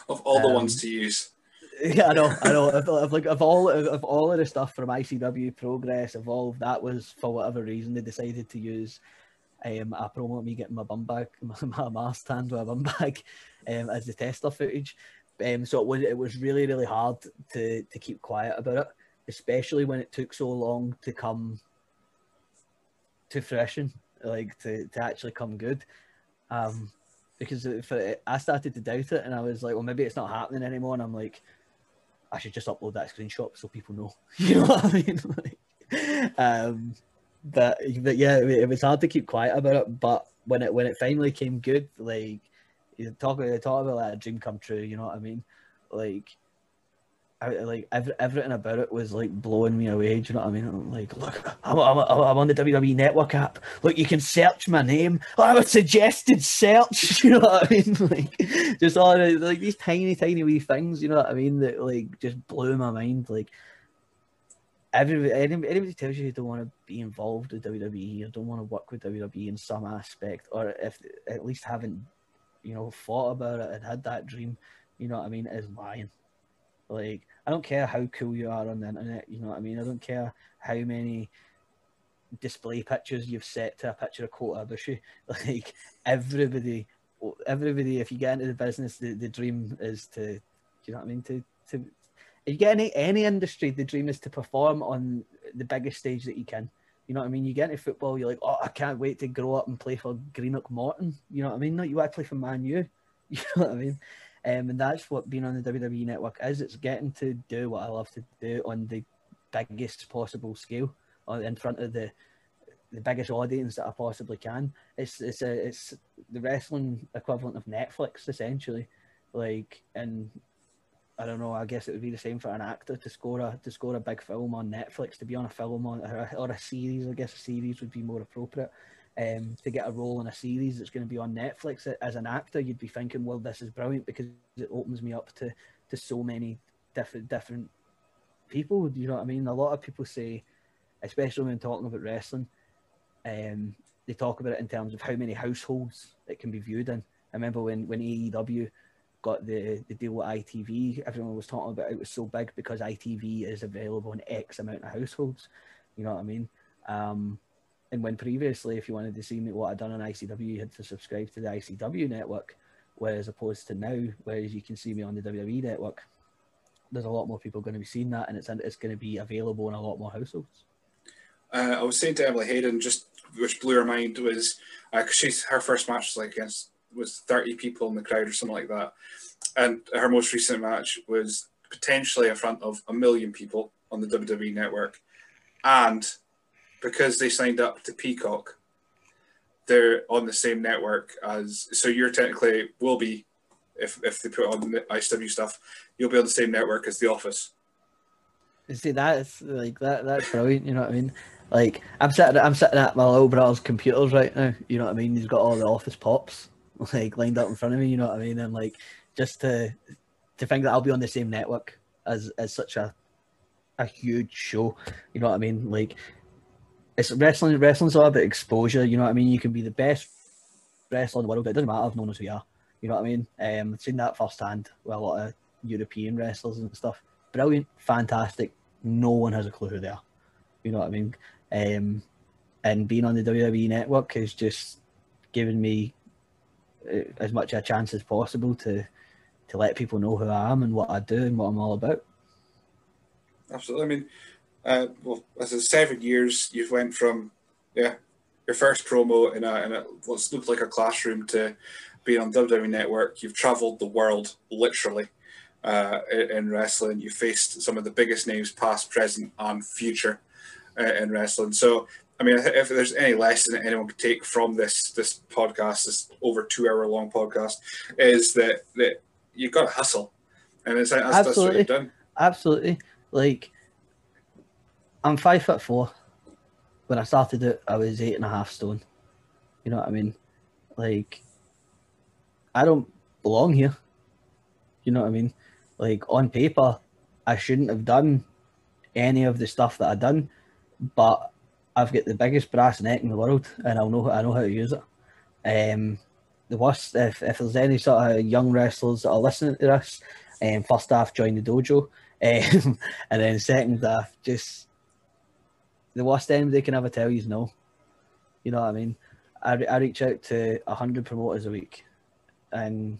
Of all the um, ones to use. Yeah, I know, I know. of, of, like of all of, of all of the stuff from ICW Progress Evolve, that was for whatever reason they decided to use um, a promo of me getting my bum bag, my, my mask stand with a bum bag, um, as the tester footage. Um, so it was it was really really hard to to keep quiet about it, especially when it took so long to come to fruition, like to to actually come good. Um, because it, I started to doubt it, and I was like, well, maybe it's not happening anymore, and I'm like, I should just upload that screenshot so people know. You know what I mean? like, um, but but yeah, it was hard to keep quiet about it. But when it when it finally came good, like you talk about talk about like a dream come true. You know what I mean? Like. I, like every, everything about it was like blowing me away. Do you know what I mean? I'm like, look, I'm, I'm, I'm on the WWE Network app. Look, you can search my name. Oh, I was suggested search. You know what I mean? Like, just all like these tiny, tiny wee things. You know what I mean? That like just blew my mind. Like, everybody, anybody tells you you don't want to be involved with WWE or don't want to work with WWE in some aspect, or if at least haven't, you know, thought about it and had that dream, you know what I mean, is lying. Like, I don't care how cool you are on the internet, you know what I mean? I don't care how many display pictures you've set to a picture of Kota Ibushi. Like, everybody, everybody, if you get into the business, the, the dream is to, you know what I mean, to, to if you get any any industry, the dream is to perform on the biggest stage that you can. You know what I mean? You get into football, you're like, oh, I can't wait to grow up and play for Greenock Morton. You know what I mean? No, you want to play for Man U. You know what I mean? Um, and that's what being on the WWE network is. It's getting to do what I love to do on the biggest possible scale, or in front of the the biggest audience that I possibly can. It's it's a it's the wrestling equivalent of Netflix essentially, like and I don't know. I guess it would be the same for an actor to score a to score a big film on Netflix, to be on a film on or a, or a series. I guess a series would be more appropriate. Um, to get a role in a series that's going to be on Netflix as an actor, you'd be thinking, well, this is brilliant because it opens me up to to so many different different people. You know what I mean? A lot of people say, especially when talking about wrestling, um, they talk about it in terms of how many households it can be viewed in. I remember when when AEW got the, the deal with ITV, everyone was talking about it was so big because ITV is available in X amount of households. You know what I mean? Um, and when previously, if you wanted to see me what I'd done on ICW, you had to subscribe to the ICW network, whereas opposed to now, whereas you can see me on the WWE network, there's a lot more people going to be seeing that, and it's it's going to be available in a lot more households. Uh, I was saying to Emily Hayden, just which blew her mind was because uh, she's her first match was like against was 30 people in the crowd or something like that. And her most recent match was potentially in front of a million people on the WWE network. And because they signed up to Peacock, they're on the same network as so you're technically will be if if they put on the ICW stuff, you'll be on the same network as The Office. You see, that's like that. That's brilliant. You know what I mean? Like I'm sitting, I'm sitting at my little brother's computers right now. You know what I mean? He's got all the Office pops, like lined up in front of me. You know what I mean? And like just to to think that I'll be on the same network as as such a a huge show. You know what I mean? Like it's wrestling. Wrestling's all about exposure. You know what I mean? You can be the best wrestler in the world, but it doesn't matter if no one knows who you are. You know what I mean? Um, I've seen that firsthand with a lot of European wrestlers and stuff. Brilliant, fantastic. No one has a clue who they are. You know what I mean? Um, and being on the WWE network has just given me uh, as much a chance as possible to to let people know who I am and what I do and what I'm all about. Absolutely. I mean, uh, well, as in seven years, you've went from yeah your first promo in a, in a what looked like a classroom to being on WWE Network. You've travelled the world literally uh, in wrestling. You faced some of the biggest names, past, present, and future, uh, in wrestling. So, I mean, if there's any lesson that anyone could take from this this podcast, this over two hour long podcast, is that that you've got to hustle, and it's that's, Absolutely. that's what you've done. Absolutely. Like, I'm five foot four. When I started it, I was eight and a half stone. You know what I mean? Like, I don't belong here. You know what I mean? Like, on paper, I shouldn't have done any of the stuff that I've done, but I've got the biggest brass neck in the world, and I'll know I know how to use it. Um, the worst if, if there's any sort of young wrestlers that are listening to this, um, first half join the dojo, um, and then second half just the worst thing they can ever tell you is no. You know what I mean? I, I reach out to hundred promoters a week, and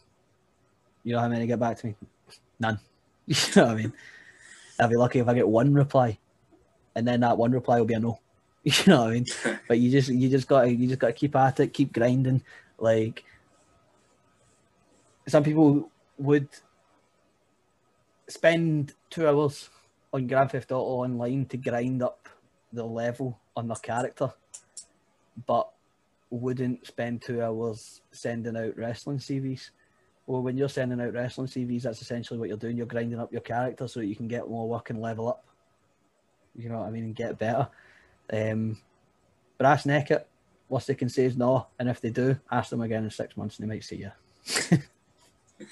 you know how many get back to me? None. You know what I mean? I'll be lucky if I get one reply, and then that one reply will be a no. You know what I mean? but you just you just got to you just got to keep at it, keep grinding. Like some people would spend two hours on Grand Theft Auto Online to grind up the level on their character, but wouldn't spend two hours sending out wrestling CVs. Well, when you're sending out wrestling CVs, that's essentially what you're doing. You're grinding up your character so you can get more work and level up. You know what I mean? And get better. Um, brass neck it. Worst they can say is no. And if they do, ask them again in six months and they might see yeah.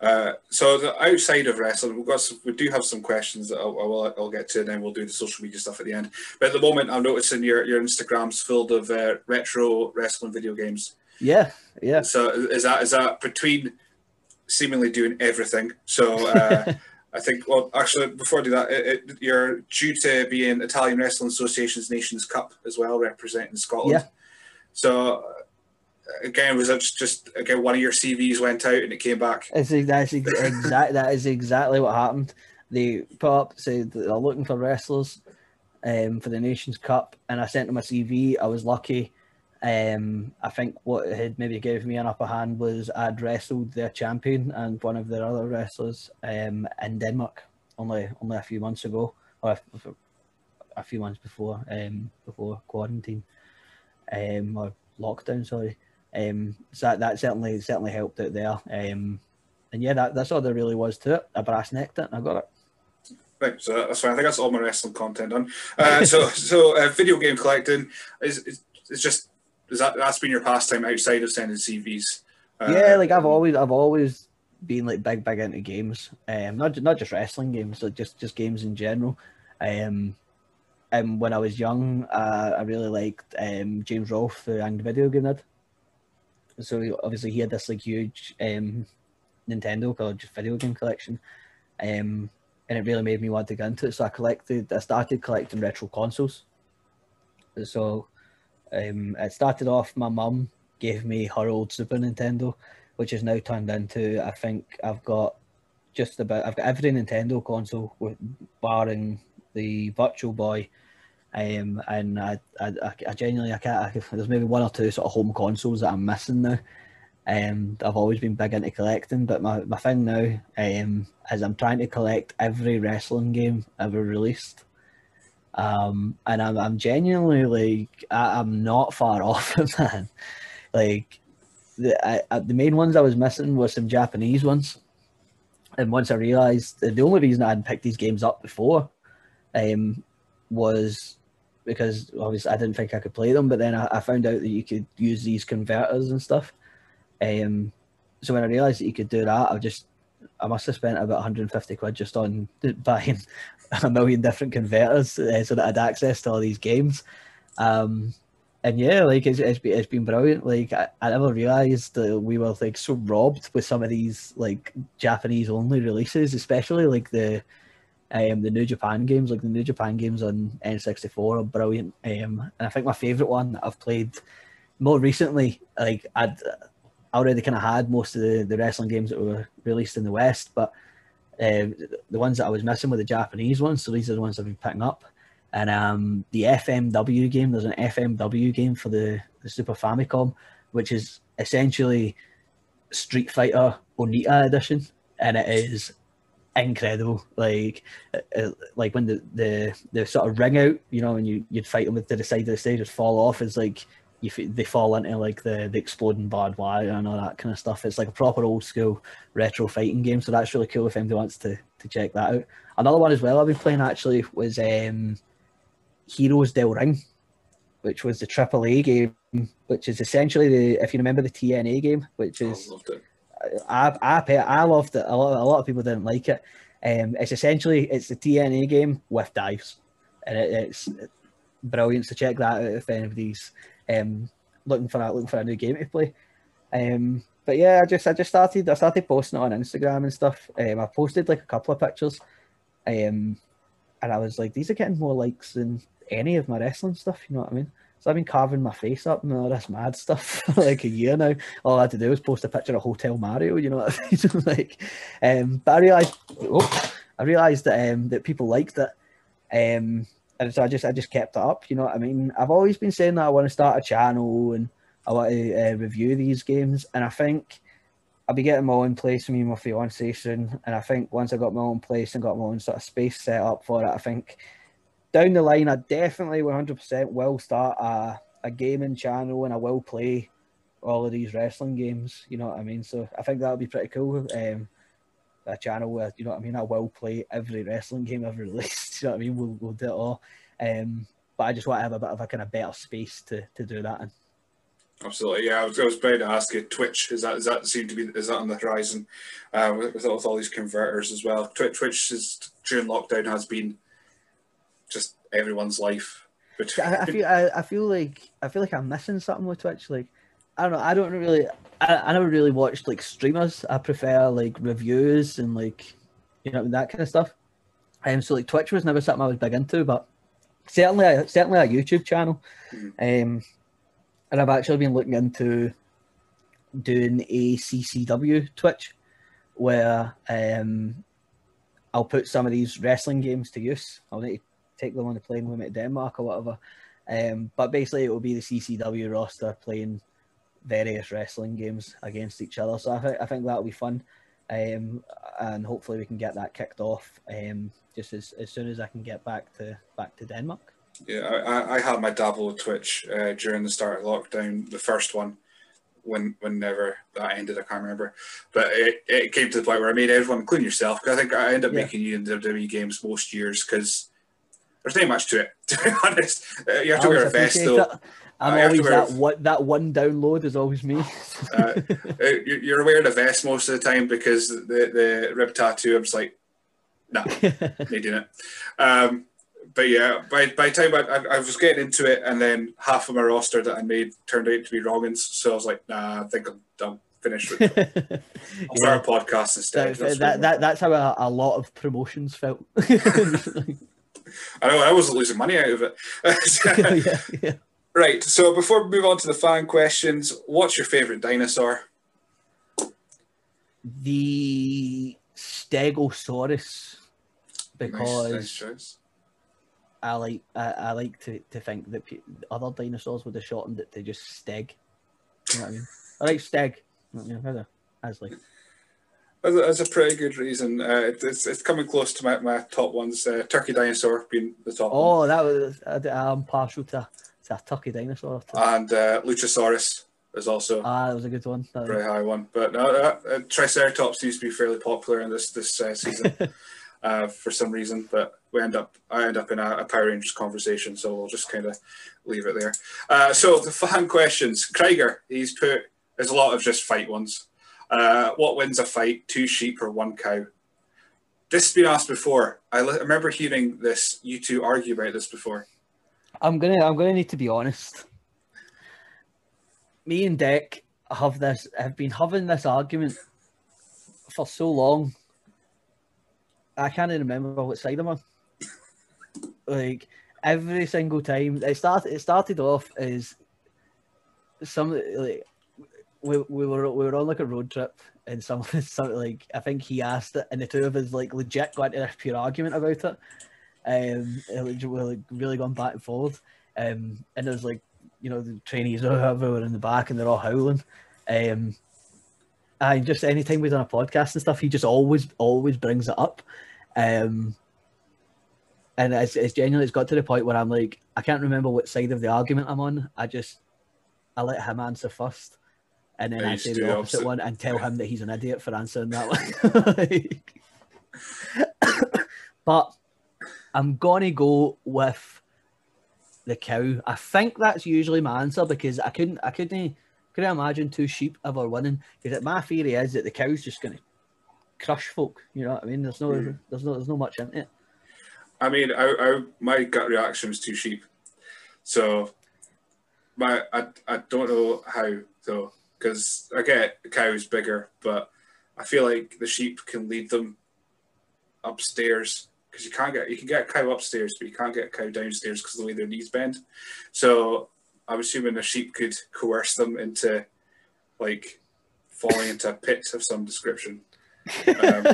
Uh, so the outside of wrestling, we've got some, we do have some questions that I'll, I'll, I'll, get to, and then we'll do the social media stuff at the end. But at the moment, I'm noticing your your Instagram's filled of uh, retro wrestling video games. Yeah, yeah. So is that is that between seemingly doing everything? So uh, I think well, actually, before I do that, it, it, you're due to be in Italian Wrestling Association's Nations Cup as well, representing Scotland. Yeah. So again, was that just, just again one of your CVs went out and it came back? That's that's exact. that is exactly what happened. They put up said they're looking for wrestlers um, for the Nations Cup, and I sent them a CV. I was lucky. Um, I think what had maybe gave me an upper hand was I'd wrestled their champion and one of their other wrestlers um, in Denmark only only a few months ago, or a, a few months before um, before quarantine um, or lockdown. Sorry. Um, so that, that certainly certainly helped out there. Um, and yeah, that, that's all there really was to it. I brass necked it and I got it. Right, so that's fine. I think that's all my wrestling content done. Uh, so, so uh, video game collecting is, is, is just is that that's been your pastime outside of sending CVs? Uh, yeah, like I've always I've always been like big big into games. Um, not not just wrestling games, like just just games in general. Um, and when I was young, uh, I really liked um, James Rolfe, the Angry Video Game Nerd. So obviously he had this like huge um, Nintendo called video game collection, um, and it really made me want to get into it. So I collected, I started collecting retro consoles. So um, it started off. My mum gave me her old Super Nintendo, which is now turned into. I think I've got just about. I've got every Nintendo console, with barring the Virtual Boy um, and I, I, I genuinely, I can't. I, there's maybe one or two sort of home consoles that I'm missing now. Um, I've always been big into collecting, but my, my thing now um, is I'm trying to collect every wrestling game ever released. Um, and I'm, I'm genuinely like, I, am not far off, man. Like, the, I, the main ones I was missing were some Japanese ones. And once I realised the only reason I hadn't picked these games up before um, was because obviously I didn't think I could play them, but then I, I found out that you could use these converters and stuff. Um, so when I realised that you could do that, I just I must have spent about 150 quid just on buying a million different converters uh, so that I had access to all these games. Um, and yeah, like it's, it's been it's been brilliant. Like I, I never realized that we were like so robbed with some of these like Japanese only releases, especially like the um the New Japan games. Like the New Japan games on N64 are brilliant. Um, and I think my favorite one that I've played more recently, like I'd already kind of had most of the, the wrestling games that were released in the West, but uh, the ones that I was missing were the Japanese ones. So these are the ones I've been picking up. And um, the FMW game, there's an FMW game for the, the Super Famicom, which is essentially Street Fighter Onita edition, and it is incredible. Like, uh, uh like when the, the the sort of ring out, you know, and you you'd fight them to the side of the stage, would fall off. Is like you they fall into like the the exploding barbed wire and all that kind of stuff. It's like a proper old school retro fighting game. So that's really cool if anybody wants to to check that out. Another one as well I've been playing actually was um Heroes Del Ring, which was the AAA game, which is essentially the if you remember the TNA game, which oh, is I, I, I loved it. A lot a lot of people didn't like it. Um, it's essentially it's the TNA game with dives, and it, it's brilliant. So check that out if anybody's um, looking for that looking for a new game to play. Um, but yeah, I just I just started I started posting it on Instagram and stuff. Um, I posted like a couple of pictures, um, and I was like, these are getting more likes than any of my wrestling stuff. You know what I mean? So I've been carving my face up and all this mad stuff for like a year now. All I had to do was post a picture of Hotel Mario. You know what I mean? like, um, but I realized, oh, I realized that um, that people liked it, um, and so I just I just kept it up. You know what I mean? I've always been saying that I want to start a channel and I want to uh, review these games, and I think. I'll be getting my own place for me and my fiance soon. And I think once I got my own place and got my own sort of space set up for it, I think down the line, I definitely 100% will start a, a gaming channel and I will play all of these wrestling games. You know what I mean? So I think that would be pretty cool. Um, a channel where you know what I mean. I will play every wrestling game ever released. you know what I mean? We'll, we'll do it all. Um, but I just want to have a bit of a kind of better space to, to do that in. Absolutely, yeah. I was, I was about to ask you, Twitch is that is that seem to be is that on the horizon uh, with, with all these converters as well? Twitch, Twitch is during lockdown has been just everyone's life. I, I, feel I, I, feel like I feel like I'm missing something with Twitch. Like I don't know. I don't really. I, I never really watched like streamers. I prefer like reviews and like you know that kind of stuff. Um, so like Twitch was never something I was big into, but certainly certainly a YouTube channel. Mm-hmm. Um, and I've actually been looking into doing a CCW Twitch where um, I'll put some of these wrestling games to use. I'll need to take them on the plane with me to Denmark or whatever. Um, but basically, it will be the CCW roster playing various wrestling games against each other. So I, th- I think that'll be fun. Um, and hopefully we can get that kicked off um, just as, as soon as I can get back to back to Denmark. Yeah, I, I had my dabble with Twitch uh, during the start of lockdown, the first one, when whenever that ended, I can't remember. But it, it came to the point where I made everyone, including yourself, because I think I end up yeah. making you in WWE games most years because there's not much to it, to be honest. Uh, you have to wear a vest though. I'm always that one, that one download is always me. uh, uh you're wearing a vest most of the time because the, the rib tattoo, I'm just like, nah, they didn't. Um, but yeah, by, by the time I, I, was getting into it, and then half of my roster that I made turned out to be wrongins, so I was like, nah, I think I'm done. Finished with it. I'll yeah. start a podcast instead. That, that's, that, that, that's how a, a, lot of promotions felt. I know I wasn't losing money out of it. yeah, yeah. Right. So before we move on to the fan questions, what's your favorite dinosaur? The Stegosaurus, because nice, nice I like I, I, like to, to think that other dinosaurs would have shortened it to just Steg. You know what I mean? I like Steg. You know, as like. That's a, pretty good reason. Uh, it's, it's coming close to my, my top ones. Uh, turkey dinosaur being the top. Oh, one. that was I'm partial to, to a turkey dinosaur. And uh, Luchasaurus is also. Ah, that was a good one. That very high one, but no, uh, uh, Triceratops seems to be fairly popular in this this uh, season for some reason. But we end up I end up in a, a Power Rangers conversation, so we'll just kind of leave it there. so the fan questions, Krieger, he's put. There's a lot of just fight ones. Uh, what wins a fight, two sheep or one cow? This has been asked before. I, I remember hearing this. You two argue about this before. I'm gonna. I'm gonna need to be honest. me and Deck have this have been having this argument for so long. I can't even remember what side I'm on. Like every single time it started, it started off as some like we, we were we were on like a road trip and some something like I think he asked it and the two of us like legit got into a pure argument about it. Um, it, we like really going back and forth. Um, and there's like you know the trainees or whoever were in the back and they're all howling. Um, and just anytime we've done a podcast and stuff, he just always always brings it up. Um, and it's, it's genuinely it's got to the point where I'm like I can't remember what side of the argument I'm on. I just I let him answer first and then I, I say the opposite, opposite, one and tell him that he's an idiot for answering that one. but I'm gonna go with the cow. I think that's usually my answer because I couldn't I couldn't couldn't imagine two sheep ever winning. Because my theory is that the cow's just gonna crush folk. You know what I mean? There's no mm. there's no there's no much in it. I mean, I, I my gut reaction was two sheep. So my I, I don't know how though because I get the cow is bigger, but I feel like the sheep can lead them upstairs because you can't get you can get a cow upstairs, but you can't get a cow downstairs because of the way their knees bend. So I'm assuming a sheep could coerce them into like falling into a pit of some description. Um,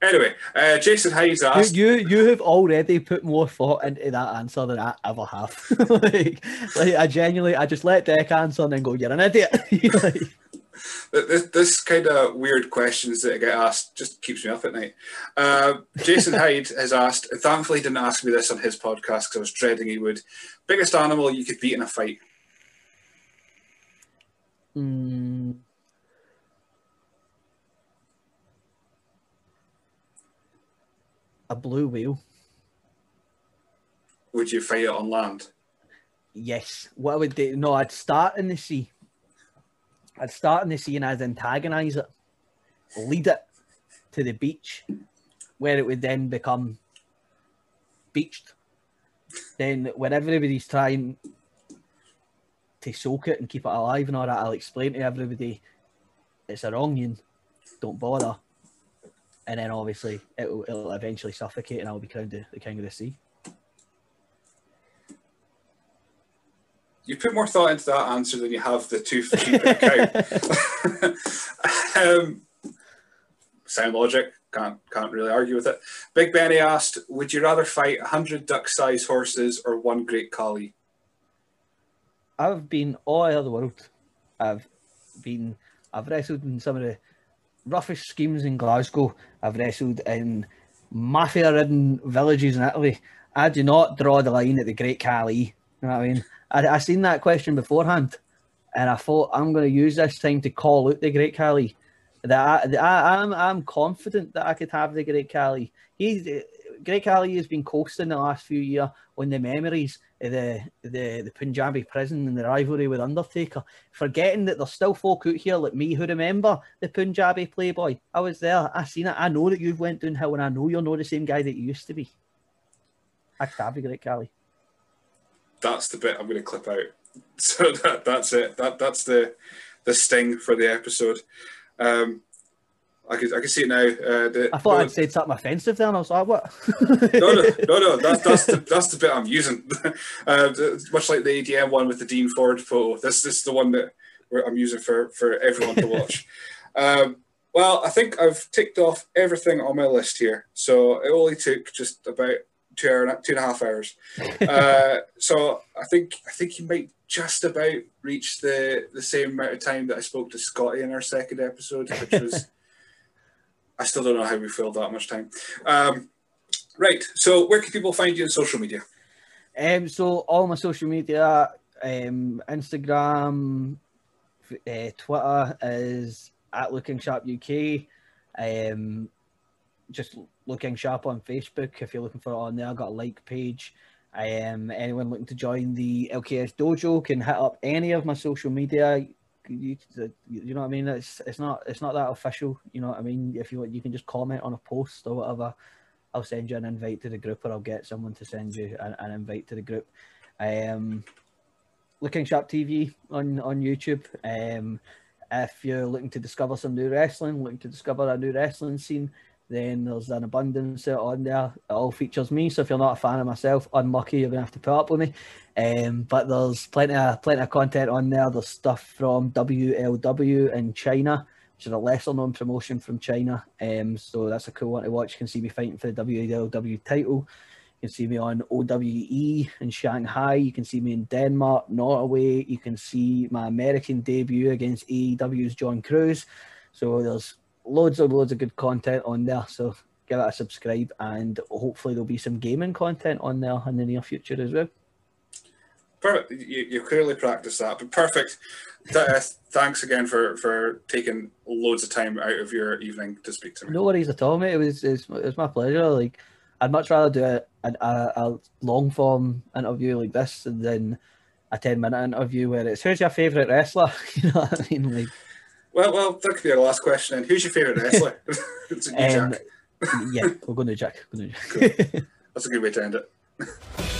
Anyway, uh, Jason Hayes asked. You, you, you have already put more thought into that answer than I ever have. like, like, I genuinely, I just let Deck answer and then go, "You're an idiot." like, this, this kind of weird questions that I get asked just keeps me up at night. Uh, Jason Hyde has asked. Thankfully, he didn't ask me this on his podcast because I was dreading he would. Biggest animal you could beat in a fight. Hmm. A blue whale. Would you fight it on land? Yes. What I would do? No, I'd start in the sea. I'd start in the sea and I'd antagonize it, lead it to the beach, where it would then become beached. Then, when everybody's trying to soak it and keep it alive and all that, I'll explain to everybody it's a wrong don't bother and then obviously it'll, it'll eventually suffocate, and I'll be crowned the, the king of the sea. You put more thought into that answer than you have the two cow. um, sound logic. Can't can't really argue with it. Big Benny asked, "Would you rather fight hundred duck-sized horses or one Great Khali?" I've been all over the world. I've been. I've wrestled in some of the roughest schemes in Glasgow. I've wrestled in mafia ridden villages in Italy. I do not draw the line at the Great Khali. You know what I mean? I, I seen that question beforehand, and I thought I'm going to use this time to call out the Great Khali. That I, I, I'm, I'm confident that I could have the Great Khali. He's Great Khali has been coasting the last few years on the memories the, the, the Punjabi prison and the rivalry with Undertaker, forgetting that there's still folk out here like me who remember the Punjabi Playboy. I was there, I seen it. I know that you've went downhill, and I know you're not the same guy that you used to be. I could have a Great Khali. That's the bit I'm going to clip out. So that, that's it. That that's the the sting for the episode. Um, I can I can see it now. Uh, the, I thought I'd said something offensive there, and I was like, "What?" no, no, no, no. That's that's the that's the bit I'm using. Uh, much like the ADM one with the Dean Ford photo. This, this is the one that I'm using for for everyone to watch. um, well, I think I've ticked off everything on my list here. So it only took just about two hour, two and a half hours. Uh, so I think I think you might just about reach the the same amount of time that I spoke to Scotty in our second episode, which was. I still don't know how we filled that much time. Um, right. So, where can people find you on social media? Um, so all my social media, um, Instagram, uh, Twitter is at Lou King Sharp UK. Um, just Lou King Sharp on Facebook if you're looking for it on there. I've got a like page. Um, anyone looking to join the LKS Dojo can hit up any of my social media you, you know what I mean? It's it's not it's not that official. You know what I mean? If you want, you can just comment on a post or whatever. I'll send you an invite to the group, or I'll get someone to send you an, an invite to the group. Um, Lou King Sharp TV on on YouTube. Um, if you're looking to discover some new wrestling, looking to discover a new wrestling scene, then there's an abundance on there. It all features me, so if you're not a fan of myself, unlucky, you're gonna have to put up with me. Um, but there's plenty of plenty of content on there. There's stuff from WLW in China, which is a lesser known promotion from China. Um, so that's a cool one to watch. You can see me fighting for the WLW title. You can see me on OWE in Shanghai. You can see me in Denmark, Norway. You can see my American debut against AEW's John Cruz. So there's loads and loads of good content on there. So give it a subscribe, and hopefully there'll be some gaming content on there in the near future as well. Perfect. You, you clearly practiced that, but perfect. Uh, thanks again for, for taking loads of time out of your evening to speak to me. No worries at all, mate. It was it was my pleasure. Like I'd much rather do a, a, a long form interview like this than a ten minute interview where it's who's your favourite wrestler? you know what I mean? Like well, well, that could be our last question. And who's your favourite wrestler? it's a new um, Jack. yeah, we're going to Jack. We're going to Jack. cool. That's a good way to end it.